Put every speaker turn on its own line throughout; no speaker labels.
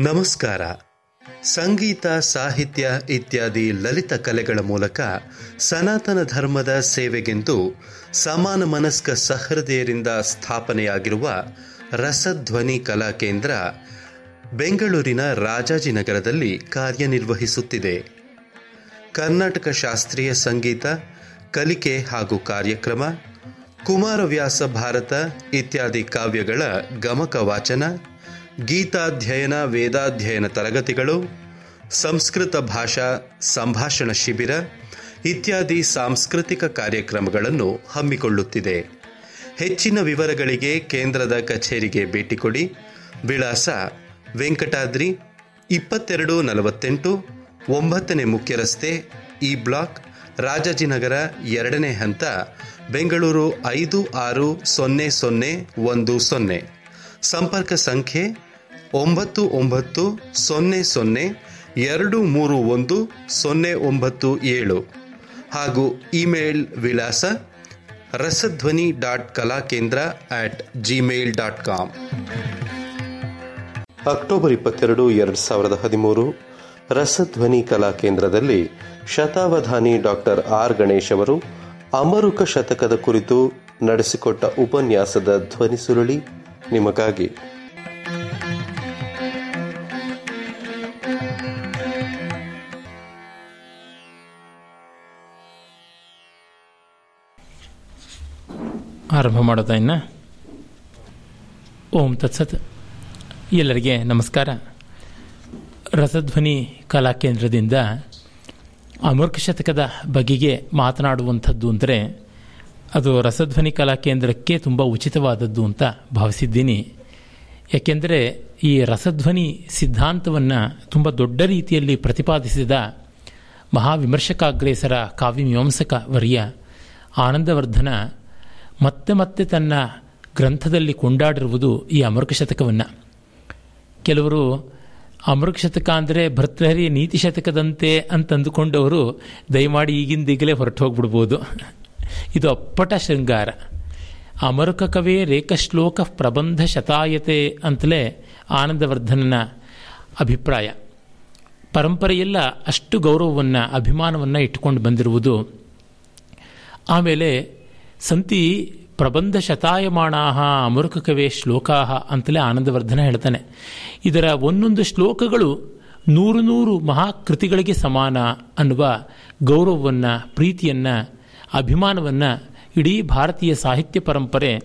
ನಮಸ್ಕಾರ. ಸಂಗೀತ, ಸಾಹಿತ್ಯ ಇತ್ಯಾದಿ ಲಲಿತ ಕಲೆಗಳ ಮೂಲಕ ಸನಾತನ ಧರ್ಮದ ಸೇವೆಗೆಂದು ಸಮಾನ ಮನಸ್ಕ ಸಹೃದಯರಿಂದ ಸ್ಥಾಪನೆಯಾಗಿರುವ ರಸಧ್ವನಿ ಕಲಾ ಕೇಂದ್ರ ಬೆಂಗಳೂರಿನ ರಾಜಾಜಿನಗರದಲ್ಲಿ ಕಾರ್ಯನಿರ್ವಹಿಸುತ್ತಿದೆ. ಕರ್ನಾಟಕ ಶಾಸ್ತ್ರೀಯ ಸಂಗೀತ, ಕಲಿಕೆ ಹಾಗೂ ಕಾರ್ಯಕ್ರಮ, ಕುಮಾರವ್ಯಾಸ ಭಾರತ ಇತ್ಯಾದಿ ಕಾವ್ಯಗಳ ಗಮಕ ವಾಚನ ಗೀತಾಧ್ಯಯನ, ವೇದಾಧ್ಯಯನ ತರಗತಿಗಳು, ಸಂಸ್ಕೃತ ಭಾಷಾ ಸಂಭಾಷಣ ಶಿಬಿರ ಇತ್ಯಾದಿ ಸಾಂಸ್ಕೃತಿಕ ಕಾರ್ಯಕ್ರಮಗಳನ್ನು ಹಮ್ಮಿಕೊಳ್ಳುತ್ತಿದೆ. ಹೆಚ್ಚಿನ ವಿವರಗಳಿಗೆ ಕೇಂದ್ರದ ಕಚೇರಿಗೆ ಭೇಟಿ ಕೊಡಿ. ವಿಳಾಸ ವೆಂಕಟಾದ್ರಿ ಇಪ್ಪತ್ತೆರಡು ನಲವತ್ತೆಂಟು ಒಂಬತ್ತನೇ ಮುಖ್ಯ ರಸ್ತೆ ಇ ಬ್ಲಾಕ್ ರಾಜಾಜಿನಗರ ಎರಡನೇ ಹಂತ, ಬೆಂಗಳೂರು ಐದು ಆರು ಸೊನ್ನೆ ಸೊನ್ನೆ ಒಂದು ಸೊನ್ನೆ. ಸಂಪರ್ಕ ಸಂಖ್ಯೆ ಒಂಬತ್ತು ಒಂಬತ್ತು ಸೊನ್ನೆ ಸೊನ್ನೆ ಎರಡು ಮೂರು ಒಂದು ಸೊನ್ನೆ ಒಂಬತ್ತು ಏಳು. ಹಾಗೂ ಇಮೇಲ್ ವಿಳಾಸ Rasadhwani dot Kalakendra at Gmail dot com. October ಇಪ್ಪತ್ತೆರಡು ಎರಡು ಸಾವಿರದ ಹದಿಮೂರು ರಸಧ್ವನಿ ಕಲಾ ಕೇಂದ್ರದಲ್ಲಿ ಶತಾವಧಾನಿ ಡಾಕ್ಟರ್ ಆರ್ ಗಣೇಶ್ ಅವರು ಅಮರುಕ ಶತಕದ ಕುರಿತು ನಡೆಸಿಕೊಟ್ಟ ಉಪನ್ಯಾಸದ ಧ್ವನಿ ಸುರುಳಿ ನಿಮಗಾಗಿ.
ಆರಂಭ ಮಾಡೋದಾ ಇನ್ನ? ಓಂ ತತ್ಸತ್. ಎಲ್ಲರಿಗೆ ನಮಸ್ಕಾರ. ರಸಧ್ವನಿ ಕಲಾ ಕೇಂದ್ರದಿಂದ ಅಮೃಕ ಶತಕದ ಬಗೆಗೆ ಮಾತನಾಡುವಂಥದ್ದು ಅಂದರೆ ಅದು ರಸಧ್ವನಿ ಕಲಾ ಕೇಂದ್ರಕ್ಕೆ ತುಂಬ ಉಚಿತವಾದದ್ದು ಅಂತ ಭಾವಿಸಿದ್ದೀನಿ. ಯಾಕೆಂದರೆ ಈ ರಸಧ್ವನಿ ಸಿದ್ಧಾಂತವನ್ನು ತುಂಬ ದೊಡ್ಡ ರೀತಿಯಲ್ಲಿ ಪ್ರತಿಪಾದಿಸಿದ ಮಹಾವಿಮರ್ಶಕಾಗ್ರೇಸರ ಕಾವ್ಯಮೀಮಾಂಸಕ ವರ್ಯ ಆನಂದವರ್ಧನ ಮತ್ತೆ ಮತ್ತೆ ತನ್ನ ಗ್ರಂಥದಲ್ಲಿ ಕೊಂಡಾಡಿರುವುದು ಈ ಅಮೃಕ ಶತಕವನ್ನು. ಕೆಲವರು ಅಮೃಕ ಶತಕ ಅಂದರೆ ಭರ್ತೃಹರಿಯ ನೀತಿ ಶತಕದಂತೆ ಅಂತಂದುಕೊಂಡವರು ದಯಮಾಡಿ ಈಗಿಂದೀಗಲೇ ಹೊರಟು ಹೋಗ್ಬಿಡ್ಬೋದು. ಇದು ಅಪ್ಪಟ ಶೃಂಗಾರ. ಅಮರುಕ ಕವೇ ರೇಖಶ್ಲೋಕ ಪ್ರಬಂಧ ಶತಾಯತೆ ಅಂತಲೇ ಆನಂದವರ್ಧನನ ಅಭಿಪ್ರಾಯ. ಪರಂಪರೆಯೆಲ್ಲ ಅಷ್ಟು ಗೌರವವನ್ನು, ಅಭಿಮಾನವನ್ನು ಇಟ್ಟುಕೊಂಡು ಬಂದಿರುವುದು. ಆಮೇಲೆ ಸಂತಿ ಪ್ರಬಂಧ ಶತಾಯಮಾಣಾ ಅಮರುಕ ಕವೇ ಶ್ಲೋಕಾ ಅಂತಲೇ ಆನಂದವರ್ಧನ ಹೇಳ್ತಾನೆ. ಇದರ ಒಂದೊಂದು ಶ್ಲೋಕಗಳು ನೂರು ನೂರು ಮಹಾಕೃತಿಗಳಿಗೆ ಸಮಾನ ಅನ್ನುವ ಗೌರವವನ್ನು, ಪ್ರೀತಿಯನ್ನು ಅಭಿಮಾನವನ್ನು ಇಡೀ ಭಾರತೀಯ ಸಾಹಿತ್ಯ ಪರಂಪರೆ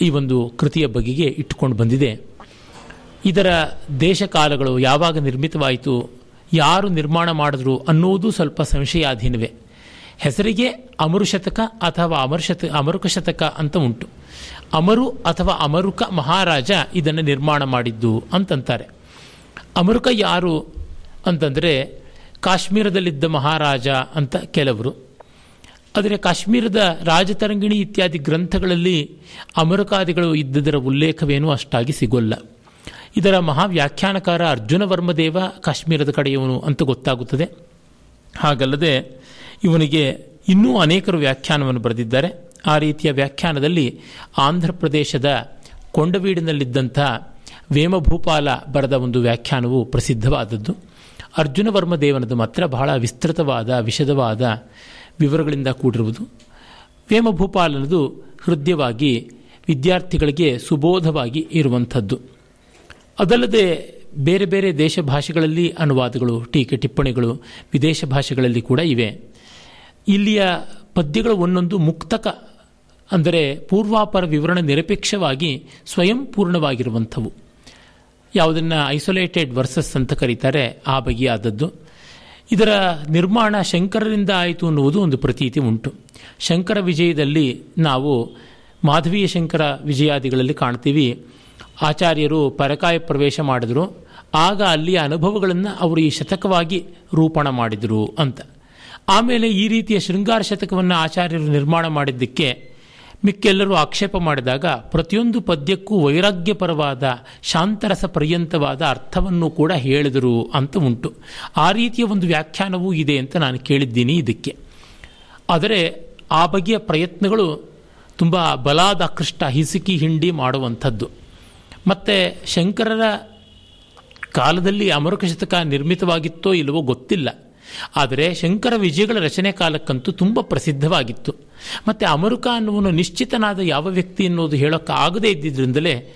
ಈ ಒಂದು ಕೃತಿಯ ಬಗೆಗೆ ಇಟ್ಟುಕೊಂಡು ಬಂದಿದೆ. ಇದರ ದೇಶಕಾಲಗಳು ಯಾವಾಗ ನಿರ್ಮಿತವಾಯಿತು, ಯಾರು ನಿರ್ಮಾಣ ಮಾಡಿದ್ರು ಅನ್ನೋದು ಸ್ವಲ್ಪ ಸಂಶಯಾಧೀನವೇ. ಹೆಸರಿಗೆ ಅಮರುಶತಕ ಅಥವಾ ಅಮರುಶತ ಅಮರುಕ ಶತಕ ಅಂತ ಉಂಟು. ಅಮರು ಅಥವಾ ಅಮರುಕ ಮಹಾರಾಜ ಇದನ್ನು ನಿರ್ಮಾಣ ಮಾಡಿದ್ದು ಅಂತಂತಾರೆ. ಅಮರುಕ ಯಾರು ಅಂತಂದರೆ ಕಾಶ್ಮೀರದಲ್ಲಿದ್ದ ಮಹಾರಾಜ ಅಂತ ಕೆಲವರು. ಆದರೆ ಕಾಶ್ಮೀರದ ರಾಜತರಂಗಿಣಿ ಇತ್ಯಾದಿ ಗ್ರಂಥಗಳಲ್ಲಿ ಅಮರಕಾದಿಗಳು ಇದ್ದದರ ಉಲ್ಲೇಖವೇನೂ ಅಷ್ಟಾಗಿ ಸಿಗೋಲ್ಲ. ಇದರ ಮಹಾವ್ಯಾಖ್ಯಾನಕಾರ ಅರ್ಜುನ ವರ್ಮದೇವ ಕಾಶ್ಮೀರದ ಕಡೆಯವನು ಅಂತ ಗೊತ್ತಾಗುತ್ತದೆ. ಹಾಗಲ್ಲದೆ ಇವನಿಗೆ ಇನ್ನೂ ಅನೇಕರು ವ್ಯಾಖ್ಯಾನವನ್ನು ಬರೆದಿದ್ದಾರೆ. ಆ ರೀತಿಯ ವ್ಯಾಖ್ಯಾನದಲ್ಲಿ ಆಂಧ್ರ ಪ್ರದೇಶದ ಕೊಂಡವೀಡಿನಲ್ಲಿದ್ದಂಥ ವೇಮಭೂಪಾಲ ಬರೆದ ಒಂದು ವ್ಯಾಖ್ಯಾನವು ಪ್ರಸಿದ್ಧವಾದದ್ದು. ಅರ್ಜುನ ವರ್ಮದೇವನದು ಮಾತ್ರ ಬಹಳ ವಿಸ್ತೃತವಾದ, ವಿಶದವಾದ ವಿವರಗಳಿಂದ ಕೂಡಿರುವುದು. ವೇಮಭೂಪಾಲನದು ಹೃದಯವಾಗಿ ವಿದ್ಯಾರ್ಥಿಗಳಿಗೆ ಸುಬೋಧವಾಗಿ ಇರುವಂಥದ್ದು. ಅದಲ್ಲದೆ ಬೇರೆ ಬೇರೆ ದೇಶ ಭಾಷೆಗಳಲ್ಲಿ ಅನುವಾದಗಳು, ಟೀಕೆ, ಟಿಪ್ಪಣಿಗಳು ವಿದೇಶ ಭಾಷೆಗಳಲ್ಲಿ ಕೂಡ ಇವೆ. ಇಲ್ಲಿಯ ಪದ್ಯಗಳು ಒಂದೊಂದು ಮುಕ್ತಕ, ಅಂದರೆ ಪೂರ್ವಾಪರ ವಿವರಣೆ ನಿರಪೇಕ್ಷವಾಗಿ ಸ್ವಯಂ ಪೂರ್ಣವಾಗಿರುವಂಥವು. ಯಾವುದನ್ನು ಐಸೋಲೇಟೆಡ್ ವರ್ಸಸ್ ಅಂತ ಕರೀತಾರೆ, ಆ ಬಗೆಯಾದದ್ದು. ಇದರ ನಿರ್ಮಾಣ ಶಂಕರರಿಂದ ಆಯಿತು ಅನ್ನುವುದು ಒಂದು ಪ್ರತೀತಿ ಉಂಟು. ಶಂಕರ ವಿಜಯದಲ್ಲಿ ನಾವು ಮಾಧವೀಯ ಶಂಕರ ವಿಜಯಾದಿಗಳಲ್ಲಿ ಕಾಣ್ತೀವಿ. ಆಚಾರ್ಯರು ಪರಕಾಯ ಪ್ರವೇಶ ಮಾಡಿದರು. ಆಗ ಅಲ್ಲಿಯ ಅನುಭವಗಳನ್ನು ಅವರು ಈ ಶತಕವಾಗಿ ರೂಪಣ ಮಾಡಿದರು ಅಂತ. ಆಮೇಲೆ ಈ ರೀತಿಯ ಶೃಂಗಾರ ಶತಕವನ್ನು ಆಚಾರ್ಯರು ನಿರ್ಮಾಣ ಮಾಡಿದ್ದಕ್ಕೆ ಮಿಕ್ಕೆಲ್ಲರೂ ಆಕ್ಷೇಪ ಮಾಡಿದಾಗ ಪ್ರತಿಯೊಂದು ಪದ್ಯಕ್ಕೂ ವೈರಾಗ್ಯಪರವಾದ ಶಾಂತರಸ ಪರ್ಯಂತವಾದ ಅರ್ಥವನ್ನು ಕೂಡ ಹೇಳಿದರು ಅಂತ ಉಂಟು. ಆ ರೀತಿಯ ಒಂದು ವ್ಯಾಖ್ಯಾನವೂ ಇದೆ ಅಂತ ನಾನು ಕೇಳಿದ್ದೀನಿ ಇದಕ್ಕೆ. ಆದರೆ ಆ ಬಗೆಯ ಪ್ರಯತ್ನಗಳು ತುಂಬ ಬಲಾದಾಕೃಷ್ಟ, ಹಿಸುಕಿ ಹಿಂಡಿ ಮಾಡುವಂಥದ್ದು. ಮತ್ತು ಶಂಕರರ ಕಾಲದಲ್ಲಿ ಅಮರುಕ ನಿರ್ಮಿತವಾಗಿತ್ತೋ ಇಲ್ಲವೋ ಗೊತ್ತಿಲ್ಲ. ಆದರೆ ಶಂಕರ ವಿಜಯಗಳ ರಚನೆ ಕಾಲಕ್ಕಂತೂ ತುಂಬ ಪ್ರಸಿದ್ಧವಾಗಿತ್ತು. ಮತ್ತು ಅಮರುಕ ಅನ್ನುವನು ನಿಶ್ಚಿತನಾದ ಯಾವ ವ್ಯಕ್ತಿ ಅನ್ನೋದು ಹೇಳೋಕ್ಕೆ ಆಗದೇ ಇದ್ದಿದ್ದರಿಂದಲೇ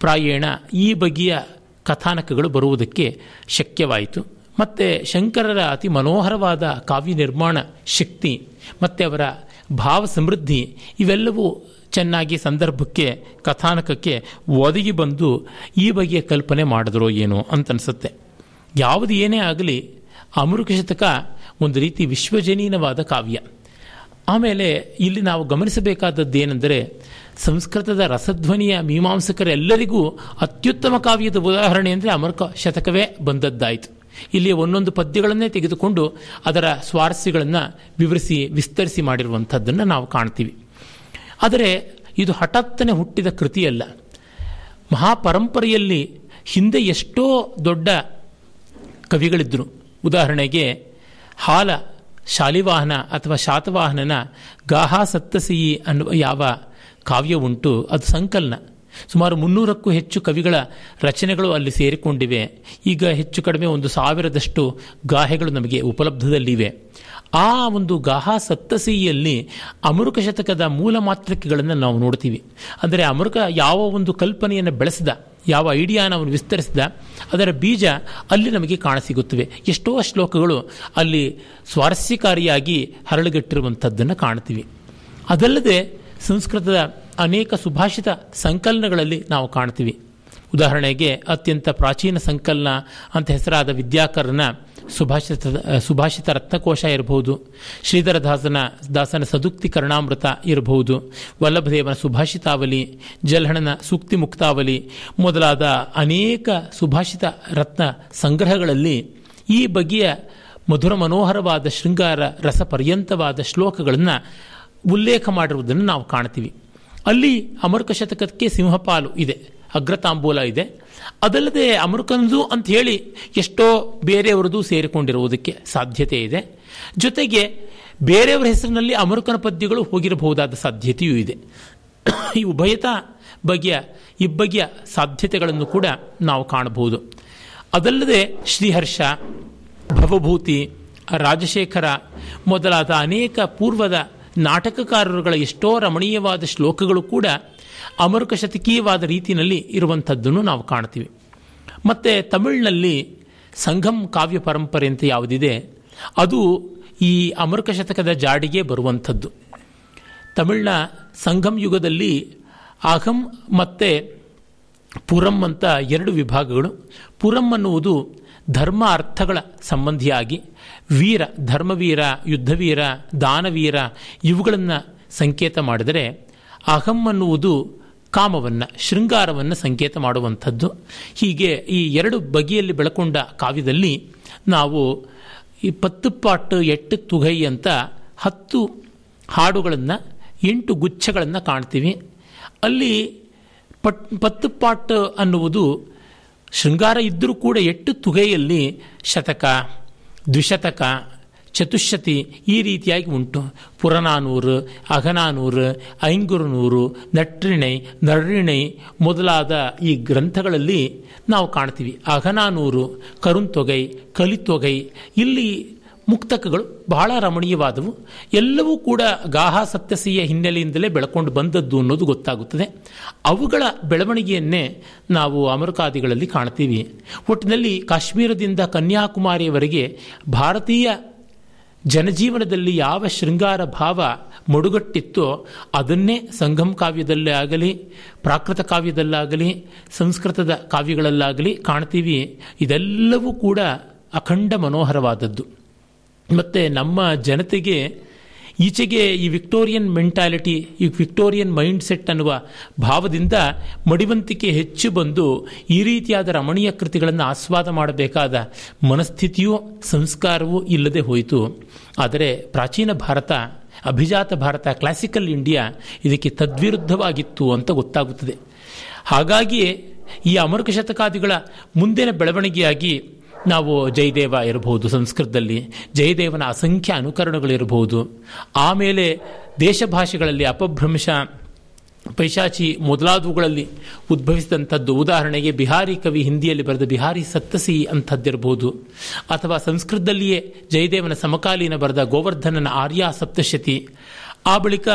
ಪ್ರಾಯೇಣ ಈ ಬಗೆಯ ಕಥಾನಕಗಳು ಬರುವುದಕ್ಕೆ ಶಕ್ಯವಾಯಿತು. ಮತ್ತು ಶಂಕರರ ಅತಿ ಮನೋಹರವಾದ ಕಾವ್ಯ ನಿರ್ಮಾಣ ಶಕ್ತಿ, ಮತ್ತು ಅವರ ಭಾವ ಸಮೃದ್ಧಿ, ಇವೆಲ್ಲವೂ ಚೆನ್ನಾಗಿ ಸಂದರ್ಭಕ್ಕೆ, ಕಥಾನಕಕ್ಕೆ ಒದಗಿ ಬಂದು ಈ ಬಗೆಯ ಕಲ್ಪನೆ ಮಾಡಿದ್ರೋ ಏನೋ ಅಂತನಿಸುತ್ತೆ. ಯಾವುದು ಏನೇ ಆಗಲಿ ಅಮೃಕ ಶತಕ ಒಂದು ರೀತಿ ವಿಶ್ವಜನೀನವಾದ ಕಾವ್ಯ. ಆಮೇಲೆ ಇಲ್ಲಿ ನಾವು ಗಮನಿಸಬೇಕಾದದ್ದು ಏನೆಂದರೆ ಸಂಸ್ಕೃತದ ರಸಧ್ವನಿಯ ಮೀಮಾಂಸಕರೆಲ್ಲರಿಗೂ ಅತ್ಯುತ್ತಮ ಕಾವ್ಯದ ಉದಾಹರಣೆ ಅಂದರೆ ಅಮೃಕ ಶತಕವೇ ಬಂದದ್ದಾಯಿತು. ಇಲ್ಲಿ ಒಂದೊಂದು ಪದ್ಯಗಳನ್ನೇ ತೆಗೆದುಕೊಂಡು ಅದರ ಸ್ವಾರಸ್ಯಗಳನ್ನು ವಿವರಿಸಿ, ವಿಸ್ತರಿಸಿ ಮಾಡಿರುವಂಥದ್ದನ್ನು ನಾವು ಕಾಣ್ತೀವಿ. ಆದರೆ ಇದು ಹಠಾತ್ತನೆ ಹುಟ್ಟಿದ ಕೃತಿಯಲ್ಲ. ಮಹಾಪರಂಪರೆಯಲ್ಲಿ ಹಿಂದೆ ಎಷ್ಟೋ ದೊಡ್ಡ ಕವಿಗಳಿದ್ದರು ಉದಾಹರಣೆಗೆ, ಹಾಲ ಶಾಲಿವಾಹನ ಅಥವಾ ಶಾತವಾಹನನ ಗಾಹ ಸತ್ತಸಿಯಿ ಅನ್ನುವ ಯಾವ ಕಾವ್ಯ ಉಂಟು, ಅದು ಸಂಕಲನ. ಸುಮಾರು ಮುನ್ನೂರಕ್ಕೂ ಹೆಚ್ಚು ಕವಿಗಳ ರಚನೆಗಳು ಅಲ್ಲಿ ಸೇರಿಕೊಂಡಿವೆ. ಈಗ ಹೆಚ್ಚು ಕಡಿಮೆ ಒಂದು ಸಾವಿರದಷ್ಟು ಗಾಹೆಗಳು ನಮಗೆ ಉಪಲಬ್ಧದಲ್ಲಿವೆ. ಆ ಒಂದು ಗಾಹ ಸತ್ತಸಿಯಲ್ಲಿ ಅಮೃಕ ಶತಕದ ಮೂಲ ಮಾತೃಕೆಗಳನ್ನು ನಾವು ನೋಡ್ತೀವಿ. ಅಂದರೆ ಅಮೃಕ ಯಾವ ಒಂದು ಕಲ್ಪನೆಯನ್ನು ಬೆಳೆಸಿದ ಯಾವ ಐಡಿಯಾನ ಅವನು ವಿಸ್ತರಿಸಿದ, ಅದರ ಬೀಜ ಅಲ್ಲಿ ನಮಗೆ ಕಾಣಸಿಗುತ್ತವೆ. ಎಷ್ಟೋ ಶ್ಲೋಕಗಳು ಅಲ್ಲಿ ಸ್ವಾರಸ್ಯಕಾರಿಯಾಗಿ ಹರಳುಗಟ್ಟಿರುವಂಥದ್ದನ್ನು ಕಾಣ್ತೀವಿ ಅದಲ್ಲದೆ ಸಂಸ್ಕೃತದ ಅನೇಕ ಸುಭಾಷಿತ ಸಂಕಲನಗಳಲ್ಲಿ ನಾವು ಕಾಣ್ತೀವಿ ಉದಾಹರಣೆಗೆ ಅತ್ಯಂತ ಪ್ರಾಚೀನ ಸಂಕಲನ ಅಂತ ಹೆಸರಾದ ವಿದ್ಯಾಕರನ ಸುಭಾಷಿತ ಸುಭಾಷಿತ ರತ್ನಕೋಶ ಇರಬಹುದು ಶ್ರೀಧರ ದಾಸನ ದಾಸನ ಸದುಕ್ತಿ ಕರ್ಣಾಮೃತ ಇರಬಹುದು, ವಲ್ಲಭದೇವನ ಸುಭಾಷಿತಾವಲಿ ಜಲ್ಹಣನ ಸೂಕ್ತಿ ಮುಕ್ತಾವಲಿ ಮೊದಲಾದ ಅನೇಕ ಸುಭಾಷಿತ ರತ್ನ ಸಂಗ್ರಹಗಳಲ್ಲಿ ಈ ಬಗೆಯ ಮಧುರ ಮನೋಹರವಾದ ಶೃಂಗಾರ ರಸಪರ್ಯಂತವಾದ ಶ್ಲೋಕಗಳನ್ನು ಉಲ್ಲೇಖ ಮಾಡಿರುವುದನ್ನು ನಾವು ಕಾಣ್ತೀವಿ. ಅಲ್ಲಿ ಅಮರ್ಕ ಶತಕಕ್ಕೆ ಸಿಂಹಪಾಲು ಇದೆ. ಅಗ್ರತಾಂಬೂಲ ಇದೆ. ಅದಲ್ಲದೆ ಅಮೃಕಂದು ಅಂತ ಹೇಳಿ ಎಷ್ಟೋ ಬೇರೆಯವರದು ಸೇರಿಕೊಂಡಿರುವುದಕ್ಕೆ ಸಾಧ್ಯತೆ ಇದೆ. ಜೊತೆಗೆ ಬೇರೆಯವರ ಹೆಸರಿನಲ್ಲಿ ಅಮೃಕನ ಪದ್ಯಗಳು ಹೋಗಿರಬಹುದಾದ ಸಾಧ್ಯತೆಯೂ ಇದೆ. ಈ ಉಭಯತ ಬಗೆಯ ಇಬ್ಬಗೆಯ ಸಾಧ್ಯತೆಗಳನ್ನು ಕೂಡ ನಾವು ಕಾಣಬಹುದು. ಅದಲ್ಲದೆ ಶ್ರೀಹರ್ಷ, ಭವಭೂತಿ, ರಾಜಶೇಖರ ಮೊದಲಾದ ಅನೇಕ ಪೂರ್ವದ ನಾಟಕಕಾರರುಗಳ ಎಷ್ಟೋ ರಮಣೀಯವಾದ ಶ್ಲೋಕಗಳು ಕೂಡ ಅಮರುಕ ಶತಕೀಯವಾದ ರೀತಿಯಲ್ಲಿ ಇರುವಂಥದ್ದನ್ನು ನಾವು ಕಾಣ್ತೀವಿ. ಮತ್ತು ತಮಿಳಿನಲ್ಲಿ ಸಂಘಂ ಕಾವ್ಯ ಪರಂಪರೆ ಅಂತ ಯಾವುದಿದೆ, ಅದು ಈ ಅಮರುಕ ಶತಕದ ಜಾಡಿಗೆ ಬರುವಂಥದ್ದು. ತಮಿಳಿನ ಸಂಘಂ ಯುಗದಲ್ಲಿ ಅಹಂ ಮತ್ತು ಪುರಂ ಅಂತ ಎರಡು ವಿಭಾಗಗಳು. ಪುರಂ ಅನ್ನುವುದು ಧರ್ಮ ಅರ್ಥಗಳ ಸಂಬಂಧಿಯಾಗಿ, ವೀರ, ಧರ್ಮವೀರ, ಯುದ್ಧವೀರ, ದಾನವೀರ, ಇವುಗಳನ್ನು ಸಂಕೇತ ಮಾಡಿದರೆ ಅಹಂ ಅನ್ನುವುದು ಕಾಮವನ್ನು, ಶೃಂಗಾರವನ್ನು ಸಂಕೇತ ಮಾಡುವಂಥದ್ದು. ಹೀಗೆ ಈ ಎರಡು ಬಗೆಯಲ್ಲಿ ಬೆಳಕೊಂಡ ಕಾವ್ಯದಲ್ಲಿ ನಾವು ಈ ಪತ್ತು ಪಾಟ್ ಎಟ್ಟು ತುಗೈ ಅಂತ ಹತ್ತು ಹಾಡುಗಳನ್ನು, ಎಂಟು ಗುಚ್ಛಗಳನ್ನು ಕಾಣ್ತೀವಿ. ಅಲ್ಲಿ ಪಟ್, ಪತ್ತು ಪಾಟ್ ಅನ್ನುವುದು ಶೃಂಗಾರ ಇದ್ದರೂ ಕೂಡ ಎಟ್ಟು ತುಗೆಯಲ್ಲಿ ಶತಕ, ದ್ವಿಶತಕ ಚತುಶತಿ ಈ ರೀತಿಯಾಗಿ ಉಂಟು. ಪುರನಾನೂರು, ಅಘನಾನೂರು, ಐಂಗುರುನೂರು, ನಟ್ರಿಣೈ, ನರ್ರಿಣೈ ಮೊದಲಾದ ಈ ಗ್ರಂಥಗಳಲ್ಲಿ ನಾವು ಕಾಣ್ತೀವಿ. ಅಘನಾನೂರು, ಕರುಂತೊಗೈ, ಕಲಿತೊಗೈ ಇಲ್ಲಿ ಮುಕ್ತಕಗಳು ಬಹಳ ರಮಣೀಯವಾದವು. ಎಲ್ಲವೂ ಕೂಡ ಗಾಹ ಸತ್ಯಸಿಯ ಹಿನ್ನೆಲೆಯಿಂದಲೇ ಬೆಳಕೊಂಡು ಬಂದದ್ದು ಅನ್ನೋದು ಗೊತ್ತಾಗುತ್ತದೆ. ಅವುಗಳ ಬೆಳವಣಿಗೆಯನ್ನೇ ನಾವು ಅಮರಕಾದಿಗಳಲ್ಲಿ ಕಾಣ್ತೀವಿ. ಒಟ್ಟಿನಲ್ಲಿ ಕಾಶ್ಮೀರದಿಂದ ಕನ್ಯಾಕುಮಾರಿಯವರೆಗೆ ಭಾರತೀಯ ಜನಜೀವನದಲ್ಲಿ ಯಾವ ಶೃಂಗಾರ ಭಾವ ಮಡುಗಟ್ಟಿತ್ತೋ ಅದನ್ನೇ ಸಂಗಮ್ ಕಾವ್ಯದಲ್ಲೇ ಆಗಲಿ, ಪ್ರಾಕೃತ ಕಾವ್ಯದಲ್ಲಾಗಲಿ, ಸಂಸ್ಕೃತದ ಕಾವ್ಯಗಳಲ್ಲಾಗಲಿ ಕಾಣ್ತೀವಿ. ಇದೆಲ್ಲವೂ ಕೂಡ ಅಖಂಡ ಮನೋಹರವಾದದ್ದು. ಮತ್ತು ನಮ್ಮ ಜನತೆಗೆ ಈಚೆಗೆ ಈ ವಿಕ್ಟೋರಿಯನ್ ಮೆಂಟಾಲಿಟಿ ಈ ವಿಕ್ಟೋರಿಯನ್ ಮೈಂಡ್ ಸೆಟ್ ಅನ್ನುವ ಭಾವದಿಂದ ಮಡಿವಂತಿಕೆ ಹೆಚ್ಚು ಬಂದು ಈ ರೀತಿಯಾದ ರಮಣೀಯ ಕೃತಿಗಳನ್ನು ಆಸ್ವಾದ ಮಾಡಬೇಕಾದ ಮನಸ್ಥಿತಿಯೂ ಸಂಸ್ಕಾರವೂ ಇಲ್ಲದೆ ಹೋಯಿತು. ಆದರೆ ಪ್ರಾಚೀನ ಭಾರತ, ಅಭಿಜಾತ ಭಾರತ ಕ್ಲಾಸಿಕಲ್ ಇಂಡಿಯಾ ಇದಕ್ಕೆ ತದ್ವಿರುದ್ಧವಾಗಿತ್ತು ಅಂತ ಗೊತ್ತಾಗುತ್ತದೆ. ಹಾಗಾಗಿಯೇ ಈ ಅಮೃಕ ಶತಕಾದಿಗಳ ಮುಂದಿನ ಬೆಳವಣಿಗೆಯಾಗಿ ನಾವು ಜಯದೇವ ಇರಬಹುದು, ಸಂಸ್ಕೃತದಲ್ಲಿ ಜಯದೇವನ ಅಸಂಖ್ಯ ಅನುಕರಣಗಳಿರಬಹುದು ಆಮೇಲೆ ದೇಶ ಭಾಷೆಗಳಲ್ಲಿ ಅಪಭ್ರಂಶ, ಪೈಶಾಚಿ ಮೊದಲಾದವುಗಳಲ್ಲಿ ಉದ್ಭವಿಸಿದಂಥದ್ದು. ಉದಾಹರಣೆಗೆ ಬಿಹಾರಿ ಕವಿ ಹಿಂದಿಯಲ್ಲಿ ಬರೆದ ಬಿಹಾರಿ ಸತ್ತಸಿ ಅಂಥದ್ದಿರಬಹುದು ಅಥವಾ ಸಂಸ್ಕೃತದಲ್ಲಿಯೇ ಜಯದೇವನ ಸಮಕಾಲೀನ ಬರೆದ ಗೋವರ್ಧನನ ಆರ್ಯ ಸಪ್ತಶತಿ. ಆ ಬಳಿಕ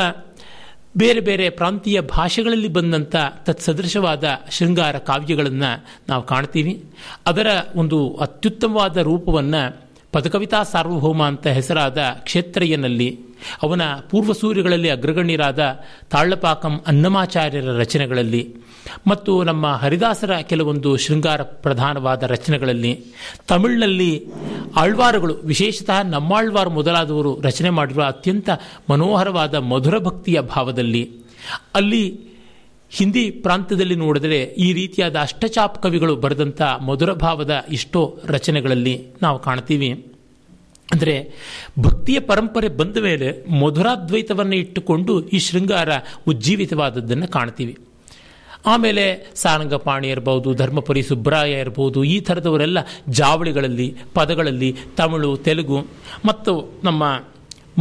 ಬೇರೆ ಬೇರೆ ಪ್ರಾಂತೀಯ ಭಾಷೆಗಳಲ್ಲಿ ಬಂದಂಥ ತತ್ಸದೃಶವಾದ ಶೃಂಗಾರ ಕಾವ್ಯಗಳನ್ನು ನಾವು ಕಾಣ್ತೀವಿ. ಅದರ ಒಂದು ಅತ್ಯುತ್ತಮವಾದ ರೂಪವನ್ನು ಪದಕವಿತಾ ಸಾರ್ವಭೌಮ ಅಂತ ಹೆಸರಾದ ಕ್ಷೇತ್ರಯ್ಯನಲ್ಲಿ ಅವನ ಪೂರ್ವಸೂರಿಗಳಲ್ಲಿ ಅಗ್ರಗಣ್ಯರಾದ ತಾಳ್ಳಪಾಕಂ ಅನ್ನಮಾಚಾರ್ಯರ ರಚನೆಗಳಲ್ಲಿ ಮತ್ತು ನಮ್ಮ ಹರಿದಾಸರ ಕೆಲವೊಂದು ಶೃಂಗಾರ ಪ್ರಧಾನವಾದ ರಚನೆಗಳಲ್ಲಿ ತಮಿಳಿನಲ್ಲಿ ಆಳ್ವಾರುಗಳು, ವಿಶೇಷತಃ ನಮ್ಮಾಳ್ವಾರು ಮೊದಲಾದವರು ರಚನೆ ಮಾಡಿರುವ ಅತ್ಯಂತ ಮನೋಹರವಾದ ಮಧುರ ಭಕ್ತಿಯ ಭಾವದಲ್ಲಿ. ಅಲ್ಲಿ ಹಿಂದಿ ಪ್ರಾಂತ್ಯದಲ್ಲಿ ನೋಡಿದರೆ ಈ ರೀತಿಯಾದ ಅಷ್ಟಚಾಪ್ ಕವಿಗಳು ಬರೆದಂಥ ಮಧುರ ಭಾವದ ಇಷ್ಟೋ ರಚನೆಗಳಲ್ಲಿ ನಾವು ಕಾಣ್ತೀವಿ. ಅಂದರೆ ಭಕ್ತಿಯ ಪರಂಪರೆ ಬಂದ ಮೇಲೆ ಮಧುರಾದ್ವೈತವನ್ನು ಇಟ್ಟುಕೊಂಡು ಈ ಶೃಂಗಾರ ಉಜ್ಜೀವಿತವಾದದ್ದನ್ನು ಕಾಣ್ತೀವಿ. ಆಮೇಲೆ ಸಾರಂಗಪಾಣಿ ಇರ್ಬೋದು, ಧರ್ಮಪುರಿ ಸುಬ್ರಾಯ ಇರ್ಬೋದು, ಈ ಥರದವರೆಲ್ಲ ಜಾವಳಿಗಳಲ್ಲಿ, ಪದಗಳಲ್ಲಿ ತಮಿಳು, ತೆಲುಗು ಮತ್ತು ನಮ್ಮ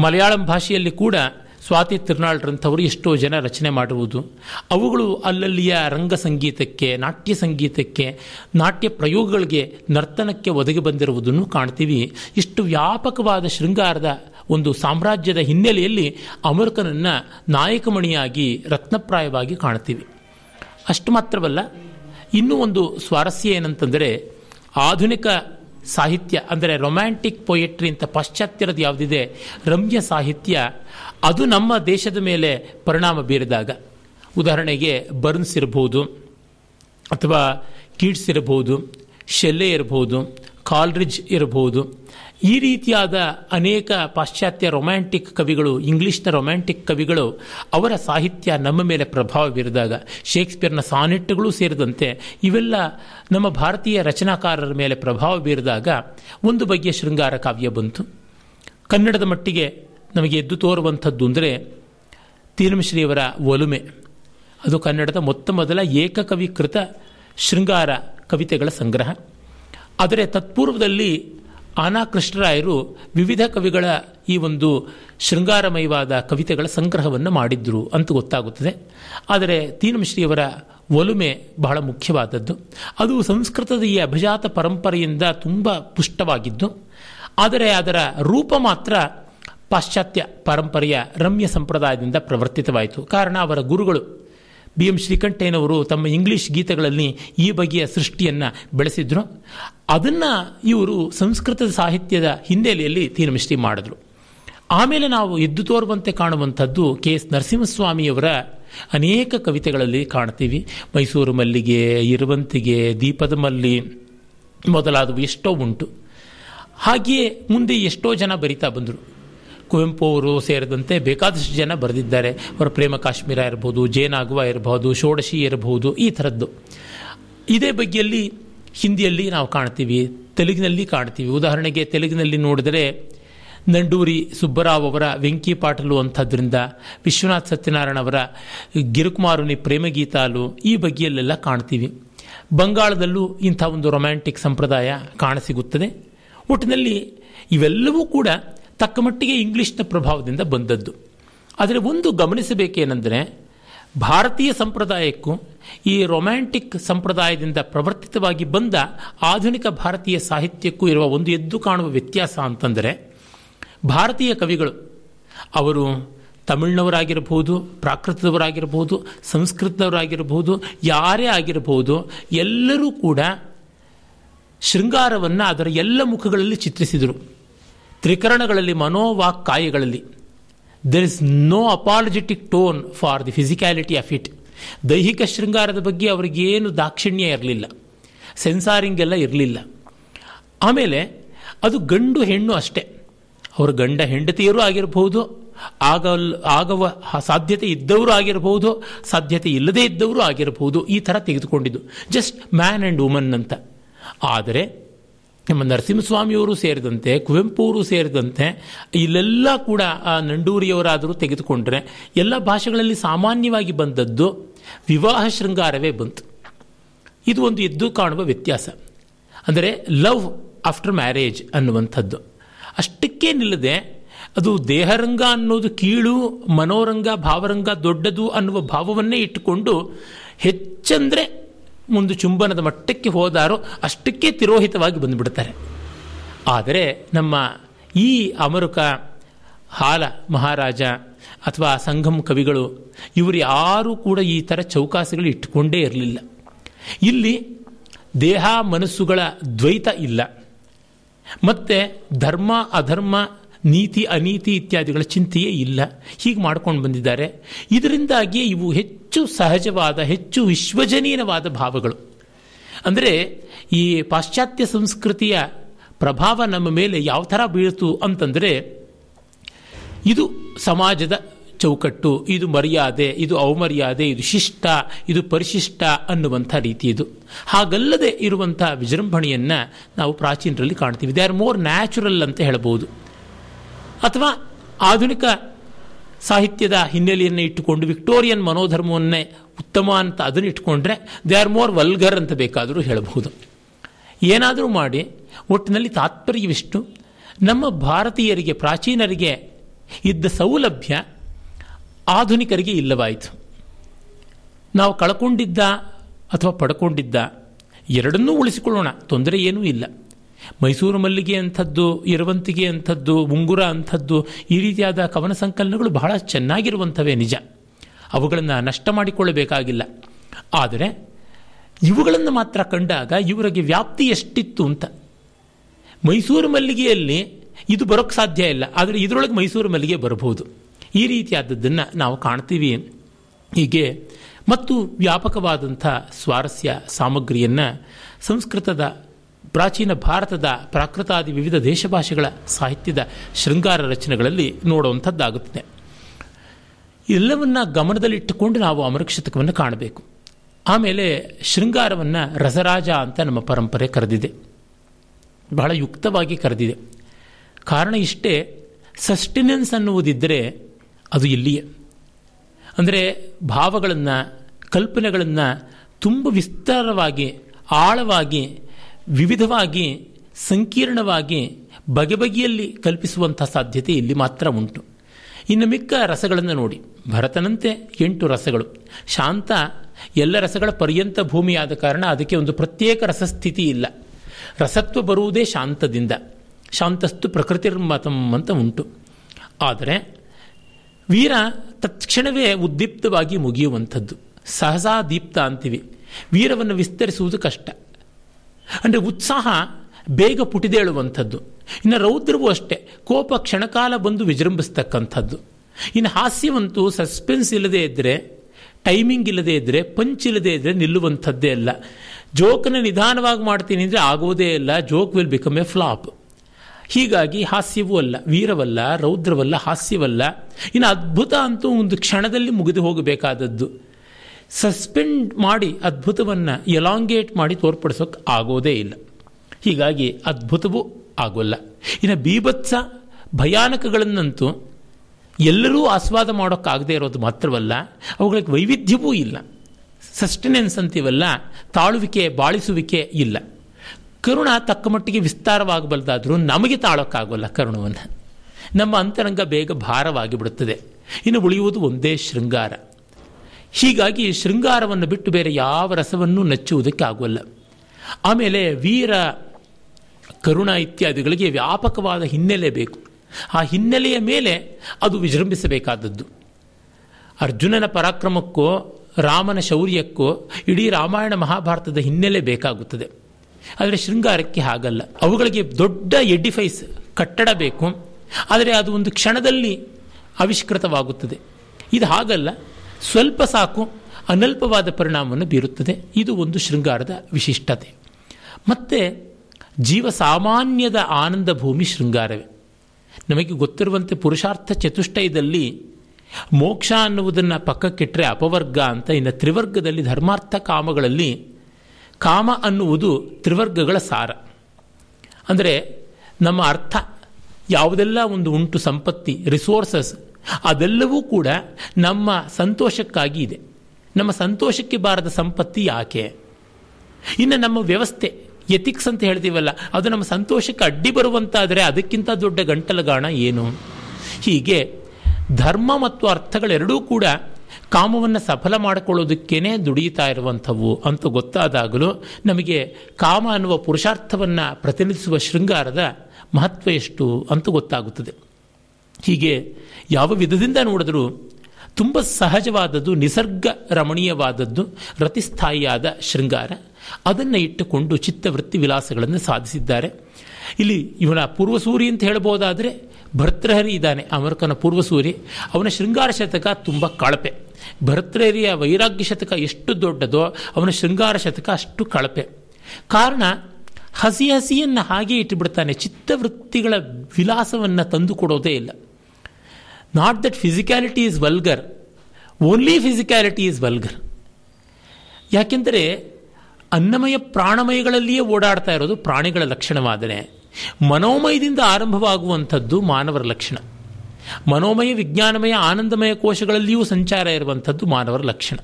ಮಲಯಾಳಂ ಭಾಷೆಯಲ್ಲಿ ಕೂಡ ಸ್ವಾತಿ ತಿರುನಾಳ್ರಂಥವರು ಎಷ್ಟೋ ಜನ ರಚನೆ ಮಾಡುವುದು. ಅವುಗಳು ಅಲ್ಲಲ್ಲಿಯ ರಂಗ ಸಂಗೀತಕ್ಕೆ, ನಾಟ್ಯ ಸಂಗೀತಕ್ಕೆ, ನಾಟ್ಯ ಪ್ರಯೋಗಗಳಿಗೆ ನರ್ತನಕ್ಕೆ ಒದಗಿ ಬಂದಿರುವುದನ್ನು ಕಾಣ್ತೀವಿ. ಇಷ್ಟು ವ್ಯಾಪಕವಾದ ಶೃಂಗಾರದ ಒಂದು ಸಾಮ್ರಾಜ್ಯದ ಹಿನ್ನೆಲೆಯಲ್ಲಿ ಅಮೃಕನನ್ನು ನಾಯಕಮಣಿಯಾಗಿ ರತ್ನಪ್ರಾಯವಾಗಿ ಕಾಣ್ತೀವಿ. ಅಷ್ಟು ಮಾತ್ರವಲ್ಲ, ಇನ್ನೂ ಒಂದು ಸ್ವಾರಸ್ಯ ಏನಂತಂದರೆ, ಆಧುನಿಕ ಸಾಹಿತ್ಯ, ಅಂದರೆ ರೊಮ್ಯಾಂಟಿಕ್ ಪೊಯೆಟ್ರಿ ಅಂತ ಪಾಶ್ಚಾತ್ಯರದ್ದು ಯಾವುದಿದೆ, ರಮ್ಯ ಸಾಹಿತ್ಯ, ಅದು ನಮ್ಮ ದೇಶದ ಮೇಲೆ ಪರಿಣಾಮ ಬೀರಿದಾಗ. ಉದಾಹರಣೆಗೆ ಬರ್ನ್ಸ್ ಇರಬಹುದು ಅಥವಾ ಕೀಟ್ಸ್ ಇರಬಹುದು ಶೆಲ್ಲೆ ಇರಬಹುದು ಕಾಲ್ರಿಜ್ ಇರಬಹುದು ಈ ರೀತಿಯಾದ ಅನೇಕ ಪಾಶ್ಚಾತ್ಯ ರೊಮ್ಯಾಂಟಿಕ್ ಕವಿಗಳು ಇಂಗ್ಲಿಷ್ನ ರೊಮ್ಯಾಂಟಿಕ್ ಕವಿಗಳು, ಅವರ ಸಾಹಿತ್ಯ ನಮ್ಮ ಮೇಲೆ ಪ್ರಭಾವ ಬೀರಿದಾಗ ಶೇಕ್ಸ್ಪಿಯರ್ನ ಸಾನೆಟ್ಗಳು ಸೇರಿದಂತೆ ಇವೆಲ್ಲ ನಮ್ಮ ಭಾರತೀಯ ರಚನಾಕಾರರ ಮೇಲೆ ಪ್ರಭಾವ ಬೀರಿದಾಗ ಒಂದು ಬಗೆಯ ಶೃಂಗಾರ ಕಾವ್ಯ ಬಂತು. ಕನ್ನಡದ ಮಟ್ಟಿಗೆ ನಮಗೆ ಎದ್ದು ತೋರುವಂಥದ್ದು ಅಂದರೆ ತೀರ್ಮಶ್ರೀಯವರ ಒಲುಮೆ. ಅದು ಕನ್ನಡದ ಮೊತ್ತ ಮೊದಲ ಏಕಕವಿಕೃತ ಶೃಂಗಾರ ಕವಿತೆಗಳ ಸಂಗ್ರಹ. ಆದರೆ ತತ್ಪೂರ್ವದಲ್ಲಿ ಆನಾ ಕೃಷ್ಣರಾಯರು ವಿವಿಧ ಕವಿಗಳ ಈ ಒಂದು ಶೃಂಗಾರಮಯವಾದ ಕವಿತೆಗಳ ಸಂಗ್ರಹವನ್ನು ಮಾಡಿದ್ರು ಅಂತ ಗೊತ್ತಾಗುತ್ತದೆ. ಆದರೆ ತೀನಮಶ್ರೀಯವರ ಒಲುಮೆ ಬಹಳ ಮುಖ್ಯವಾದದ್ದು. ಅದು ಸಂಸ್ಕೃತದ ಈ ಅಭಿಜಾತ ಪರಂಪರೆಯಿಂದ ತುಂಬ ಪುಷ್ಟವಾಗಿದ್ದು, ಆದರೆ ಅದರ ರೂಪ ಮಾತ್ರ ಪಾಶ್ಚಾತ್ಯ ಪರಂಪರೆಯ ರಮ್ಯ ಸಂಪ್ರದಾಯದಿಂದ ಪ್ರವರ್ತಿತವಾಯಿತು. ಕಾರಣ ಅವರ ಗುರುಗಳು ಬಿ ಎಂ ಶ್ರೀಕಂಠಯ್ಯನವರು ತಮ್ಮ ಇಂಗ್ಲಿಷ್ ಗೀತೆಗಳಲ್ಲಿ ಈ ಬಗೆಯ ಸೃಷ್ಟಿಯನ್ನು ಬೆಳೆಸಿದ್ರು. ಅದನ್ನು ಇವರು ಸಂಸ್ಕೃತದ ಸಾಹಿತ್ಯದ ಹಿನ್ನೆಲೆಯಲ್ಲಿ ತೀರ್ಮಿಷ್ಟಿ ಮಾಡಿದ್ರು. ಆಮೇಲೆ ನಾವು ಎದ್ದು ತೋರುವಂತೆ ಕಾಣುವಂಥದ್ದು ಕೆ ಎಸ್ ನರಸಿಂಹಸ್ವಾಮಿಯವರ ಅನೇಕ ಕವಿತೆಗಳಲ್ಲಿ ಕಾಣ್ತೀವಿ. ಮೈಸೂರು ಮಲ್ಲಿಗೆ, ಇರುವಂತಿಗೆ, ದೀಪದ ಮಲ್ಲಿ ಮೊದಲಾದವು ಎಷ್ಟೋ ಉಂಟು. ಹಾಗೆಯೇ ಮುಂದೆ ಎಷ್ಟೋ ಜನ ಬರಿತಾ ಬಂದರು. ಕುವೆಂಪು ಅವರು ಸೇರಿದಂತೆ ಬೇಕಾದಷ್ಟು ಜನ ಬರೆದಿದ್ದಾರೆ. ಅವರ ಪ್ರೇಮ ಕಾಶ್ಮೀರ ಇರಬಹುದು ಜೇನಾಗುವ ಇರಬಹುದು ಷೋಡಶಿ ಇರಬಹುದು ಈ ಥರದ್ದು. ಇದೇ ಬಗ್ಗೆಯಲ್ಲಿ ಹಿಂದಿಯಲ್ಲಿ ನಾವು ಕಾಣ್ತೀವಿ, ತೆಲುಗಿನಲ್ಲಿ ಕಾಣ್ತೀವಿ. ಉದಾಹರಣೆಗೆ ತೆಲುಗಿನಲ್ಲಿ ನೋಡಿದರೆ, ನಂಡೂರಿ ಸುಬ್ಬರಾವ್ ಅವರ ವೆಂಕಿ ಪಾಟಲು ಅಂಥದ್ರಿಂದ, ವಿಶ್ವನಾಥ್ ಸತ್ಯನಾರಾಯಣ ಅವರ ಗಿರುಕುಮಾರುನಿ ಪ್ರೇಮಗೀತಾಲು ಈ ಬಗ್ಗೆಯಲ್ಲೆಲ್ಲ ಕಾಣ್ತೀವಿ. ಬಂಗಾಳದಲ್ಲೂ ಇಂಥ ಒಂದು ರೊಮ್ಯಾಂಟಿಕ್ ಸಂಪ್ರದಾಯ ಕಾಣಸಿಗುತ್ತದೆ. ಒಟ್ಟಿನಲ್ಲಿ ಇವೆಲ್ಲವೂ ಕೂಡ ತಕ್ಕ ಮಟ್ಟಿಗೆ ಇಂಗ್ಲಿಷ್ನ ಪ್ರಭಾವದಿಂದ ಬಂದದ್ದು. ಆದರೆ ಒಂದು ಗಮನಿಸಬೇಕೇನೆಂದರೆ, ಭಾರತೀಯ ಸಂಪ್ರದಾಯಕ್ಕೂ ಈ ರೊಮ್ಯಾಂಟಿಕ್ ಸಂಪ್ರದಾಯದಿಂದ ಪ್ರವರ್ತಿತವಾಗಿ ಬಂದ ಆಧುನಿಕ ಭಾರತೀಯ ಸಾಹಿತ್ಯಕ್ಕೂ ಇರುವ ಒಂದು ಎದ್ದು ಕಾಣುವ ವ್ಯತ್ಯಾಸ ಅಂತಂದರೆ, ಭಾರತೀಯ ಕವಿಗಳು, ಅವರು ತಮಿಳ್ನವರಾಗಿರಬಹುದು, ಪ್ರಾಕೃತದವರಾಗಿರಬಹುದು, ಸಂಸ್ಕೃತದವರಾಗಿರಬಹುದು, ಯಾರೇ ಆಗಿರಬಹುದು, ಎಲ್ಲರೂ ಕೂಡ ಶೃಂಗಾರವನ್ನು ಅದರ ಎಲ್ಲ ಮುಖಗಳಲ್ಲಿ ಚಿತ್ರಿಸಿದರು. ತ್ರಿಕರಣಗಳಲ್ಲಿ ಮನೋವಾಕ್ ಕಾಯಗಳಲ್ಲಿ there is no apologetic tone for the physicality of it ದೈಹಿಕ ಶೃಂಗಾರದ ಬಗ್ಗೆ ಅವರಿಗೇನು ದಾಕ್ಷಿಣ್ಯ ಇರಲಿಲ್ಲ. ಸೆನ್ಸಾರಿಂಗ್ ಎಲ್ಲ ಇರಲಿಲ್ಲ. ಆಮೇಲೆ, ಅದು ಗಂಡು ಹೆಣ್ಣು ಅಷ್ಟೇ. ಅವರು ಗಂಡ ಹೆಂಡತಿಯರೂ ಆಗಿರಬಹುದು ಆಗಲ್, ಆಗವ ಸಾಧ್ಯತೆ ಇದ್ದವರು ಆಗಿರಬಹುದು ಸಾಧ್ಯತೆ ಇಲ್ಲದೇ ಇದ್ದವರು ಆಗಿರಬಹುದು ಈ ಥರ ತೆಗೆದುಕೊಂಡಿದ್ದು. ಜಸ್ಟ್ ಮ್ಯಾನ್ ಆ್ಯಂಡ್ ವುಮನ್ ಅಂತ. ಆದರೆ ನಮ್ಮ ನರಸಿಂಹಸ್ವಾಮಿಯವರು ಸೇರಿದಂತೆ ಕುವೆಂಪು ಅವರು ಸೇರಿದಂತೆ, ಇಲ್ಲೆಲ್ಲ ಕೂಡ, ಆ, ನಂಡೂರಿಯವರಾದರೂ ತೆಗೆದುಕೊಂಡ್ರೆ, ಎಲ್ಲ ಭಾಷೆಗಳಲ್ಲಿ ಸಾಮಾನ್ಯವಾಗಿ ಬಂದದ್ದು ವಿವಾಹ ಶೃಂಗಾರವೇ ಬಂತು. ಇದು ಒಂದು ಎದ್ದು ಕಾಣುವ ವ್ಯತ್ಯಾಸ. ಅಂದರೆ, ಲವ್ ಆಫ್ಟರ್ ಮ್ಯಾರೇಜ್ ಅನ್ನುವಂಥದ್ದು. ಅಷ್ಟಕ್ಕೇ ನಿಲ್ಲದೆ, ಅದು ದೇಹರಂಗ ಅನ್ನೋದು ಕೀಳು, ಮನೋರಂಗ, ಭಾವರಂಗ ದೊಡ್ಡದು ಅನ್ನುವ ಭಾವವನ್ನೇ ಇಟ್ಟುಕೊಂಡು, ಹೆಚ್ಚಂದ್ರೆ ಒಂದು ಚುಂಬನದ ಮಟ್ಟಕ್ಕೆ ಹೋದಾರೋ ಅಷ್ಟಕ್ಕೆ ತಿರೋಹಿತವಾಗಿ ಬಂದುಬಿಡ್ತಾರೆ. ಆದರೆ ನಮ್ಮ ಈ ಅಮರುಕ ಹಾಲ ಮಹಾರಾಜ ಅಥವಾ ಸಂಘಂ ಕವಿಗಳು ಇವರು ಯಾರೂ ಕೂಡ ಈ ಥರ ಚೌಕಾಸಿಗಳು ಇಟ್ಟುಕೊಂಡೇ ಇರಲಿಲ್ಲ. ಇಲ್ಲಿ ದೇಹ ಮನಸ್ಸುಗಳ ದ್ವೈತ ಇಲ್ಲ. ಮತ್ತು ಧರ್ಮ, ಅಧರ್ಮ ನೀತಿ, ಅನೀತಿ ಇತ್ಯಾದಿಗಳ ಚಿಂತೆಯೇ ಇಲ್ಲ. ಹೀಗೆ ಮಾಡ್ಕೊಂಡು ಬಂದಿದ್ದಾರೆ. ಇದರಿಂದಾಗಿ ಇವು ಹೆಚ್ಚು ಸಹಜವಾದ, ಹೆಚ್ಚು ವಿಶ್ವಜನೀಯವಾದ ಭಾವಗಳು. ಅಂದರೆ ಈ ಪಾಶ್ಚಾತ್ಯ ಸಂಸ್ಕೃತಿಯ ಪ್ರಭಾವ ನಮ್ಮ ಮೇಲೆ ಯಾವ ಥರ ಬೀಳ್ತು ಅಂತಂದರೆ, ಇದು ಸಮಾಜದ ಚೌಕಟ್ಟು, ಇದು ಮರ್ಯಾದೆ, ಇದು ಅವಮರ್ಯಾದೆ, ಇದು ಶಿಷ್ಟ, ಇದು ಪರಿಶಿಷ್ಟ ಅನ್ನುವಂಥ ರೀತಿ ಇದು. ಹಾಗಲ್ಲದೆ ಇರುವಂಥ ವಿಜೃಂಭಣೆಯನ್ನು ನಾವು ಪ್ರಾಚೀನರಲ್ಲಿ ಕಾಣ್ತೀವಿ. ದೇ ಆರ್ ಮೋರ್ ನ್ಯಾಚುರಲ್ ಅಂತ ಹೇಳಬಹುದು ಅಥವಾ ಆಧುನಿಕ ಸಾಹಿತ್ಯದ ಹಿನ್ನೆಲೆಯನ್ನು ಇಟ್ಟುಕೊಂಡು ವಿಕ್ಟೋರಿಯನ್ ಮನೋಧರ್ಮವನ್ನೇ ಉತ್ತಮ ಅಂತ ಅದನ್ನು ಇಟ್ಕೊಂಡ್ರೆ ದೇ ಆರ್ ಮೋರ್ ವಲ್ಗರ್ ಅಂತ ಬೇಕಾದರೂ ಹೇಳಬಹುದು. ಏನಾದರೂ ಮಾಡಿ, ಒಟ್ಟಿನಲ್ಲಿ ತಾತ್ಪರ್ಯವಿಷ್ಟು ನಮ್ಮ ಭಾರತೀಯರಿಗೆ, ಪ್ರಾಚೀನರಿಗೆ ಇದ್ದ ಸೌಲಭ್ಯ ಆಧುನಿಕರಿಗೆ ಇಲ್ಲವಾಯಿತು. ನಾವು ಕಳ್ಕೊಂಡಿದ್ದ ಅಥವಾ ಪಡ್ಕೊಂಡಿದ್ದ ಎರಡನ್ನೂ ಉಳಿಸಿಕೊಳ್ಳೋಣ, ತೊಂದರೆ ಏನೂ ಇಲ್ಲ. ಮೈಸೂರು ಮಲ್ಲಿಗೆ ಅಂಥದ್ದು ಇರುವಂತಿಗೆ ಅಂಥದ್ದು, ಉಂಗುರ ಅಂಥದ್ದು, ಈ ರೀತಿಯಾದ ಕವನ ಸಂಕಲನಗಳು ಬಹಳ ಚೆನ್ನಾಗಿರುವಂಥವೇ ನಿಜ. ಅವುಗಳನ್ನು ನಷ್ಟ ಮಾಡಿಕೊಳ್ಳಬೇಕಾಗಿಲ್ಲ. ಆದರೆ, ಇವುಗಳನ್ನು ಮಾತ್ರ ಕಂಡಾಗ ಇವರಿಗೆ ವ್ಯಾಪ್ತಿ ಎಷ್ಟಿತ್ತು ಅಂತ. ಮೈಸೂರು ಮಲ್ಲಿಗೆಯಲ್ಲಿ ಇದು ಬರೋಕ್ಕೆ ಸಾಧ್ಯ ಇಲ್ಲ, ಆದರೆ ಇದರೊಳಗೆ ಮೈಸೂರು ಮಲ್ಲಿಗೆ ಬರಬಹುದು. ಈ ರೀತಿಯಾದದ್ದನ್ನು ನಾವು ಕಾಣ್ತೀವಿ. ಹೀಗೆ ಮತ್ತು ವ್ಯಾಪಕವಾದಂಥ ಸ್ವಾರಸ್ಯ ಸಾಮಗ್ರಿಯನ್ನು ಸಂಸ್ಕೃತದ ಪ್ರಾಚೀನ ಭಾರತದ ಪ್ರಾಕೃತಾದಿ ವಿವಿಧ ದೇಶ ಭಾಷೆಗಳ ಸಾಹಿತ್ಯದ ಶೃಂಗಾರ ರಚನೆಗಳಲ್ಲಿ ನೋಡುವಂಥದ್ದಾಗುತ್ತದೆ. ಎಲ್ಲವನ್ನ ಗಮನದಲ್ಲಿಟ್ಟುಕೊಂಡು ನಾವು ಅಮರಕ್ಷತಕವನ್ನು ಕಾಣಬೇಕು. ಆಮೇಲೆ ಶೃಂಗಾರವನ್ನು ರಸರಾಜ ಅಂತ ನಮ್ಮ ಪರಂಪರೆ ಕರೆದಿದೆ. ಬಹಳ ಯುಕ್ತವಾಗಿ ಕರೆದಿದೆ. ಕಾರಣ ಇಷ್ಟೇ, ಸಸ್ಟಿನೆನ್ಸ್ ಅನ್ನುವುದಿದ್ದರೆ ಅದು ಇಲ್ಲಿಯೇ. ಅಂದರೆ ಭಾವಗಳನ್ನು, ಕಲ್ಪನೆಗಳನ್ನು ತುಂಬ ವಿಸ್ತಾರವಾಗಿ, ಆಳವಾಗಿ ವಿವಿಧವಾಗಿ, ಸಂಕೀರ್ಣವಾಗಿ ಬಗೆ ಬಗೆಯಲ್ಲಿ ಕಲ್ಪಿಸುವಂಥ ಸಾಧ್ಯತೆ ಇಲ್ಲಿ ಮಾತ್ರ ಉಂಟು. ಇನ್ನು ಮಿಕ್ಕ ರಸಗಳನ್ನು ನೋಡಿ. ಭರತನಂತೆ ಎಂಟು ರಸಗಳು. ಶಾಂತ ಎಲ್ಲ ರಸಗಳ ಪರ್ಯಂತ ಭೂಮಿಯಾದ ಕಾರಣ ಅದಕ್ಕೆ ಒಂದು ಪ್ರತ್ಯೇಕ ರಸಸ್ಥಿತಿ ಇಲ್ಲ. ರಸತ್ವ ಬರುವುದೇ ಶಾಂತದಿಂದ. ಶಾಂತಸ್ತು ಪ್ರಕೃತಿರ್ಮತಂ ಅಂತ ಉಂಟು. ಆದರೆ, ವೀರ ತತ್ಕ್ಷಣವೇ ಉದ್ದೀಪ್ತವಾಗಿ ಮುಗಿಯುವಂಥದ್ದು. ಸಹಸಾ ದೀಪ್ತ ಅಂತೀವಿ. ವೀರವನ್ನು ವಿಸ್ತರಿಸುವುದು ಕಷ್ಟ. ಅಂದರೆ ಉತ್ಸಾಹ ಬೇಗ ಪುಟಿದೇಳುವಂಥದ್ದು. ಇನ್ನು ರೌದ್ರವೂ ಅಷ್ಟೇ, ಕೋಪ ಕ್ಷಣಕಾಲ ಬಂದು ವಿಜೃಂಭಿಸ್ತಕ್ಕಂಥದ್ದು. ಇನ್ನು ಹಾಸ್ಯವಂತೂ ಸಸ್ಪೆನ್ಸ್ ಇಲ್ಲದೇ ಇದ್ದರೆ ಟೈಮಿಂಗ್ ಇಲ್ಲದೇ ಇದ್ದರೆ ಪಂಚ್ ಇಲ್ಲದೇ ಇದ್ದರೆ ನಿಲ್ಲುವಂಥದ್ದೇ ಅಲ್ಲ. ಜೋಕನ್ನು ನಿಧಾನವಾಗಿ ಮಾಡ್ತೀನಿ ಅಂದರೆ ಆಗೋದೇ ಇಲ್ಲ, joke will become a flop. ಹೀಗಾಗಿ ಹಾಸ್ಯವೂ ಅಲ್ಲ, ವೀರವಲ್ಲ, ರೌದ್ರವಲ್ಲ, ಹಾಸ್ಯವಲ್ಲ. ಇನ್ನು ಅದ್ಭುತ ಅಂತೂ ಒಂದು ಕ್ಷಣದಲ್ಲಿ ಮುಗಿದು ಹೋಗಬೇಕಾದದ್ದು. ಸಸ್ಪೆಂಡ್ ಮಾಡಿ ಅದ್ಭುತವನ್ನು ಎಲಾಂಗೇಟ್ ಮಾಡಿ ತೋರ್ಪಡಿಸೋಕೆ ಆಗೋದೇ ಇಲ್ಲ. ಹೀಗಾಗಿ ಅದ್ಭುತವೂ ಆಗೋಲ್ಲ. ಇನ್ನು ಬೀಭತ್ಸ ಭಯಾನಕಗಳನ್ನಂತೂ ಎಲ್ಲರೂ ಆಸ್ವಾದ ಮಾಡೋಕ್ಕಾಗದೇ ಇರೋದು ಮಾತ್ರವಲ್ಲ, ಅವುಗಳಿಗೆ ವೈವಿಧ್ಯವೂ ಇಲ್ಲ. ಸಸ್ಟೆನೆನ್ಸ್ ಅಂತೀವಲ್ಲ, ತಾಳುವಿಕೆ, ಬಾಳಿಸುವಿಕೆ ಇಲ್ಲ. ಕರುಣ ತಕ್ಕ ಮಟ್ಟಿಗೆ ವಿಸ್ತಾರವಾಗಬಲ್ಲದಾದರೂ ನಮಗೆ ತಾಳೋಕ್ಕಾಗೋಲ್ಲ ಕರುಣವನ್ನು. ನಮ್ಮ ಅಂತರಂಗ ಬೇಗ ಭಾರವಾಗಿ ಬಿಡುತ್ತದೆ ಇನ್ನು ಉಳಿಯುವುದು ಒಂದೇ ಶೃಂಗಾರ. ಹೀಗಾಗಿ ಶೃಂಗಾರವನ್ನು ಬಿಟ್ಟು ಬೇರೆ ಯಾವ ರಸವನ್ನು ನಚ್ಚುವುದಕ್ಕೆ ಆಗೋಲ್ಲ ಆಮೇಲೆ ವೀರ ಕರುಣ ಇತ್ಯಾದಿಗಳಿಗೆ ವ್ಯಾಪಕವಾದ ಹಿನ್ನೆಲೆ ಬೇಕು. ಆ ಹಿನ್ನೆಲೆಯ ಮೇಲೆ ಅದು ವಿಜೃಂಭಿಸಬೇಕಾದದ್ದು. ಅರ್ಜುನನ ಪರಾಕ್ರಮಕ್ಕೋ, ರಾಮನ ಶೌರ್ಯಕ್ಕೋ, ಇಡೀ ರಾಮಾಯಣ ಮಹಾಭಾರತದ ಹಿನ್ನೆಲೆ ಬೇಕಾಗುತ್ತದೆ. ಆದರೆ ಶೃಂಗಾರಕ್ಕೆ ಹಾಗಲ್ಲ. ಅವುಗಳಿಗೆ ದೊಡ್ಡ ಎಡಿಫೈಸ್ ಕಟ್ಟಡ ಬೇಕು. ಆದರೆ ಅದು ಒಂದು ಕ್ಷಣದಲ್ಲಿ ಆವಿಷ್ಕೃತವಾಗುತ್ತದೆ. ಇದು ಹಾಗಲ್ಲ. ಸ್ವಲ್ಪ ಸಾಕು ಅನಲ್ಪವಾದ ಪರಿಣಾಮವನ್ನು ಬೀರುತ್ತದೆ. ಇದು ಒಂದು ಶೃಂಗಾರದ ವಿಶಿಷ್ಟತೆ. ಮತ್ತು ಜೀವ ಸಾಮಾನ್ಯದ ಆನಂದ ಭೂಮಿ ಶೃಂಗಾರವೇ. ನಮಗೆ ಗೊತ್ತಿರುವಂತೆ ಪುರುಷಾರ್ಥ ಚತುಷ್ಟಯದಲ್ಲಿ ಮೋಕ್ಷ ಅನ್ನುವುದನ್ನು ಪಕ್ಕಕ್ಕಿಟ್ಟರೆ ಅಪವರ್ಗ ಅಂತ ಇನ್ನು ತ್ರಿವರ್ಗದಲ್ಲಿ ಧರ್ಮಾರ್ಥ ಕಾಮಗಳಲ್ಲಿ ಕಾಮ ಅನ್ನುವುದು ತ್ರಿವರ್ಗಗಳ ಸಾರ. ಅಂದರೆ ನಮ್ಮ ಅರ್ಥ ಯಾವುದೆಲ್ಲ ಒಂದು ಉಂಟು ಸಂಪತ್ತಿ ರಿಸೋರ್ಸಸ್ ಅದೆಲ್ಲವೂ ಕೂಡ ನಮ್ಮ ಸಂತೋಷಕ್ಕಾಗಿ ಇದೆ. ನಮ್ಮ ಸಂತೋಷಕ್ಕೆ ಬಾರದ ಸಂಪತ್ತಿ ಯಾಕೆ? ಇನ್ನು ನಮ್ಮ ವ್ಯವಸ್ಥೆ ಎಥಿಕ್ಸ್ ಅಂತ ಹೇಳ್ತೀವಲ್ಲ, ಅದು ನಮ್ಮ ಸಂತೋಷಕ್ಕೆ ಅಡ್ಡಿ ಬರುವಂತಾದರೆ ಅದಕ್ಕಿಂತ ದೊಡ್ಡ ಗಂಟಲಗಾಣ ಏನು? ಹೀಗೆ ಧರ್ಮ ಮತ್ತು ಅರ್ಥಗಳೆರಡೂ ಕೂಡ ಕಾಮವನ್ನು ಸಫಲ ಮಾಡಿಕೊಳ್ಳೋದಕ್ಕೇನೆ ದುಡಿಯುತ್ತಾ ಇರುವಂಥವು ಅಂತ ಗೊತ್ತಾದಾಗಲೂ ನಮಗೆ ಕಾಮ ಅನ್ನುವ ಪುರುಷಾರ್ಥವನ್ನು ಪ್ರತಿನಿಧಿಸುವ ಶೃಂಗಾರದ ಮಹತ್ವ ಎಷ್ಟು ಅಂತ ಗೊತ್ತಾಗುತ್ತದೆ. ಹೀಗೆ ಯಾವ ವಿಧದಿಂದ ನೋಡಿದರೂ ತುಂಬ ಸಹಜವಾದದ್ದು, ನಿಸರ್ಗ ರಮಣೀಯವಾದದ್ದು, ರತಿಸ್ಥಾಯಿಯಾದ ಶೃಂಗಾರ. ಅದನ್ನು ಇಟ್ಟುಕೊಂಡು ಚಿತ್ತವೃತ್ತಿ ವಿಲಾಸಗಳನ್ನು ಸಾಧಿಸಿದ್ದಾರೆ. ಇಲ್ಲಿ ಇವನ ಪೂರ್ವಸೂರಿ ಅಂತ ಹೇಳ್ಬೋದಾದರೆ ಭರ್ತೃಹರಿ ಇದ್ದಾನೆ, ಅಮರಕನ ಪೂರ್ವಸೂರಿ. ಅವನ ಶೃಂಗಾರ ಶತಕ ತುಂಬ ಕಳಪೆ. ಭರ್ತೃಹರಿಯ ವೈರಾಗ್ಯ ಶತಕ ಎಷ್ಟು ದೊಡ್ಡದೋ ಅವನ ಶೃಂಗಾರ ಶತಕ ಅಷ್ಟು ಕಳಪೆ. ಕಾರಣ, ಹಸಿ ಹಸಿಯನ್ನು ಹಾಗೆ ಇಟ್ಟುಬಿಡ್ತಾನೆ ಚಿತ್ತವೃತ್ತಿಗಳ ವಿಲಾಸವನ್ನು ತಂದು ಕೊಡೋದೇ ಇಲ್ಲ. Not that physicality is vulgar only physicality is vulgar ಯಾಕೆಂದರೆ ಅನ್ನಮಯ ಪ್ರಾಣಮಯಗಳಲ್ಲಿಯೇ ಓಡಾಡ್ತಾ ಇರೋದು ಪ್ರಾಣಿಗಳ ಲಕ್ಷಣವಾದರೆ ಮನೋಮಯದಿಂದ ಆರಂಭವಾಗುವಂಥದ್ದು ಮಾನವರ ಲಕ್ಷಣ. ಮನೋಮಯ, ವಿಜ್ಞಾನಮಯ, ಆನಂದಮಯ ಕೋಶಗಳಲ್ಲಿಯೂ ಸಂಚಾರ ಇರುವಂಥದ್ದು ಮಾನವರ ಲಕ್ಷಣ.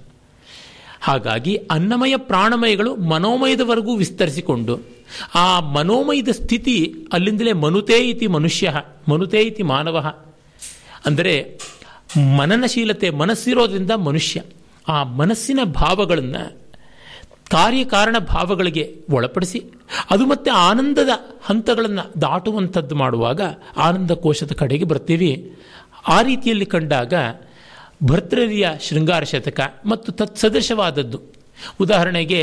ಹಾಗಾಗಿ ಅನ್ನಮಯ ಪ್ರಾಣಮಯಗಳು ಮನೋಮಯದವರೆಗೂ ವಿಸ್ತರಿಸಿಕೊಂಡು, ಆ ಮನೋಮಯದ ಸ್ಥಿತಿ ಅಲ್ಲಿಂದಲೇ ಮನುತೇ ಇತಿ ಮನುಷ್ಯ, ಮನುತೇ ಇತಿ ಮಾನವ. ಅಂದರೆ ಮನನಶೀಲತೆ ಮನಸ್ಸಿರೋದ್ರಿಂದ ಮನುಷ್ಯ. ಆ ಮನಸ್ಸಿನ ಭಾವಗಳನ್ನು ಕಾರ್ಯಕಾರಣ ಭಾವಗಳಿಗೆ ಒಳಪಡಿಸಿ, ಅದು ಮತ್ತೆ ಆನಂದದ ಹಂತಗಳನ್ನು ದಾಟುವಂಥದ್ದು ಮಾಡುವಾಗ ಆನಂದ ಕೋಶದ ಕಡೆಗೆ ಬರ್ತೀವಿ. ಆ ರೀತಿಯಲ್ಲಿ ಕಂಡಾಗ ಭರ್ತೃರಿಯ ಶೃಂಗಾರ ಶತಕ ಮತ್ತು ತತ್ಸದೃಶವಾದದ್ದು. ಉದಾಹರಣೆಗೆ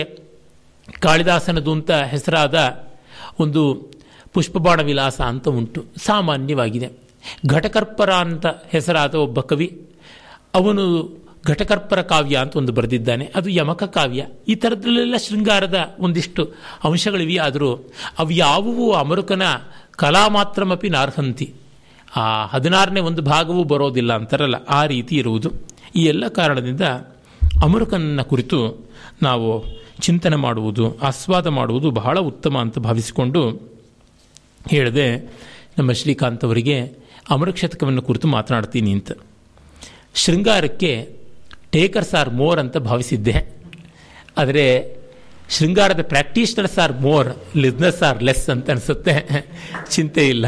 ಕಾಳಿದಾಸನದು ಅಂತ ಹೆಸರಾದ ಒಂದು ಪುಷ್ಪಬಾಣ ವಿಲಾಸ ಅಂತ ಉಂಟು. ಸಾಮಾನ್ಯವಾಗಿದೆ. ಘಟಕರ್ಪರ ಅಂತ ಹೆಸರಾದ ಒಬ್ಬ ಕವಿ, ಅವನು ಘಟಕರ್ಪರ ಕಾವ್ಯ ಅಂತ ಒಂದು ಬರೆದಿದ್ದಾನೆ. ಅದು ಯಮಕ ಕಾವ್ಯ. ಈ ಥರದಲ್ಲೆಲ್ಲ ಶೃಂಗಾರದ ಒಂದಿಷ್ಟು ಅಂಶಗಳಿವೆ. ಆದರೂ ಅವು ಯಾವುವು ಅಮರುಕನ ಕಲಾ ಮಾತ್ರಮಪಿ ನಾರ್ಹಂತಿ. ಆ ಹದಿನಾರನೇ ಒಂದು ಭಾಗವೂ ಬರೋದಿಲ್ಲ ಅಂತಾರಲ್ಲ, ಆ ರೀತಿ ಇರುವುದು. ಈ ಎಲ್ಲ ಕಾರಣದಿಂದ ಅಮರುಕನ ಕುರಿತು ನಾವು ಚಿಂತನೆ ಮಾಡುವುದು, ಆಸ್ವಾದ ಮಾಡುವುದು ಬಹಳ ಉತ್ತಮ ಅಂತ ಭಾವಿಸಿಕೊಂಡು ಹೇಳಿದೆ ನಮ್ಮ ಶ್ರೀಕಾಂತ್ ಅವರಿಗೆ. ಅಮರಕ್ಷತಕವನ್ನು ಕುರಿತು ಮಾತನಾಡ್ತೀನಿ ಅಂತ. ಶೃಂಗಾರಕ್ಕೆ ಟೇಕರ್ಸ್ ಆರ್ ಮೋರ್ ಅಂತ ಭಾವಿಸಿದ್ದೆ. ಆದರೆ ಶೃಂಗಾರದ practitioners are more listeners are less ಅಂತ ಅನಿಸುತ್ತೆ. ಚಿಂತೆ ಇಲ್ಲ.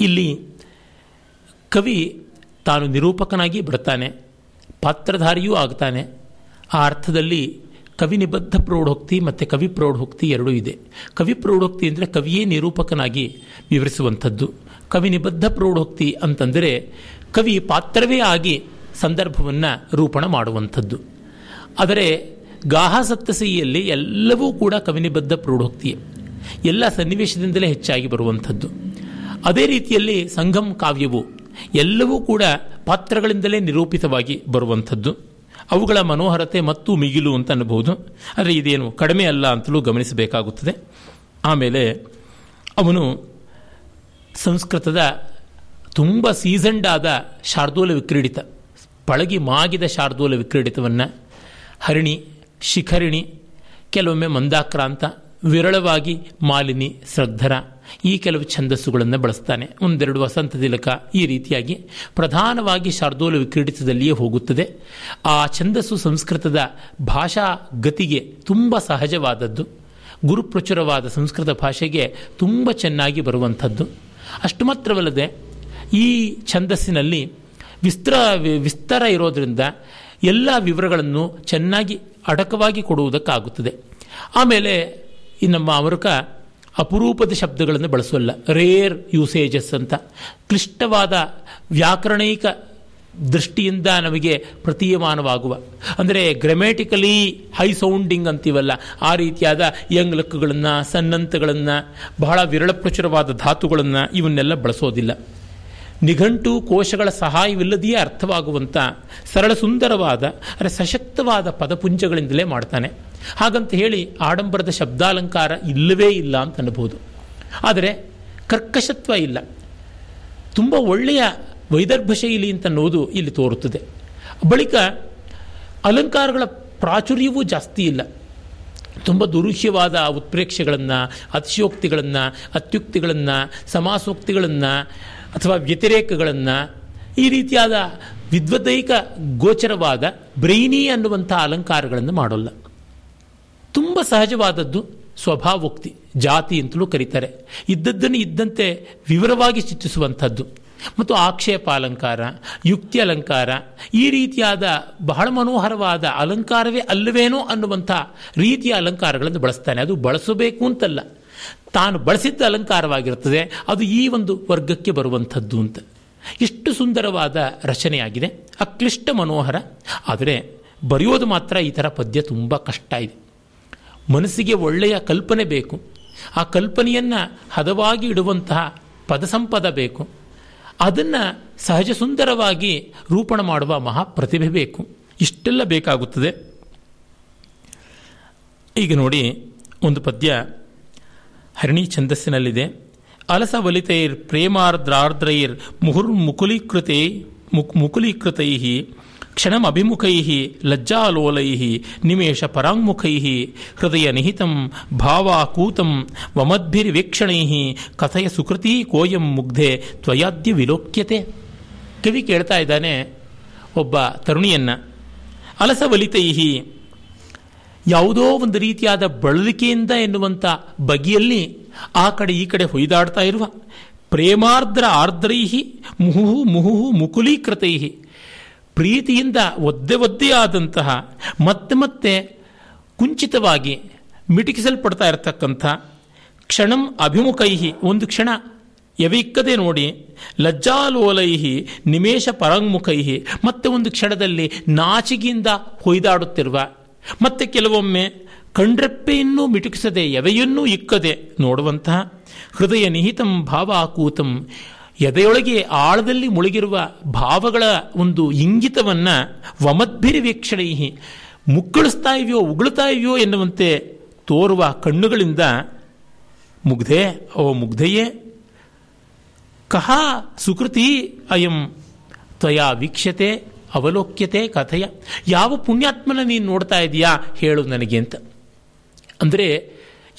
ಇಲ್ಲಿ ಕವಿ ತಾನು ನಿರೂಪಕನಾಗಿ ಬಿಡ್ತಾನೆ, ಪಾತ್ರಧಾರಿಯೂ ಆಗ್ತಾನೆ. ಆ ಅರ್ಥದಲ್ಲಿ ಕವಿ ನಿಬದ್ಧ ಪ್ರೌಢೋಕ್ತಿ ಮತ್ತು ಕವಿ ಪ್ರೌಢೋಕ್ತಿ ಎರಡೂ ಇದೆ. ಕವಿ ಪ್ರೌಢೋಕ್ತಿ ಅಂದರೆ ಕವಿಯೇ ನಿರೂಪಕನಾಗಿ ವಿವರಿಸುವಂಥದ್ದು. ಕವಿ ನಿಬದ್ಧ ಪ್ರೌಢೋಕ್ತಿ ಅಂತಂದರೆ ಕವಿ ಪಾತ್ರವೇ ಆಗಿ ಸಂದರ್ಭವನ್ನು ರೂಪಣ ಮಾಡುವಂಥದ್ದು. ಆದರೆ ಗಾಹ ಸಪ್ತಸಿಯಲ್ಲಿ ಎಲ್ಲವೂ ಕೂಡ ಕವಿನಿಬದ್ಧ ಪ್ರೌಢೋಕ್ತಿಯೇ. ಎಲ್ಲ ಸನ್ನಿವೇಶದಿಂದಲೇ ಹೆಚ್ಚಾಗಿ ಬರುವಂಥದ್ದು. ಅದೇ ರೀತಿಯಲ್ಲಿ ಸಂಘಂ ಕಾವ್ಯವು ಎಲ್ಲವೂ ಕೂಡ ಪಾತ್ರಗಳಿಂದಲೇ ನಿರೂಪಿತವಾಗಿ ಬರುವಂಥದ್ದು. ಅವುಗಳ ಮನೋಹರತೆ ಮತ್ತು ಮಿಗಿಲು ಅಂತ ಅನ್ನಬಹುದು. ಆದರೆ ಇದೇನು ಕಡಿಮೆ ಅಲ್ಲ ಅಂತಲೂ ಗಮನಿಸಬೇಕಾಗುತ್ತದೆ. ಆಮೇಲೆ ಅವನು ಸಂಸ್ಕೃತದ ತುಂಬ ಸೀಸನ್ಡ್ ಆದ ಶಾರ್ದೂಲ ವಿಕ್ರೀಡಿತ, ಪಳಗಿ ಮಾಗಿದ ಶಾರ್ದೂಲ ವಿಕ್ರೀಡಿತವನ್ನು ಹರಿಣಿ, ಶಿಖರಿಣಿ, ಕೆಲವೊಮ್ಮೆ ಮಂದಾಕ್ರಾಂತ ವಿರಳವಾಗಿ ಮಾಲಿನಿ ಶ್ರದ್ಧರ ಈ ಕೆಲವು ಛಂದಸ್ಸುಗಳನ್ನು ಬಳಸ್ತಾನೆ. ಒಂದೆರಡು ವಸಂತ ತಿಲಕ ಈ ರೀತಿಯಾಗಿ ಪ್ರಧಾನವಾಗಿ ಶಾರ್ದೂಲ ವಿಕ್ರೀಡಿತದಲ್ಲಿಯೇ ಹೋಗುತ್ತದೆ. ಆ ಛಂದಸ್ಸು ಸಂಸ್ಕೃತದ ಭಾಷಾ ಗತಿಗೆ ತುಂಬ ಸಹಜವಾದದ್ದು. ಗುರುಪ್ರಚುರವಾದ ಸಂಸ್ಕೃತ ಭಾಷೆಗೆ ತುಂಬ ಚೆನ್ನಾಗಿ ಬರುವಂಥದ್ದು. ಅಷ್ಟು ಮಾತ್ರವಲ್ಲದೆ ಈ ಛಂದಸ್ಸಿನಲ್ಲಿ ವಿಸ್ತರ ವಿಸ್ತಾರ ಇರೋದರಿಂದ ಎಲ್ಲ ವಿವರಗಳನ್ನು ಚೆನ್ನಾಗಿ ಅಡಕವಾಗಿ ಕೊಡುವುದಕ್ಕಾಗುತ್ತದೆ. ಆಮೇಲೆ ಈ ನಮ್ಮ ಅಮರುಕ ಅಪರೂಪದ ಶಬ್ದಗಳನ್ನು ಬಳಸೋಲ್ಲ. ರೇರ್ ಯೂಸೇಜಸ್ ಅಂತ. ಕ್ಲಿಷ್ಟವಾದ ವ್ಯಾಕರಣೈಕ ದೃಷ್ಟಿಯಿಂದ ನಮಗೆ ಪ್ರತೀಯಮಾನವಾಗುವ. ಅಂದರೆ ಗ್ರಮೆಟಿಕಲಿ ಹೈ ಸೌಂಡಿಂಗ್ ಅಂತೀವಲ್ಲ. ಆ ರೀತಿಯಾದ ಯಂಗ್ಲಕ್ಕುಗಳನ್ನು ಸನ್ನಂತಗಳನ್ನು, ಬಹಳ ವಿರಳಪ್ರಚುರವಾದ ಧಾತುಗಳನ್ನು ಇವನ್ನೆಲ್ಲ ಬಳಸೋದಿಲ್ಲ. ನಿಘಂಟು ಕೋಶಗಳ ಸಹಾಯವಿಲ್ಲದೆಯೇ ಅರ್ಥವಾಗುವಂಥ ಸರಳ ಸುಂದರವಾದ ಅಂದರೆ ಸಶಕ್ತವಾದ ಪದಪುಂಜಗಳಿಂದಲೇ ಮಾಡ್ತಾನೆ. ಹಾಗಂತ ಹೇಳಿ ಆಡಂಬರದ ಶಬ್ದಾಲಂಕಾರ ಇಲ್ಲವೇ ಇಲ್ಲ ಅಂತ ಅನ್ಬೋದು. ಆದರೆ ಕರ್ಕಶತ್ವ ಇಲ್ಲ. ತುಂಬ ಒಳ್ಳೆಯ ವೈದರ್ಭ ಶೈಲಿ ಅಂತ ಅನ್ನೋದು ಇಲ್ಲಿ ತೋರುತ್ತದೆ. ಬಳಿಕ ಅಲಂಕಾರಗಳ ಪ್ರಾಚುರ್ಯವೂ ಜಾಸ್ತಿ ಇಲ್ಲ. ತುಂಬ ದುರುಹ್ಯವಾದ ಉತ್ಪ್ರೇಕ್ಷೆಗಳನ್ನು, ಅತಿಶಯೋಕ್ತಿಗಳನ್ನು, ಅತ್ಯುಕ್ತಿಗಳನ್ನು, ಸಮಾಸೋಕ್ತಿಗಳನ್ನು ಅಥವಾ ವ್ಯತಿರೇಕಗಳನ್ನು ಈ ರೀತಿಯಾದ ವಿದ್ವದೈಕ ಗೋಚರವಾದ ಬ್ರೈನಿ ಅನ್ನುವಂಥ ಅಲಂಕಾರಗಳನ್ನು ಮಾಡೋಲ್ಲ. ತುಂಬ ಸಹಜವಾದದ್ದು ಸ್ವಭಾವೋಕ್ತಿ, ಜಾತಿ ಅಂತಲೂ ಕರೀತಾರೆ. ಇದ್ದದ್ದನ್ನು ಇದ್ದಂತೆ ವಿವರವಾಗಿ ಚಿತ್ರಿಸುವಂಥದ್ದು. ಮತ್ತು ಆಕ್ಷೇಪ ಅಲಂಕಾರ, ಯುಕ್ತಿ ಅಲಂಕಾರ, ಈ ರೀತಿಯಾದ ಬಹಳ ಮನೋಹರವಾದ ಅಲಂಕಾರವೇ ಅಲ್ಲವೇನೋ ಅನ್ನುವಂಥ ರೀತಿಯ ಅಲಂಕಾರಗಳನ್ನು ಬಳಸ್ತಾನೆ. ಅದು ಬಳಸಬೇಕು ಅಂತಲ್ಲ. ತಾನು ಬಳಸಿದ್ದ ಅಲಂಕಾರವಾಗಿರುತ್ತದೆ. ಅದು ಈ ಒಂದು ವರ್ಗಕ್ಕೆ ಬರುವಂಥದ್ದು ಅಂತ. ಇಷ್ಟು ಸುಂದರವಾದ ರಚನೆಯಾಗಿದೆ. ಅಕ್ಲಿಷ್ಟ ಮನೋಹರ. ಆದರೆ ಬರೆಯೋದು ಮಾತ್ರ ಈ ಥರ ಪದ್ಯ ತುಂಬ ಕಷ್ಟ ಇದೆ. ಮನಸ್ಸಿಗೆ ಒಳ್ಳೆಯ ಕಲ್ಪನೆ ಬೇಕು. ಆ ಕಲ್ಪನೆಯನ್ನು ಹದವಾಗಿ ಇಡುವಂತಹ ಪದಸಂಪದ ಬೇಕು. ಅದನ್ನು ಸಹಜ ಸುಂದರವಾಗಿ ರೂಪಣ ಮಾಡುವ ಮಹಾಪ್ರತಿಭೆ ಬೇಕು. ಇಷ್ಟೆಲ್ಲ ಬೇಕಾಗುತ್ತದೆ. ಈಗ ನೋಡಿ ಒಂದು ಪದ್ಯ ಹರಿಣಿ ಛಂದಸ್ಸಿನಲ್ಲಿದೆ. ಅಲಸ ವಲಿತೈರ್ ಪ್ರೇಮಾರ್ದ್ರಾರ್ದ್ರೈರ್ ಮುಹುರ್ಮುಕುಲೀಕೃತೈ ಮುಕ್ ಮುಕುಲೀಕೃತೈ ಕ್ಷಣಮಭಿಮುಖೈ, ಲಜ್ಜಾಲೋಲೈ ನಿಮೇಷ ಪರಾಂಗುಖೈ ಹೃದಯ ನಿಹಿತಂ ಭಾವಾಕೂತಂ ವಮದ್ಭಿರ್ವೇಕ್ಷಣೈ, ಕಥಯ ಸುಕೃತಿ ಕೋಯಂ ಮುಗ್ಧೆ ತ್ವಯಾದ್ಯ ವಿಲೋಕ್ಯತೆ. ಕವಿ ಕೇಳ್ತಾ ಇದ್ದಾನೆ ಒಬ್ಬ ತರುಣಿಯನ್ನ. ಅಲಸವಲಿತೈ, ಯಾವುದೋ ಒಂದು ರೀತಿಯಾದ ಬಳಲಿಕೆಯಿಂದ ಎನ್ನುವಂಥ ಬಗೆಯಲ್ಲಿ ಆ ಕಡೆ ಈ ಕಡೆ ಹೊಯ್ದಾಡ್ತಾ ಇರುವ. ಪ್ರೇಮಾರ್ದ್ರ ಆರ್ದ್ರೈಹಿ ಮುಹುಹು ಮುಹುಹು ಮುಕುಲೀಕೃತೈ. ಪ್ರೀತಿಯಿಂದ ಒದ್ದೆ ಒದ್ದೆ ಆದಂತಹ ಮತ್ತೆ ಮತ್ತೆ ಕುಂಚಿತವಾಗಿ ಮಿಟುಕಿಸಲ್ಪಡ್ತಾ ಇರತಕ್ಕಂಥ ಕ್ಷಣಂ ಅಭಿಮುಖೈಹಿ, ಒಂದು ಕ್ಷಣ ಎವಿಕ್ಕದೆ ನೋಡಿ, ಲಜ್ಜಾಲೋಲೈಹಿ ನಿಮೇಶ ಪರಂಗುಖೈಹಿ ಮತ್ತೆ ಒಂದು ಕ್ಷಣದಲ್ಲಿ ನಾಚಿಗೆಯಿಂದ ಹೊಯ್ದಾಡುತ್ತಿರುವ, ಮತ್ತೆ ಕೆಲವೊಮ್ಮೆ ಕಣ್ರೆಪ್ಪೆಯನ್ನೂ ಮಿಟುಕಿಸದೆ, ಎವೆಯನ್ನೂ ಇಕ್ಕದೆ ನೋಡುವಂತಹ ಹೃದಯ ನಿಹಿತಂ ಭಾವಾಕೂತಂ ಎದೆಯೊಳಗೆ ಆಳದಲ್ಲಿ ಮುಳುಗಿರುವ ಭಾವಗಳ ಒಂದು ಇಂಗಿತವನ್ನ ವಮದ್ಭಿರಿ ವೀಕ್ಷಣೈಹಿ ಮುಕ್ಕಳಿಸ್ತಾ ಇವೆಯೋ, ಉಗುಳ್ತಾ ಇವೆಯೋ ಎನ್ನುವಂತೆ ತೋರುವ ಕಣ್ಣುಗಳಿಂದ ಮುಗ್ಧೆ, ಓ ಮುಗ್ಧೆಯೇ? ಕಹ ಸುಕೃತಿ ಅಯಂ ತ್ವಯಾ ವೀಕ್ಷ್ಯತೆ, ಅವಲೋಕ್ಯತೆ ಕಥೆಯ. ಯಾವ ಪುಣ್ಯಾತ್ಮನ ನೀನು ನೋಡ್ತಾ ಇದೆಯಾ ಹೇಳು ನನಗೆ ಅಂತ. ಅಂದರೆ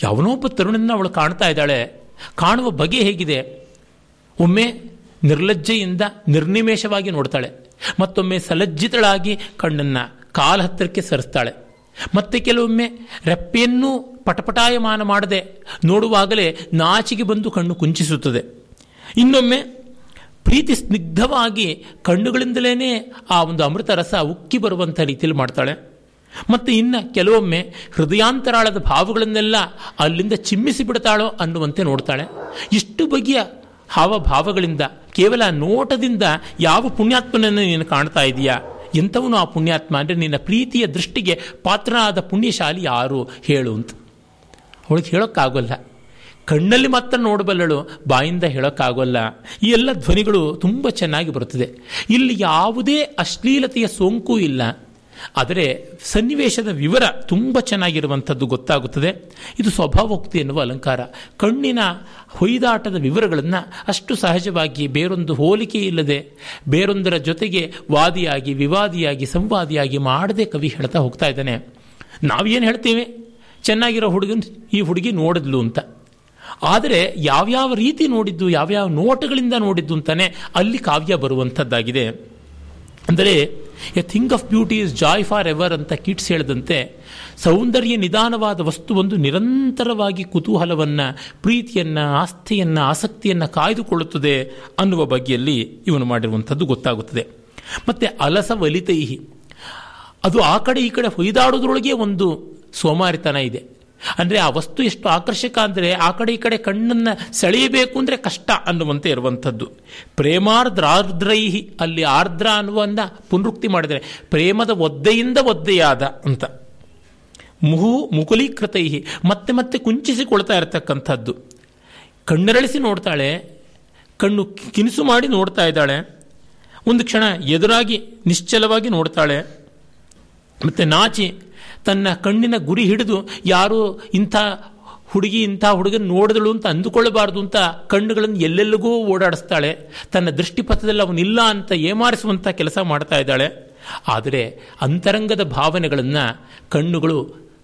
ಯಾವನೊಬ್ಬ ತರುಣನ ಅವಳು ಕಾಣ್ತಾ ಇದ್ದಾಳೆ. ಕಾಣುವ ಬಗೆ ಹೇಗಿದೆ? ಒಮ್ಮೆ ನಿರ್ಲಜ್ಜೆಯಿಂದ ನಿರ್ನಿಮೇಷವಾಗಿ ನೋಡ್ತಾಳೆ. ಮತ್ತೊಮ್ಮೆ ಸಲಜ್ಜಿತಳಾಗಿ ಕಣ್ಣನ್ನು ಕಾಲ ಹತ್ತಿರಕ್ಕೆ ಸರಿಸ್ತಾಳೆ. ಮತ್ತೆ ಕೆಲವೊಮ್ಮೆ ರೆಪ್ಪೆಯನ್ನು ಪಟಪಟಾಯಮಾನ ಮಾಡದೆ ನೋಡುವಾಗಲೇ ನಾಚಿಗೆ ಬಂದು ಕಣ್ಣು ಕುಂಚಿಸುತ್ತದೆ. ಇನ್ನೊಮ್ಮೆ ಪ್ರೀತಿ ಸ್ನಿಗ್ಧವಾಗಿ ಕಣ್ಣುಗಳಿಂದಲೇ ಆ ಒಂದು ಅಮೃತ ರಸ ಉಕ್ಕಿ ಬರುವಂಥ ರೀತಿಯಲ್ಲಿ ಮಾಡ್ತಾಳೆ. ಮತ್ತು ಇನ್ನು ಕೆಲವೊಮ್ಮೆ ಹೃದಯಾಂತರಾಳದ ಭಾವಗಳನ್ನೆಲ್ಲ ಅಲ್ಲಿಂದ ಚಿಮ್ಮಿಸಿ ಬಿಡ್ತಾಳೋ ಅನ್ನುವಂತೆ ನೋಡ್ತಾಳೆ. ಇಷ್ಟು ಬಗೆಯ ಹಾವಭಾವಗಳಿಂದ, ಕೇವಲ ನೋಟದಿಂದ ಯಾವ ಪುಣ್ಯಾತ್ಮನನ್ನು ನೀನು ಕಾಣ್ತಾ ಇದೆಯಾ? ಎಂಥವನು ಆ ಪುಣ್ಯಾತ್ಮ? ಅಂದರೆ ನಿನ್ನ ಪ್ರೀತಿಯ ದೃಷ್ಟಿಗೆ ಪಾತ್ರನಾದ ಪುಣ್ಯಶಾಲಿ ಯಾರು? ಹೇಳು ಅಂತ. ಅವಳಿಗೆ ಹೇಳೋಕ್ಕಾಗೋಲ್ಲ. ಕಣ್ಣಲ್ಲಿ ಮಾತ್ರ ನೋಡಬಲ್ಲಳು, ಬಾಯಿಂದ ಹೇಳೋಕ್ಕಾಗೋಲ್ಲ. ಈ ಎಲ್ಲ ಧ್ವನಿಗಳು ತುಂಬ ಚೆನ್ನಾಗಿ ಬರುತ್ತದೆ. ಇಲ್ಲಿ ಯಾವುದೇ ಅಶ್ಲೀಲತೆಯ ಸೋಂಕು ಇಲ್ಲ. ಆದರೆ ಸನ್ನಿವೇಶದ ವಿವರ ತುಂಬ ಚೆನ್ನಾಗಿರುವಂಥದ್ದು ಗೊತ್ತಾಗುತ್ತದೆ. ಇದು ಸ್ವಭಾವೋಕ್ತಿ ಎನ್ನುವ ಅಲಂಕಾರ. ಕಣ್ಣಿನ ಹೊಯ್ದಾಟದ ವಿವರಗಳನ್ನು ಅಷ್ಟು ಸಹಜವಾಗಿ ಬೇರೊಂದು ಹೋಲಿಕೆ ಇಲ್ಲದೆ, ಬೇರೊಂದರ ಜೊತೆಗೆ ವಾದಿಯಾಗಿ, ವಿವಾದಿಯಾಗಿ, ಸಂವಾದಿಯಾಗಿ ಮಾಡದೆ ಕವಿ ಹೇಳ್ತಾ ಹೋಗ್ತಾ ಇದ್ದಾನೆ. ನಾವೇನು ಹೇಳ್ತೀವಿ? ಚೆನ್ನಾಗಿರೋ ಹುಡುಗನ್ ಈ ಹುಡುಗಿ ನೋಡಿದ್ಲು ಅಂತ. ಆದರೆ ಯಾವ್ಯಾವ ರೀತಿ ನೋಡಿದ್ದು, ಯಾವ್ಯಾವ ನೋಟಗಳಿಂದ ನೋಡಿದ್ದು ಅಂತಾನೆ ಅಲ್ಲಿ ಕಾವ್ಯ ಬರುವಂಥದ್ದಾಗಿದೆ. ಅಂದರೆ, a thing of beauty is joy forever ಅಂತ ಕಿಟ್ಸ್ ಹೇಳಿದಂತೆ, ಸೌಂದರ್ಯ ನಿಧಾನವಾದ ವಸ್ತುವೊಂದು ನಿರಂತರವಾಗಿ ಕುತೂಹಲವನ್ನು, ಪ್ರೀತಿಯನ್ನು, ಆಸ್ಥೆಯನ್ನು, ಆಸಕ್ತಿಯನ್ನು ಕಾಯ್ದುಕೊಳ್ಳುತ್ತದೆ ಅನ್ನುವ ಬಗೆಯಲ್ಲಿ ಇವನು ಮಾಡಿರುವಂಥದ್ದು ಗೊತ್ತಾಗುತ್ತದೆ. ಮತ್ತು ಅಲಸ ವಲಿತೈಹಿ. ಅದು ಆ ಕಡೆ ಈ ಕಡೆ ಹೊಯ್ದಾಡೋದ್ರೊಳಗೆ ಒಂದು ಸೋಮಾರಿತನ ಇದೆ. ಅಂದರೆ ಆ ವಸ್ತು ಎಷ್ಟು ಆಕರ್ಷಕ ಅಂದರೆ ಆ ಕಡೆ ಈ ಕಡೆ ಕಣ್ಣನ್ನು ಸೆಳೆಯಬೇಕು ಅಂದರೆ ಕಷ್ಟ ಅನ್ನುವಂತೆ ಇರುವಂಥದ್ದು. ಪ್ರೇಮಾರ್ದ್ರಾರ್ದ್ರೈಹಿ, ಅಲ್ಲಿ ಆರ್ದ್ರ ಅನ್ನುವನ್ನ ಪುನರುಕ್ತಿ ಮಾಡಿದರೆ, ಪ್ರೇಮದ ಒದ್ದೆಯಿಂದ ಒದ್ದೆಯಾದ ಅಂತ. ಮುಹು ಮುಕುಲೀಕೃತೈಹಿ, ಮತ್ತೆ ಮತ್ತೆ ಕುಂಚಿಸಿಕೊಳ್ತಾ ಇರತಕ್ಕಂಥದ್ದು. ಕಣ್ಣರಳಿಸಿ ನೋಡ್ತಾಳೆ, ಕಣ್ಣು ಕಿನಿಸು ಮಾಡಿ ನೋಡ್ತಾ ಇದ್ದಾಳೆ, ಒಂದು ಕ್ಷಣ ಎದುರಾಗಿ ನಿಶ್ಚಲವಾಗಿ ನೋಡ್ತಾಳೆ, ಮತ್ತೆ ನಾಚಿ ತನ್ನ ಕಣ್ಣಿನ ಗುರಿ ಹಿಡಿದು ಯಾರು ಇಂಥ ಹುಡುಗಿ, ಇಂಥ ಹುಡುಗನ ನೋಡಿದಳು ಅಂತ ಅಂದುಕೊಳ್ಳಬಾರ್ದು ಅಂತ ಕಣ್ಣುಗಳನ್ನು ಎಲ್ಲೆಲ್ಲಿಗೂ ಓಡಾಡಿಸ್ತಾಳೆ. ತನ್ನ ದೃಷ್ಟಿಪಥದಲ್ಲಿ ಅವನಿಲ್ಲ ಅಂತ ಏಮಾರಿಸುವಂಥ ಕೆಲಸ ಮಾಡ್ತಾ ಇದ್ದಾಳೆ. ಆದರೆ ಅಂತರಂಗದ ಭಾವನೆಗಳನ್ನು ಕಣ್ಣುಗಳು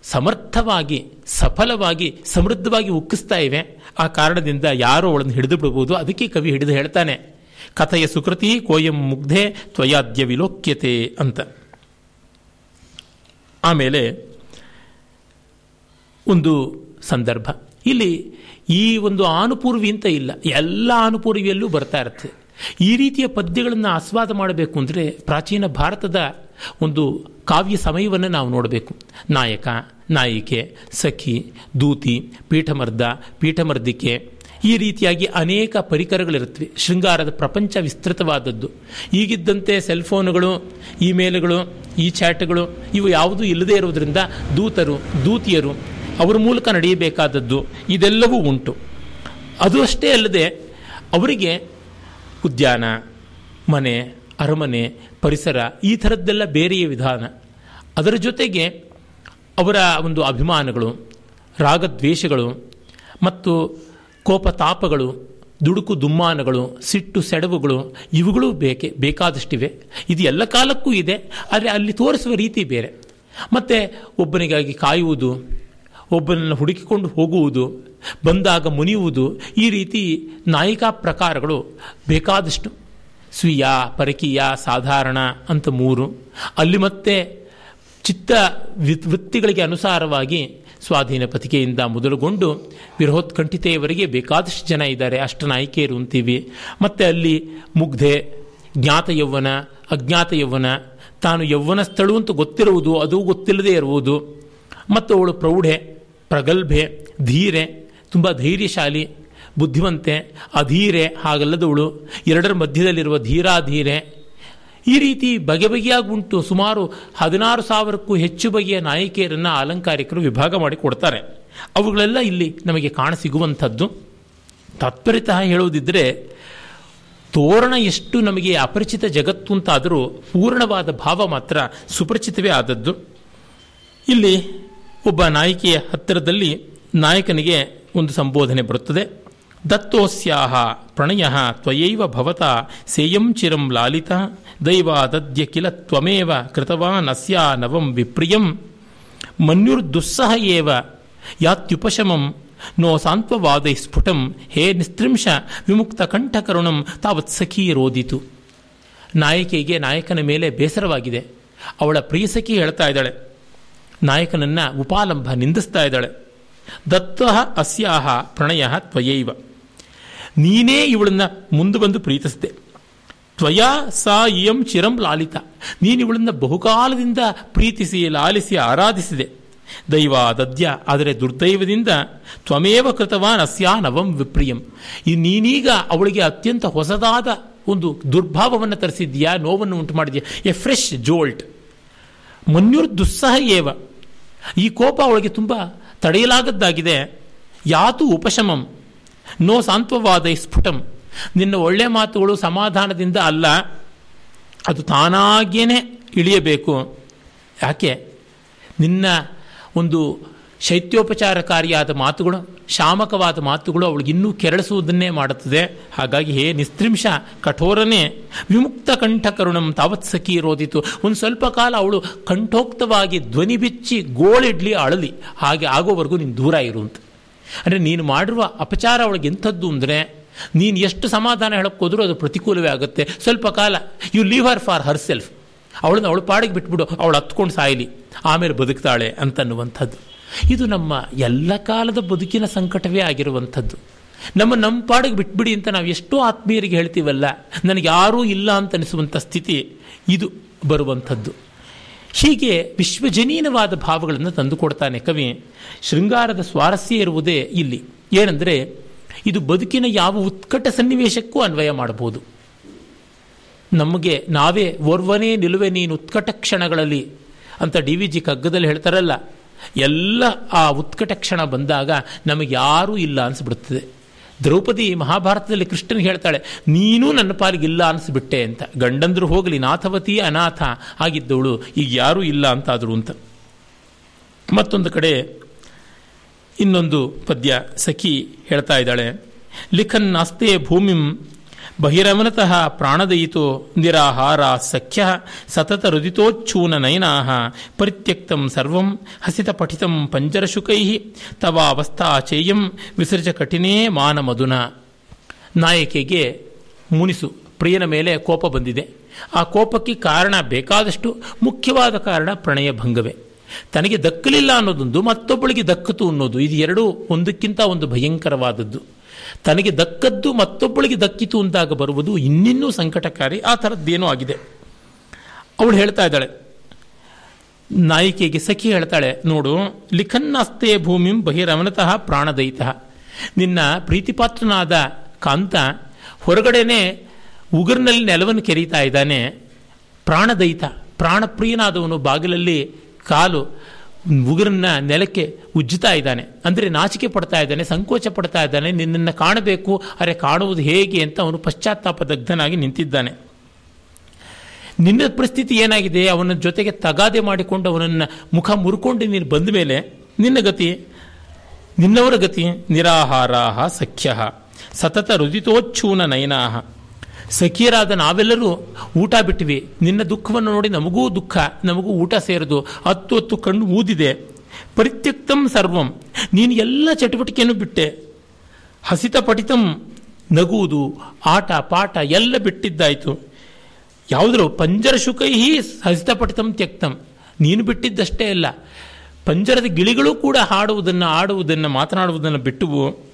ಸಮರ್ಥವಾಗಿ, ಸಫಲವಾಗಿ, ಸಮೃದ್ಧವಾಗಿ ಉಕ್ಕಿಸ್ತಾ ಇವೆ. ಆ ಕಾರಣದಿಂದ ಯಾರೋ ಅವಳನ್ನು ಹಿಡಿದು ಬಿಡಬಹುದು ಅದಕ್ಕೆ ಕವಿ ಹಿಡಿದು ಹೇಳ್ತಾನೆ, ಕಥೆಯ ಸುಕೃತಿ ಕೋಯಂ ಮುಗ್ಧೆ ತ್ವಯಾದ್ಯ ವಿಲೋಕ್ಯತೆ ಅಂತ. ಆಮೇಲೆ ಒಂದು ಸಂದರ್ಭ. ಇಲ್ಲಿ ಈ ಒಂದು ಆನುಪೂರ್ವಿ ಅಂತ ಇಲ್ಲ. ಎಲ್ಲ ಆನುಪೂರ್ವಿಯಲ್ಲೂ ಬರ್ತಾ ಇರುತ್ತೆ. ಈ ರೀತಿಯ ಪದ್ಯಗಳನ್ನು ಆಸ್ವಾದ ಮಾಡಬೇಕು ಅಂದರೆ ಪ್ರಾಚೀನ ಭಾರತದ ಒಂದು ಕಾವ್ಯ ಸಮಯವನ್ನು ನಾವು ನೋಡಬೇಕು. ನಾಯಕ, ನಾಯಿಕೆ, ಸಖಿ, ದೂತಿ, ಪೀಠಮರ್ದ, ಪೀಠಮರ್ದಿಕೆ ಈ ರೀತಿಯಾಗಿ ಅನೇಕ ಪರಿಕರಗಳಿರುತ್ತವೆ. ಶೃಂಗಾರದ ಪ್ರಪಂಚ ವಿಸ್ತೃತವಾದದ್ದು. ಈಗಿದ್ದಂತೆ ಸೆಲ್ಫೋನುಗಳು ಇಮೇಲ್ಗಳು ಈ ಚಾಟ್ಗಳು ಇವು ಯಾವುದೂ ಇಲ್ಲದೇ ಇರುವುದರಿಂದ ದೂತರು, ದೂತಿಯರು ಅವರ ಮೂಲಕ ನಡೆಯಬೇಕಾದದ್ದು. ಇದೆಲ್ಲವೂ ಉಂಟು. ಅದು ಅಷ್ಟೇ ಅಲ್ಲದೆ ಅವರಿಗೆ ಉದ್ಯಾನ, ಮನೆ, ಅರಮನೆ, ಪರಿಸರ ಈ ಥರದ್ದೆಲ್ಲ ಬೇರೆಯ ವಿಧಾನ. ಅದರ ಜೊತೆಗೆ ಅವರ ಒಂದು ಅಭಿಮಾನಗಳು, ರಾಗದ್ವೇಷಗಳು ಮತ್ತು ಕೋಪತಾಪಗಳು, ದುಡುಕು ದುಮ್ಮಾನಗಳು, ಸಿಟ್ಟು ಸೆಡವುಗಳು, ಇವುಗಳು ಬೇಕೆ, ಬೇಕಾದಷ್ಟಿವೆ. ಇದು ಎಲ್ಲ ಕಾಲಕ್ಕೂ ಇದೆ, ಆದರೆ ಅಲ್ಲಿ ತೋರಿಸುವ ರೀತಿ ಬೇರೆ. ಮತ್ತು ಒಬ್ಬನಿಗಾಗಿ ಕಾಯುವುದು, ಒಬ್ಬನನ್ನು ಹುಡುಕಿಕೊಂಡು ಹೋಗುವುದು, ಬಂದಾಗ ಮುನಿಯುವುದು, ಈ ರೀತಿ ನಾಯಿಕಾ ಪ್ರಕಾರಗಳು ಬೇಕಾದಷ್ಟು. ಸ್ವೀಯ, ಪರಕೀಯ, ಸಾಧಾರಣ ಅಂತ ಮೂರು. ಅಲ್ಲಿ ಮತ್ತೆ ಚಿತ್ತ ವೃತ್ತಿಗಳಿಗೆ ಅನುಸಾರವಾಗಿ ಸ್ವಾಧೀನ ಪತಿಕೆಯಿಂದ ಮೊದಲುಗೊಂಡು ವಿರೋತ್ಕಂಠಿತೆಯವರಿಗೆ ಬೇಕಾದಷ್ಟು ಜನ ಇದ್ದಾರೆ. ಅಷ್ಟ ನಾಯಕಿಯರು ಅಂತೀವಿ. ಮತ್ತು ಅಲ್ಲಿ ಮುಗ್ಧೆ ಜ್ಞಾತ ಯೌವನ ಅಜ್ಞಾತ ಯೌವನ ತಾನು ಯೌವನಸ್ಥಳು ಅಂತ ಗೊತ್ತಿರುವುದು, ಅದು ಗೊತ್ತಿಲ್ಲದೆ ಇರುವುದು. ಮತ್ತು ಅವಳು ಪ್ರೌಢೆ, ಪ್ರಗಲ್ಭೆ, ಧೀರೆ, ತುಂಬ ಧೈರ್ಯಶಾಲಿ, ಬುದ್ಧಿವಂತೆ, ಅಧೀರೆ, ಹಾಗಲ್ಲದವಳು. ಎರಡರ ಮಧ್ಯದಲ್ಲಿರುವ ಧೀರಾಧೀರೆ ಈ ರೀತಿ ಬಗೆ ಬಗೆಯಾಗಿ ಉಂಟು ಸುಮಾರು ಹದಿನಾರು ಸಾವಿರಕ್ಕೂ ಹೆಚ್ಚು ಬಗೆಯ ನಾಯಕಿಯರನ್ನು ಅಲಂಕಾರಿಕರು ವಿಭಾಗ ಮಾಡಿ ಕೊಡ್ತಾರೆ. ಅವುಗಳೆಲ್ಲ ಇಲ್ಲಿ ನಮಗೆ ಕಾಣಸಿಗುವಂಥದ್ದು ತಾತ್ಪರ್ಯತಃ ಹೇಳುವುದಿದ್ದರೆ ತೋರಣ ಎಷ್ಟು ನಮಗೆ ಅಪರಿಚಿತ ಜಗತ್ತು ಅಂತಾದರೂ ಪೂರ್ಣವಾದ ಭಾವ ಮಾತ್ರ ಸುಪರಿಚಿತವೇ ಆದದ್ದು. ಇಲ್ಲಿ ಒಬ್ಬ ನಾಯಕಿಯ ಹತ್ತಿರದಲ್ಲಿ ನಾಯಕನಿಗೆ ಒಂದು ಸಂಬೋಧನೆ ಬರುತ್ತದೆ. ದತ್ತೋಸ್ಯಾಹ ಪ್ರಣಯ ತ್ವಯೈವ ಭವತ ಸೇಯಂ ಚಿರಂ ಲಾಲಿತ ದೈವಾದದ್ಯ ಕಿಲ ತ್ವಮೇವ ಕೃತವಾನ್ ಅಸ್ಯಾ ನವಂ ವಿಪ್ರಿಯಂ. ಮನ್ಯುರ್ದುಸ್ಸಹ ಏವ ಯಾತ್ಯುಪಶಮಂ ನೋ ಸಾಂತ್ವವಾದೈ ಸ್ಫುಟಂ ಹೇ ನಿಸ್ತ್ರಿಂಶ ವಿಮುಕ್ತ ಕಂಠಕರುಣಂ ತಾವತ್ ಸಖೀ ರೋದಿತು. ನಾಯಕಿಗೆ ನಾಯಕನ ಮೇಲೆ ಬೇಸರವಾಗಿದೆ. ಅವಳ ಪ್ರಿಯಸಖಿ ಹೇಳ್ತಾ ಇದ್ದಾಳೆ. ನಾಯಕನನ್ನ ಉಪಾಲಂಭ ನಿಂದಿಸ್ತಾ ಇದ್ದಾಳೆ. ದತ್ತ ಅಸ್ಯಾಹ ಪ್ರಣಯ ತ್ವಯೈವ. ನೀನೇ ಇವಳನ್ನ ಮುಂದೆ ಬಂದು ಪ್ರೀತಿಸಿದೆ. ತ್ವಯಾ ಸಾ ಇಯಂ ಚಿರಂ ಲಾಲಿತ. ನೀನು ಇವಳನ್ನ ಬಹುಕಾಲದಿಂದ ಪ್ರೀತಿಸಿ, ಲಾಲಿಸಿ, ಆರಾಧಿಸಿದೆ. ದೈವ ದದ್ಯ ಆದರೆ ದುರ್ದೈವದಿಂದ ತ್ವಮೇವ ಕೃತವಾನ್ ಅಸ್ಯಾ ನವಂ ವಿಪ್ರಿಯಂ. ಈ ನೀನೀಗ ಅವಳಿಗೆ ಅತ್ಯಂತ ಹೊಸದಾದ ಒಂದು ದುರ್ಭಾವವನ್ನು ತರಿಸಿದ್ಯಾ ನೋವನ್ನು ಉಂಟು ಮಾಡಿದ್ಯಾ ಎ ಫ್ರೆಶ್ ಜೋಲ್ಟ್. ಮನ್ಯುರ್ ದುಸ್ಸಹ ಏವ. ಈ ಕೋಪ ಅವಳಿಗೆ ತುಂಬ ತಡೆಯಲಾಗದ್ದಾಗಿದೆ. ಯಾತು ಉಪಶಮಂ. ನೋ ಸಾಂತ್ವವಾದ ಸ್ಫುಟಂ. ನಿನ್ನ ಒಳ್ಳೆ ಮಾತುಗಳು ಸಮಾಧಾನದಿಂದ ಅಲ್ಲ, ಅದು ತಾನಾಗಿಯೇ ಇಳಿಯಬೇಕು. ಯಾಕೆ? ನಿನ್ನ ಒಂದು ಶೈತ್ಯೋಪಚಾರಕಾರಿಯಾದ ಮಾತುಗಳು, ಶಾಮಕವಾದ ಮಾತುಗಳು ಅವಳಿಗೆ ಇನ್ನೂ ಕೆರಳಿಸುವುದನ್ನೇ ಮಾಡುತ್ತದೆ. ಹಾಗಾಗಿ ಹೇ ನಿಸ್ತ್ರಿಂಶ ಕಠೋರನೇ, ವಿಮುಕ್ತ ಕಂಠಕರುಣಂ ತಾವತ್ ಸಖಿ ರೋದಿತು. ಒಂದು ಸ್ವಲ್ಪ ಕಾಲ ಅವಳು ಕಂಠೋಕ್ತವಾಗಿ ಧ್ವನಿ ಬಿಚ್ಚಿ ಗೋಳಿಡ್ಲಿ ಅಳಲಿ ಹಾಗೆ ಆಗೋವರೆಗೂ ನೀನು ದೂರ ಇರು ಅಂತ. ಅಂದರೆ ನೀನು ಮಾಡಿರುವ ಅಪಚಾರ ಅವಳಿಗೆ ಎಂಥದ್ದು ಅಂದರೆ ನೀನು ಎಷ್ಟು ಸಮಾಧಾನ ಹೇಳಕ್ಕೆ ಹೋದ್ರೂ ಅದು ಪ್ರತಿಕೂಲವೇ ಆಗುತ್ತೆ. ಸ್ವಲ್ಪ ಕಾಲ you leave her for herself ಅವಳನ್ನ ಅವಳು ಪಾಡಿಗೆ ಬಿಟ್ಬಿಡು, ಅವಳು ಹತ್ಕೊಂಡು ಸಾಯಲಿ, ಆಮೇಲೆ ಬದುಕ್ತಾಳೆ ಅಂತನ್ನುವಂಥದ್ದು. ಇದು ನಮ್ಮ ಎಲ್ಲ ಕಾಲದ ಬದುಕಿನ ಸಂಕಟವೇ ಆಗಿರುವಂಥದ್ದು. ನಮ್ಮ ನಮ್ಮ ಪಾಡಿಗೆ ಬಿಟ್ಬಿಡಿ ಅಂತ ನಾವು ಎಷ್ಟೋ ಆತ್ಮೀಯರಿಗೆ ಹೇಳ್ತೀವಲ್ಲ, ನನಗೆ ಯಾರೂ ಇಲ್ಲ ಅಂತ ಅನಿಸುವಂಥ ಸ್ಥಿತಿ ಇದು ಬರುವಂಥದ್ದು. ಹೀಗೆ ವಿಶ್ವಜನೀನವಾದ ಭಾವಗಳನ್ನು ತಂದುಕೊಡ್ತಾನೆ ಕವಿ. ಶೃಂಗಾರದ ಸ್ವಾರಸ್ಯ ಇರುವುದೇ ಇಲ್ಲಿ. ಏನಂದರೆ, ಇದು ಬದುಕಿನ ಯಾವ ಉತ್ಕಟ ಸನ್ನಿವೇಶಕ್ಕೂ ಅನ್ವಯ ಮಾಡಬಹುದು. ನಮಗೆ ನಾವೇ ಓರ್ವನೇ ನಿಲುವೆ ನೀನು ಉತ್ಕಟ ಕ್ಷಣಗಳಲ್ಲಿ ಅಂತ ಡಿ ವಿ ಜಿ ಕಗ್ಗದಲ್ಲಿ ಹೇಳ್ತಾರಲ್ಲ, ಎಲ್ಲ ಆ ಉತ್ಕಟ ಕ್ಷಣ ಬಂದಾಗ ನಮಗೆ ಯಾರೂ ಇಲ್ಲ ಅನಿಸ್ಬಿಡುತ್ತದೆ ದ್ರೌಪದಿ ಮಹಾಭಾರತದಲ್ಲಿ ಕೃಷ್ಣನ್ ಹೇಳ್ತಾಳೆ, ನೀನು ನನ್ನ ಪಾಲಿಗಿಲ್ಲ ಅನಿಸ್ಬಿಟ್ಟೆ ಅಂತ. ಗಂಡಂದ್ರು ಹೋಗಲಿ, ನಾಥವತಿ ಅನಾಥ ಆಗಿದ್ದವಳು, ಈಗ ಯಾರೂ ಇಲ್ಲ ಅಂತಾದರು ಅಂತ. ಮತ್ತೊಂದು ಕಡೆ ಇನ್ನೊಂದು ಪದ್ಯ ಸಖಿ ಹೇಳ್ತಾ ಇದ್ದಾಳೆ, ಲಿಖನ್ ಅಸ್ತೆ ಭೂಮಿಂ ಬಹಿರಮನತಃ ಪ್ರಾಣದಯಿತೋ ನಿರಾಹಾರ ಸಖ್ಯ ಸತತ ಹೃದಿತೋಚ್ಛೂನ ನಯನಾ ಪರಿತ್ಯಕ್ತಂ ಸರ್ವಂ ಹಸಿತ ಪಠಿತಂ ಪಂಜರಶುಕೈ ತವಾವಸ್ಥಾ ಚೇಯಂ ವಿಸರ್ಜ ಕಠಿಣೇ ಮಾನಮಧುನ ನಾಯಕಿಗೆ ಮುನಿಸು ಪ್ರಿಯನ ಮೇಲೆ ಕೋಪ ಬಂದಿದೆ. ಆ ಕೋಪಕ್ಕೆ ಕಾರಣ ಬೇಕಾದಷ್ಟು ಮುಖ್ಯವಾದ ಕಾರಣ ಪ್ರಣಯ ಭಂಗವೇ. ತನಗೆ ದಕ್ಕಲಿಲ್ಲ ಅನ್ನೋದೊಂದು ಮತ್ತೊಬ್ಬಳಿಗೆ ದಕ್ಕತು ಅನ್ನೋದು. ಇದು ಎರಡೂ ಒಂದಕ್ಕಿಂತ ಒಂದು ಭಯಂಕರವಾದದ್ದು. ತನಗೆ ದಕ್ಕದ್ದು ಮತ್ತೊಬ್ಬಳಿಗೆ ದಕ್ಕಿತು ಅಂದಾಗ ಬರುವುದು ಇನ್ನಿನ್ನೂ ಸಂಕಟಕಾರಿ. ಆ ಥರದ್ದೇನೋ ಆಗಿದೆ. ಅವಳು ಹೇಳ್ತಾ ಇದ್ದಾಳೆ, ನಾಯಿಕೆಗೆ ಸಖಿ ಹೇಳ್ತಾಳೆ, ನೋಡು, ಲಿಖನ್ನಾಸ್ತೆ ಭೂಮಿಂ ಬಹಿರವನತಃ ಪ್ರಾಣದಯಿತಃ. ನಿನ್ನ ಪ್ರೀತಿಪಾತ್ರನಾದ ಕಾಂತ ಹೊರಗಡೆನೆ ಉಗುರಿನಲ್ಲಿ ನೆಲವನ್ನು ಕೆರೀತಾ ಇದ್ದಾನೆ. ಪ್ರಾಣದಯಿತ, ಪ್ರಾಣಪ್ರಿಯನಾದವನು ಬಾಗಿಲಲ್ಲಿ ಕಾಲು ಉಗುರನ್ನ ನೆಲಕ್ಕೆ ಉಜ್ಜುತ್ತಾ ಇದ್ದಾನೆ. ಅಂದರೆ ನಾಚಿಕೆ ಪಡ್ತಾ ಇದ್ದಾನೆ, ಸಂಕೋಚ ಪಡ್ತಾ ಇದ್ದಾನೆ, ನಿನ್ನನ್ನು ಕಾಣಬೇಕು, ಅರೆ ಕಾಣುವುದು ಹೇಗೆ ಅಂತ ಅವನು ಪಶ್ಚಾತ್ತಾಪ ದಗ್ಧನಾಗಿ ನಿಂತಿದ್ದಾನೆ. ನಿನ್ನ ಪರಿಸ್ಥಿತಿ ಏನಾಗಿದೆ? ಅವನ ಜೊತೆಗೆ ತಗಾದೆ ಮಾಡಿಕೊಂಡು ಅವನನ್ನು ಮುಖ ಮುರ್ಕೊಂಡು ನೀನು ಬಂದ ಮೇಲೆ ನಿನ್ನ ಗತಿ, ನಿನ್ನವರ ಗತಿ ನಿರಾಹಾರಾಹ ಸಖ್ಯ. ಸತತ ರುದಿತೋಚ್ಛೂನ ನಯನಾಹ. ಸಖಿಯರಾದ ನಾವೆಲ್ಲರೂ ಊಟ ಬಿಟ್ಟಿವಿ. ನಿನ್ನ ದುಃಖವನ್ನು ನೋಡಿ ನಮಗೂ ದುಃಖ, ನಮಗೂ ಊಟ ಸೇರದು. ಹತ್ತು ಹತ್ತು ಕಣ್ಣು ಊದಿದೆ ಪರಿತ್ಯಕ್ತಂ ಸರ್ವಂ. ನೀನು ಎಲ್ಲ ಚಟುವಟಿಕೆಯನ್ನು ಬಿಟ್ಟೆ. ಹಸಿತ ಪಠಿತಂ ನಗುವುದು, ಆಟ, ಪಾಠ ಎಲ್ಲ ಬಿಟ್ಟಿದ್ದಾಯಿತು. ಯಾವುದ್ರು ಪಂಜರ ಶುಕೈ ಹಸಿತ ಪಠಿತಂ ತ್ಯಕ್ತಂ. ನೀನು ಬಿಟ್ಟಿದ್ದಷ್ಟೇ ಅಲ್ಲ. ಪಂಜರದ ಗಿಳಿಗಳು ಕೂಡ ಹಾಡುವುದನ್ನು, ಆಡುವುದನ್ನು, ಮಾತನಾಡುವುದನ್ನು ಬಿಟ್ಟುವು.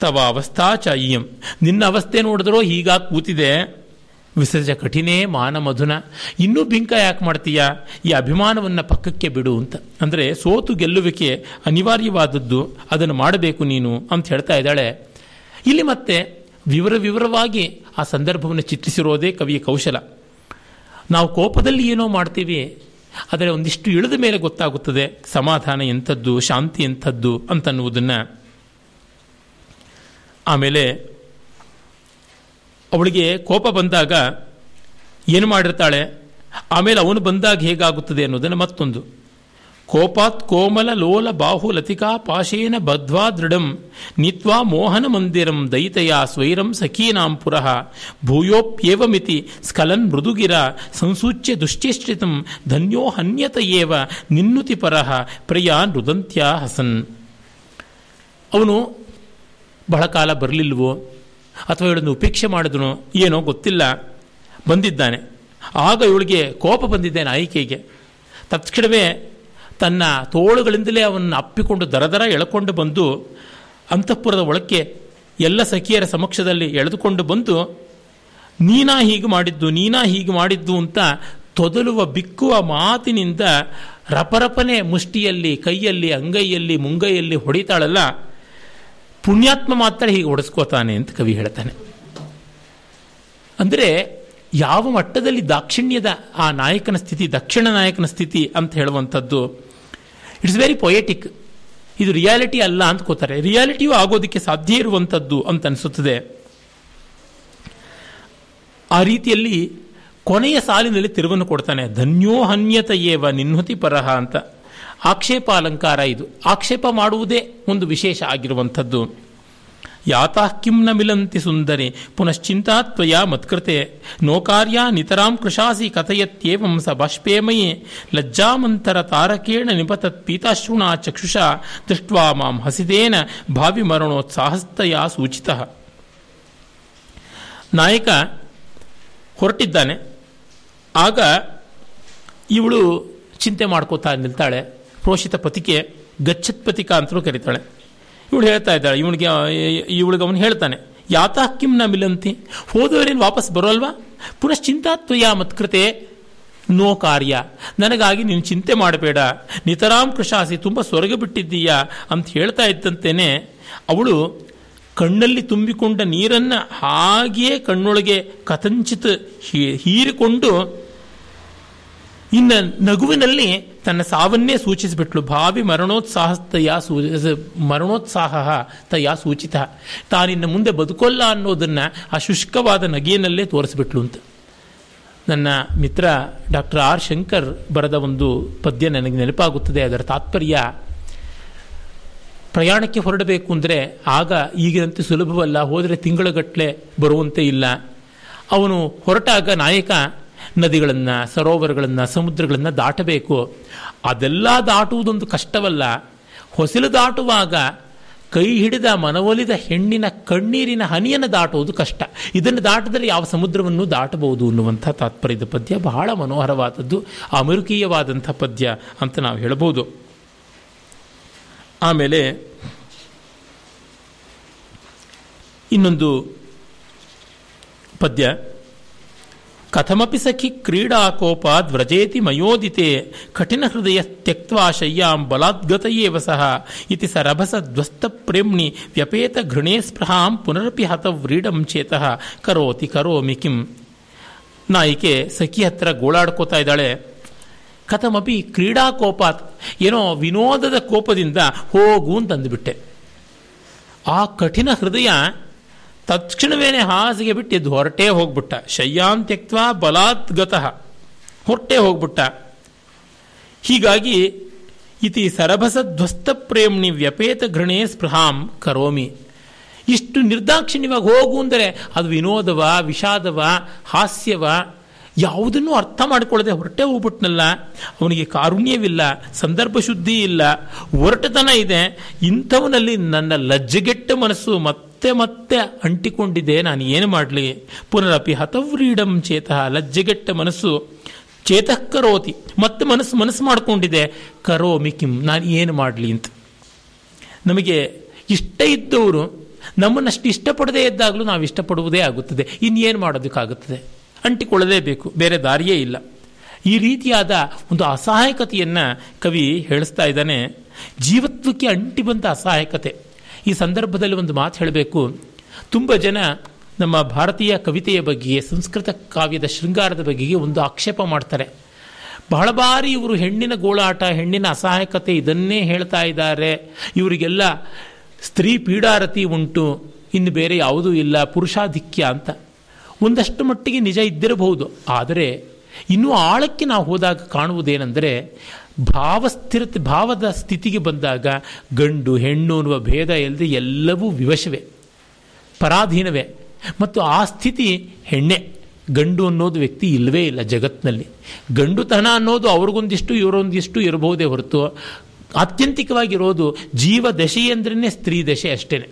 ತವ ಅವಸ್ಥಾ ಚಾಯಿಯಂ. ನಿನ್ನ ಅವಸ್ಥೆ ನೋಡಿದ್ರೋ ಹೀಗ ಕೂತಿದೆ. ವಿಸರ್ಜ ಕಠಿಣೇ ಮಾನ ಮಧುನ. ಇನ್ನೂ ಬಿಂಕ ಯಾಕೆ ಮಾಡ್ತೀಯಾ? ಈ ಅಭಿಮಾನವನ್ನು ಪಕ್ಕಕ್ಕೆ ಬಿಡು ಅಂತ. ಅಂದರೆ ಸೋತು ಗೆಲ್ಲುವಿಕೆ ಅನಿವಾರ್ಯವಾದದ್ದು. ಅದನ್ನು ಮಾಡಬೇಕು ನೀನು ಅಂತ ಹೇಳ್ತಾ ಇದ್ದಾಳೆ. ಇಲ್ಲಿ ಮತ್ತೆ ವಿವರ ವಿವರವಾಗಿ ಆ ಸಂದರ್ಭವನ್ನು ಚಿತ್ರಿಸಿರೋದೇ ಕವಿಯ ಕೌಶಲ. ನಾವು ಕೋಪದಲ್ಲಿ ಏನೋ ಮಾಡ್ತೀವಿ. ಆದರೆ ಒಂದಿಷ್ಟು ಇಳಿದ ಮೇಲೆ ಗೊತ್ತಾಗುತ್ತದೆ. ಸಮಾಧಾನ ಎಂಥದ್ದು, ಶಾಂತಿ ಎಂಥದ್ದು ಅಂತನ್ನುವುದನ್ನು. ಆಮೇಲೆ ಅವಳಿಗೆ ಕೋಪ ಬಂದಾಗ ಏನು ಮಾಡಿರ್ತಾಳೆ? ಆಮೇಲೆ ಅವನು ಬಂದಾಗ ಹೇಗಾಗುತ್ತದೆ ಅನ್ನೋದನ್ನು ಮತ್ತೊಂದು. ಕೋಪಾತ್ ಕೋಮಲ ಲೋಲ ಬಾಹು ಲತಿಕಾ ಪಾಶೇನ ಬದ್ವಾ ದೃಢಂ ನಿತ್ವಾ ಮೋಹನ ಮಂದಿರಂ ದೈತಯ ಸ್ವೈರಂ ಸಖೀನಾಂ ಪುರಃ ಭೂಯೋಪ್ಯೇವಮಿತಿ ಸ್ಖಲನ್ ಮೃದುಗಿರ ಸಂಸೂಚ್ಯ ದುಶ್ಚೇಷ್ಟಿತಂ ಧನ್ಯೋ ಹನ್ಯತ ಏವ ನಿನ್ನುತಿ ಪರಃ ಪ್ರಿಯ ನೃದಂತ್ಯ ಹಸನ್. ಅವನು ಬಹಳ ಕಾಲ ಬರಲಿಲ್ವೋ? ಅಥವಾ ಇವಳನ್ನು ಉಪೇಕ್ಷೆ ಮಾಡಿದನೋ? ಏನೋ ಗೊತ್ತಿಲ್ಲ. ಬಂದಿದ್ದಾನೆ. ಆಗ ಇವಳಿಗೆ ಕೋಪ ಬಂದಿದ್ದೆ ನಾಯಿಕೆಗೆ ತಕ್ಷಣವೇ ತನ್ನ ತೋಳುಗಳಿಂದಲೇ ಅವನ್ನು ಅಪ್ಪಿಕೊಂಡು ದರದರ ಎಳ್ಕೊಂಡು ಬಂದು ಅಂತಃಪುರದ ಒಳಕ್ಕೆ ಎಲ್ಲ ಸಖಿಯರ ಸಮಕ್ಷದಲ್ಲಿ ಎಳೆದುಕೊಂಡು ಬಂದು, ನೀನಾ ಹೀಗೆ ಮಾಡಿದ್ದು, ನೀನಾ ಹೀಗೆ ಮಾಡಿದ್ದು ಅಂತ ತೊದಲುವ, ಬಿಕ್ಕುವ ಮಾತಿನಿಂದ ರಪರಪನೆ ಮುಷ್ಟಿಯಲ್ಲಿ, ಕೈಯಲ್ಲಿ, ಅಂಗೈಯಲ್ಲಿ, ಮುಂಗೈಯಲ್ಲಿ ಹೊಡಿತಾಳಲ್ಲ. ಪುಣ್ಯಾತ್ಮ ಮಾತ್ರ ಹೀಗೆ ಒಡಿಸ್ಕೋತಾನೆ ಅಂತ ಕವಿ ಹೇಳ್ತಾನೆ. ಅಂದರೆ ಯಾವ ಮಟ್ಟದಲ್ಲಿ ದಾಕ್ಷಿಣ್ಯದ ಆ ನಾಯಕನ ಸ್ಥಿತಿ, ದಕ್ಷಿಣ ನಾಯಕನ ಸ್ಥಿತಿ ಅಂತ ಹೇಳುವಂಥದ್ದು ಇಟ್ಸ್ ವೆರಿ ಪೊಯೆಟಿಕ್ ಇದು ರಿಯಾಲಿಟಿ ಅಲ್ಲ ಅಂದ್ಕೋತಾರೆ ರಿಯಾಲಿಟಿಯೂ ಆಗೋದಕ್ಕೆ ಸಾಧ್ಯ ಇರುವಂಥದ್ದು ಅಂತ ಅನಿಸುತ್ತದೆ. ಆ ರೀತಿಯಲ್ಲಿ ಕೊನೆಯ ಸಾಲಿನಲ್ಲಿ ತಿರುವನ್ನು ಕೊಡ್ತಾನೆ, ಧನ್ಯೋ ನಿನ್ಹುತಿ ಪರಹ ಅಂತ. ಆಕ್ಷೇಪ ಅಲಂಕಾರ ಇದು. ಆಕ್ಷೇಪ ಮಾಡುವುದೇ ಒಂದು ವಿಶೇಷ ಆಗಿರುವಂಥದ್ದು. ಯಾತಃ ಕಿಂ ಮಿಲಂತಿ ಸುಂದರಿ ಪುನಶ್ಚಿಂತಾತ್ವಯ ಮತ್ಕೃತೆ. ನೋಕಾರ್ಯ ನಿತರಾಂ ಕೃಶಾಸಿ ಕಥಯತ್ಯೇವಂ ಸ ಬಾಷ್ಪೇಮಯಿ. ಲಜ್ಜಾಮಂತರ ತಾರಕೇಣ ನಿಪತತ್ ಪೀತಾಶ್ರುಣಾ ಚಕ್ಷುಷ. ದೃಷ್ಟ್ವಾ ಮಾಂ ಹಸಿದೇನ ಭಾವಿ ಮರಣೋತ್ಸಾಹಸ್ತಯ ಸೂಚಿತ. ನಾಯಕ ಹೊರಟಿದ್ದಾನೆ. ಆಗ ಇವಳು ಚಿಂತೆ ಮಾಡ್ಕೋತಾ ನಿಲ್ತಾಳೆ. ಪ್ರೋಷಿತ ಪತಿಕೆ ಗಚ್ಚತ್ ಪತಿಕಾ ಅಂತಲೂ ಕರೀತಾಳೆ. ಇವಳು ಹೇಳ್ತಾ ಇದ್ದಾಳೆ, ಇವನಿಗೆ ಇವಳಿಗೆ ಅವನು ಹೇಳ್ತಾನೆ, ಯಾತಾ ನ ಮಿಲಂತಿ, ಹೋದವರೇನು ವಾಪಸ್ ಬರೋಲ್ವಾ? ಪುನಶ್ಚಿಂತಾತ್ವಯ ಮತ್ಕೃತೆ ನೋ ಕಾರ್ಯ, ನನಗಾಗಿ ನೀನು ಚಿಂತೆ ಮಾಡಬೇಡ, ನಿತರಾಂ ಕೃಷಾಸಿ ತುಂಬ ಸ್ವರ್ಗ ಬಿಟ್ಟಿದ್ದೀಯಾ ಅಂತ ಹೇಳ್ತಾ ಇದ್ದಂತೇನೆ ಅವಳು ಕಣ್ಣಲ್ಲಿ ತುಂಬಿಕೊಂಡ ನೀರನ್ನು ಹಾಗೆಯೇ ಕಣ್ಣೊಳಗೆ ಕಥಂಚಿತ್ ಹೀರಿಕೊಂಡು ಇನ್ನು ನಗುವಿನಲ್ಲಿ ತನ್ನ ಸಾವನ್ನೇ ಸೂಚಿಸಿಬಿಟ್ಲು. ಭಾವಿ ಮರಣೋತ್ಸಾಹ ಸೂ ಮರಣೋತ್ಸಾಹ ತಯ ಸೂಚಿತ. ತಾನಿನ್ನ ಮುಂದೆ ಬದುಕೋಲ್ಲ ಅನ್ನೋದನ್ನು ಆ ಶುಷ್ಕವಾದ ನಗೆಯಲ್ಲೇ ತೋರಿಸ್ಬಿಟ್ಲು ಅಂತ. ನನ್ನ ಮಿತ್ರ ಡಾಕ್ಟರ್ ಆರ್ ಶಂಕರ್ ಬರೆದ ಒಂದು ಪದ್ಯ ನನಗೆ ನೆನಪಾಗುತ್ತದೆ. ಅದರ ತಾತ್ಪರ್ಯ, ಪ್ರಯಾಣಕ್ಕೆ ಹೊರಡಬೇಕು ಅಂದರೆ ಆಗ ಈಗಿನಂತೆ ಸುಲಭವಲ್ಲ. ಹೋದರೆ ತಿಂಗಳಗಟ್ಟಲೆ ಬರುವಂತೆ ಇಲ್ಲ. ಅವನು ಹೊರಟಾಗ ನಾಯಕ ನದಿಗಳನ್ನು, ಸರೋವರಗಳನ್ನು, ಸಮುದ್ರಗಳನ್ನು ದಾಟಬೇಕು. ಅದೆಲ್ಲ ದಾಟುವುದೊಂದು ಕಷ್ಟವಲ್ಲ. ಹೊಸಲು ದಾಟುವಾಗ ಕೈ ಹಿಡಿದ ಮನವೊಲಿದ ಹೆಣ್ಣಿನ ಕಣ್ಣೀರಿನ ಹನಿಯನ್ನು ದಾಟುವುದು ಕಷ್ಟ. ಇದನ್ನು ದಾಟದಲ್ಲಿ ಯಾವ ಸಮುದ್ರವನ್ನು ದಾಟಬಹುದು ಅನ್ನುವಂಥ ತಾತ್ಪರ್ಯದ ಪದ್ಯ ಬಹಳ ಮನೋಹರವಾದದ್ದು, ಅಮರುಕೀಯವಾದಂಥ ಪದ್ಯ ಅಂತ ನಾವು ಹೇಳಬಹುದು ಆಮೇಲೆ ಇನ್ನೊಂದು ಪದ್ಯ. ಕಥಮಪಿ ಸಖಿ ಕ್ರೀಡಾಕೋಪಾದ್ ವ್ರಜೇತಿ ಮಯೋದಿತೆ ಕಠಿಣ ಹೃದಯ ತ್ಯಕ್ವಾ ಶಯ್ಯಾಂ ಬಲಾದ್ಗತಯೇವ ಸಹ ಇತಿ ಸ ರಭಸ ಧ್ವಸ್ತ ಪ್ರೇಮ್ಣಿ ವ್ಯಪೇತ ಘೃಣೇ ಸ್ಪೃಹಾಂ ಪುನರಪಿ ಹತ ವ್ರೀಡಂ ಚೇತಃ ಕರೋತಿ ಕರೋಮಿ ಕಿಂ ನಾಯಿಕೆ ಸಖಿ ಹತ್ರ ಗೋಳಾಡ್ಕೋತಾ ಇದ್ದಾಳೆ। ಕಥಮಪಿ ಕ್ರೀಡಾಕೋಪಾತ್, ಏನೋ ವಿನೋದದ ಕೋಪದಿಂದ ಹೋಗು ಅಂತಂದುಬಿಟ್ಟೆ। ಆ ಕಠಿಣ ಹೃದಯ ತಕ್ಷಣವೇನೆ ಹಾಸಿಗೆ ಬಿಟ್ಟು ಎದ್ದು ಹೊರಟೇ ಹೋಗ್ಬಿಟ್ಟ. ಶಯ್ಯಾಂತ್ಯಕ್ತ ಬಲಾತ್ ಗತಃ. ಹೊರಟೇ ಹೋಗ್ಬಿಟ್ಟ. ಹೀಗಾಗಿ ಇತಿ ಸರಭಸಧ್ವಸ್ತ ಪ್ರೇಮ್ಣಿ ವ್ಯಪೇತ ಘೃಣೇ ಸ್ಪೃಹಾಂ ಕರೋಮಿ. ಇಷ್ಟು ನಿರ್ದಾಕ್ಷಿಣ್ಯವಾಗಿ ಹೋಗು ಅಂದರೆ ಅದು ವಿನೋದವ, ವಿಷಾದವ, ಹಾಸ್ಯವ, ಯಾವುದನ್ನು ಅರ್ಥ ಮಾಡಿಕೊಳ್ಳದೆ ಹೊರಟೆ ಹೋಗ್ಬಿಟ್ನಲ್ಲ. ಅವನಿಗೆ ಕಾರುಣ್ಯವಿಲ್ಲ, ಸಂದರ್ಭ ಶುದ್ಧಿ ಇಲ್ಲ. ಒರಟತನ ಇದೆ. ಇಂಥವನಲ್ಲಿ ನನ್ನ ಲಜ್ಜೆಗೆಟ್ಟ ಮನಸ್ಸು ಮತ್ತೆ ಮತ್ತೆ ಮತ್ತೆ ಅಂಟಿಕೊಂಡಿದೆ. ನಾನು ಏನು ಮಾಡಲಿ? ಪುನರಪಿ ಹತವ್ರೀಡಂ ಚೇತಃ. ಲಜ್ಜೆಗೆಟ್ಟ ಮನಸ್ಸು ಚೇತಃ ಕರೋತಿ ಮತ್ತೆ ಮನಸ್ಸು ಮನಸ್ಸು ಮಾಡಿಕೊಂಡಿದೆ. ಕರೋಮಿ ಕಿಂ. ನಾನು ಏನು ಮಾಡಲಿ ಅಂತ. ನಮಗೆ ಇಷ್ಟ ಇದ್ದವರು ನಮ್ಮನ್ನಷ್ಟು ಇಷ್ಟಪಡದೇ ಇದ್ದಾಗಲೂ ನಾವು ಇಷ್ಟಪಡುವುದೇ ಆಗುತ್ತದೆ. ಇನ್ನೇನು ಮಾಡೋದಕ್ಕಾಗುತ್ತದೆ? ಅಂಟಿಕೊಳ್ಳಲೇಬೇಕು. ಬೇರೆ ದಾರಿಯೇ ಇಲ್ಲ. ಈ ರೀತಿಯಾದ ಒಂದು ಅಸಹಾಯಕತೆಯನ್ನು ಕವಿ ಹೇಳಿಸ್ತಾ ಇದ್ದಾನೆ. ಜೀವತ್ವಕ್ಕೆ ಅಂಟಿ ಬಂದ ಅಸಹಾಯಕತೆ. ಈ ಸಂದರ್ಭದಲ್ಲಿ ಒಂದು ಮಾತು ಹೇಳಬೇಕು. ತುಂಬ ಜನ ನಮ್ಮ ಭಾರತೀಯ ಕವಿತೆಯ ಬಗ್ಗೆ, ಸಂಸ್ಕೃತ ಕಾವ್ಯದ ಶೃಂಗಾರದ ಬಗ್ಗೆ ಒಂದು ಆಕ್ಷೇಪ ಮಾಡ್ತಾರೆ. ಬಹಳ ಬಾರಿ ಇವರು ಹೆಣ್ಣಿನ ಗೋಳಾಟ, ಹೆಣ್ಣಿನ ಅಸಹಾಯಕತೆ ಇದನ್ನೇ ಹೇಳ್ತಾ ಇದ್ದಾರೆ. ಇವರಿಗೆಲ್ಲ ಸ್ತ್ರೀ ಪೀಡಾರತಿ ಉಂಟು, ಇನ್ನು ಬೇರೆ ಯಾವುದೂ ಇಲ್ಲ, ಪುರುಷಾಧಿಕ್ಯ ಅಂತ. ಒಂದಷ್ಟು ಮಟ್ಟಿಗೆ ನಿಜ ಇದ್ದಿರಬಹುದು. ಆದರೆ, ಇನ್ನೂ ಆಳಕ್ಕೆ ನಾವು ಹೋದಾಗ ಕಾಣುವುದೇನೆಂದರೆ ಭಾವಸ್ಥಿರತೆ ಭಾವದ ಸ್ಥಿತಿಗೆ ಬಂದಾಗ ಗಂಡು, ಹೆಣ್ಣು ಅನ್ನುವ ಭೇದ ಇಲ್ಲದೆ ಎಲ್ಲವೂ ವಿವಶವೇ, ಪರಾಧೀನವೇ. ಮತ್ತು ಆ ಸ್ಥಿತಿ ಹೆಣ್ಣೆ, ಗಂಡು ಅನ್ನೋದು ವ್ಯಕ್ತಿ ಇಲ್ಲವೇ ಇಲ್ಲ ಜಗತ್ತಿನಲ್ಲಿ ಗಂಡುತನ ಅನ್ನೋದು ಅವ್ರಿಗೊಂದಿಷ್ಟು, ಇವರೊಂದಿಷ್ಟು ಇರಬಹುದೇ ಹೊರತು, ಆತ್ಯಂತಿಕವಾಗಿರೋದು ಜೀವ ದಶೆ ಅಂದ್ರೇ ಸ್ತ್ರೀ ದಶೆ ಅಷ್ಟೇ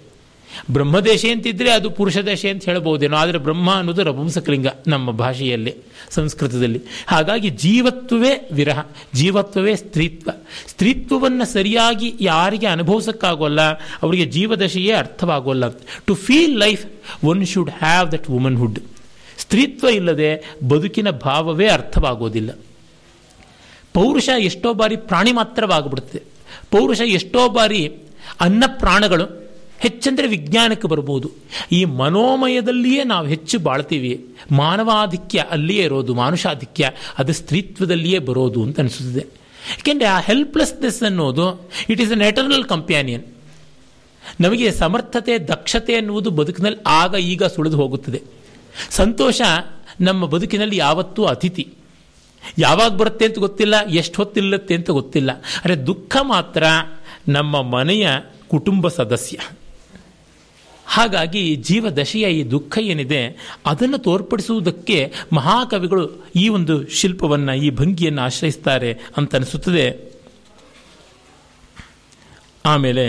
ಬ್ರಹ್ಮದೇಶೆ ಅಂತಿದ್ರೆ ಅದು ಪುರುಷ ದಶೆ ಅಂತ ಹೇಳ್ಬೋದೇನೋ ಆದರೆ ಬ್ರಹ್ಮ ಅನ್ನೋದು ರಪುಂಸಕಲಿಂಗ ನಮ್ಮ ಭಾಷೆಯಲ್ಲಿ, ಸಂಸ್ಕೃತದಲ್ಲಿ. ಹಾಗಾಗಿ ಜೀವತ್ವವೇ ವಿರಹ, ಜೀವತ್ವವೇ ಸ್ತ್ರೀತ್ವ. ಸ್ತ್ರೀತ್ವವನ್ನು ಸರಿಯಾಗಿ ಯಾರಿಗೆ ಅನುಭವಿಸೋಕ್ಕಾಗೋಲ್ಲ, ಅವರಿಗೆ ಜೀವದಶೆಯೇ ಅರ್ಥವಾಗೋಲ್ಲ to feel life one should have that womanhood ಸ್ತ್ರೀತ್ವ ಇಲ್ಲದೆ ಬದುಕಿನ ಭಾವವೇ ಅರ್ಥವಾಗೋದಿಲ್ಲ. ಪೌರುಷ ಎಷ್ಟೋ ಬಾರಿ ಪ್ರಾಣಿ ಮಾತ್ರವಾಗ್ಬಿಡುತ್ತೆ. ಪೌರುಷ ಎಷ್ಟೋ ಬಾರಿ ಅನ್ನ ಪ್ರಾಣಗಳು ಹೆಚ್ಚಂದರೆ ವಿಜ್ಞಾನಕ್ಕೆ ಬರ್ಬೋದು. ಈ ಮನೋಮಯದಲ್ಲಿಯೇ ನಾವು ಹೆಚ್ಚು ಬಾಳ್ತೀವಿ. ಮಾನವಾಧಿಕ್ಯ ಅಲ್ಲಿಯೇ ಇರೋದು, ಮಾನುಷಾಧಿಕ್ಯ, ಅದು ಸ್ತ್ರೀತ್ವದಲ್ಲಿಯೇ ಬರೋದು ಅಂತ ಅನಿಸುತ್ತದೆ ಏಕೆಂದರೆ ಆ ಹೆಲ್ಪ್ಲೆಸ್ನೆಸ್ ಅನ್ನೋದು it is an eternal companion ನಮಗೆ ಸಮರ್ಥತೆ, ದಕ್ಷತೆ ಅನ್ನುವುದು ಬದುಕಿನಲ್ಲಿ ಆಗ ಈಗ ಸುಳಿದು ಹೋಗುತ್ತದೆ. ಸಂತೋಷ ನಮ್ಮ ಬದುಕಿನಲ್ಲಿ ಯಾವತ್ತೂ ಅತಿಥಿ. ಯಾವಾಗ ಬರುತ್ತೆ ಅಂತ ಗೊತ್ತಿಲ್ಲ, ಎಷ್ಟು ಹೊತ್ತಿಲ್ಲತ್ತೆ ಅಂತ ಗೊತ್ತಿಲ್ಲ. ಅಂದರೆ ದುಃಖ ಮಾತ್ರ ನಮ್ಮ ಮನೆಯ ಕುಟುಂಬ ಸದಸ್ಯ. ಹಾಗಾಗಿ ಜೀವದಶೆಯ ಈ ದುಃಖ ಏನಿದೆ, ಅದನ್ನು ತೋರ್ಪಡಿಸುವುದಕ್ಕೆ ಮಹಾಕವಿಗಳು ಈ ಒಂದು ಶಿಲ್ಪವನ್ನು, ಈ ಭಂಗಿಯನ್ನು ಆಶ್ರಯಿಸ್ತಾರೆ ಅಂತ ಅನಿಸುತ್ತದೆ. ಆಮೇಲೆ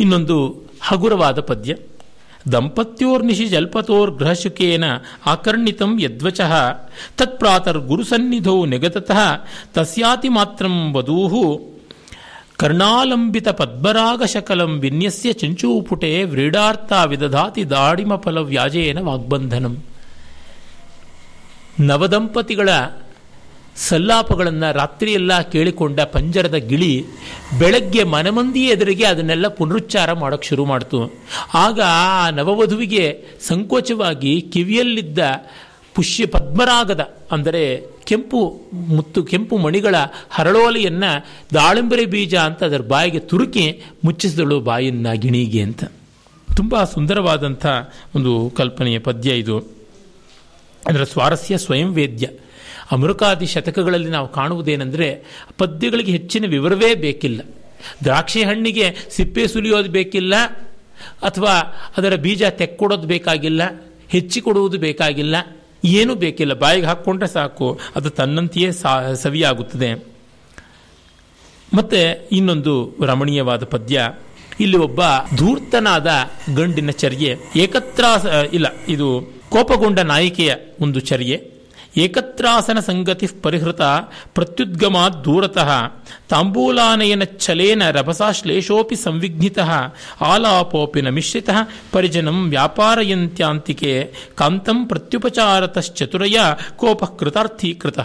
ಇನ್ನೊಂದು ಹಗುರವಾದ ಪದ್ಯ. ದಂಪತ್ಯೋರ್ನಿಶಿ ಜಲ್ಪತೋರ್ ಗೃಹಶುಕೇನ ಆಕರ್ಣಿತಂ ಯದ್ವಚಃ, ತತ್ಪ್ರಾತರ್ ಗುರುಸನ್ನಿಧೌ ನಿಗತತಃ, ತಸ್ಯಾತಿ ಮಾತ್ರಂ ವಧೂಹು ಕರ್ಣಾಲಂಬಿತ ಪದ್ಮರಾಗ ಶಕಲಂ ವಿನ್ಯಸ್ಯ ಚಂಚೂಪುಟೆ ವ್ರೀಡಾರ್ಥ ವಿದಧಾತಿ ದಾಡಿಮ ಫಲ ವ್ಯಾಜೇನ ವಾಗ್ಬಂಧನಂ. ನವದಂಪತಿಗಳ ಸಲ್ಲಾಪಗಳನ್ನು ರಾತ್ರಿಯೆಲ್ಲ ಕೇಳಿಕೊಂಡ ಪಂಜರದ ಗಿಳಿ ಬೆಳಗ್ಗೆ ಮನಮಂದಿ ಎದುರಿಗೆ ಅದನ್ನೆಲ್ಲ ಪುನರುಚ್ಚಾರ ಮಾಡೋಕ್ಕೆ ಶುರು ಮಾಡ್ತು. ಆಗ ಆ ನವವಧುವಿಗೆ ಸಂಕೋಚವಾಗಿ ಕಿವಿಯಲ್ಲಿದ್ದ ಪುಷ್ಯ ಪದ್ಮರಾಗದ, ಅಂದರೆ ಕೆಂಪು ಮುತ್ತು, ಕೆಂಪು ಮಣಿಗಳ ಹರಳೋಲೆಯನ್ನು ದಾಳಿಂಬರೆ ಬೀಜ ಅಂತ ಅದರ ಬಾಯಿಗೆ ತುರುಕಿ ಮುಚ್ಚಿಸಿದಳು ಬಾಯಿನ ಗಿಣಿಗೆ ಅಂತ. ತುಂಬ ಸುಂದರವಾದಂಥ ಒಂದು ಕಲ್ಪನೆಯ ಪದ್ಯ ಇದು. ಅದರ ಸ್ವಾರಸ್ಯ ಸ್ವಯಂ ವೇದ್ಯ. ಅಮೃಕಾದಿ ಶತಕಗಳಲ್ಲಿ ನಾವು ಕಾಣುವುದೇನೆಂದರೆ ಪದ್ಯಗಳಿಗೆ ಹೆಚ್ಚಿನ ವಿವರವೇ ಬೇಕಿಲ್ಲ. ದ್ರಾಕ್ಷಿ ಹಣ್ಣಿಗೆ ಸಿಪ್ಪೆ ಸುಲಿಯೋದು ಬೇಕಿಲ್ಲ, ಅಥವಾ ಅದರ ಬೀಜ ತೆಕ್ಕೊಡೋದು ಬೇಕಾಗಿಲ್ಲ ಹೆಚ್ಚಿ ಕೊಡುವುದು ಬೇಕಾಗಿಲ್ಲ ಏನೂ ಬೇಕಿಲ್ಲ, ಬಾಯಿಗೆ ಹಾಕ್ಕೊಂಡ್ರೆ ಸಾಕು, ಅದು ತನ್ನಂತೆಯೇ ಸವಿಯಾಗುತ್ತದೆ. ಮತ್ತೆ ಇನ್ನೊಂದು ರಮಣೀಯವಾದ ಪದ್ಯ, ಇಲ್ಲಿ ಒಬ್ಬ ಧೂರ್ತನಾದ ಗಂಡಿನ ಚರ್ಯೆ, ಏಕತ್ರ, ಇಲ್ಲ, ಇದು ಕೋಪಗೊಂಡ ನಾಯಿಕೆಯ ಒಂದು ಚರ್ಯೆ. ಏಕತ್ರಾಸನ ಸಂಗತಿ ಪರಿಹೃತ ಪ್ರತ್ಯುದ್ಗಮಾತ್ ದೂರತಃ ತಾಂಬೂಲಾನಯನ ಛಲೇನ ರಭಸಾಶ್ಲೇಷೋಪಿ ಸಂವಿಘ್ನಿತ ಆಲಾಪೋಪಿ ನ ಮಿಶ್ರಿತ ಪರಿಜನಂ ವ್ಯಾಪಾರಯಂತ್ಯಾಂತಿಕೆ ಕಾಂತಂ ಪ್ರತ್ಯುಪಚಾರತಶ್ಚತುರಯ ಕೋಪ ಕೃತಾರ್ಥೀಕೃತ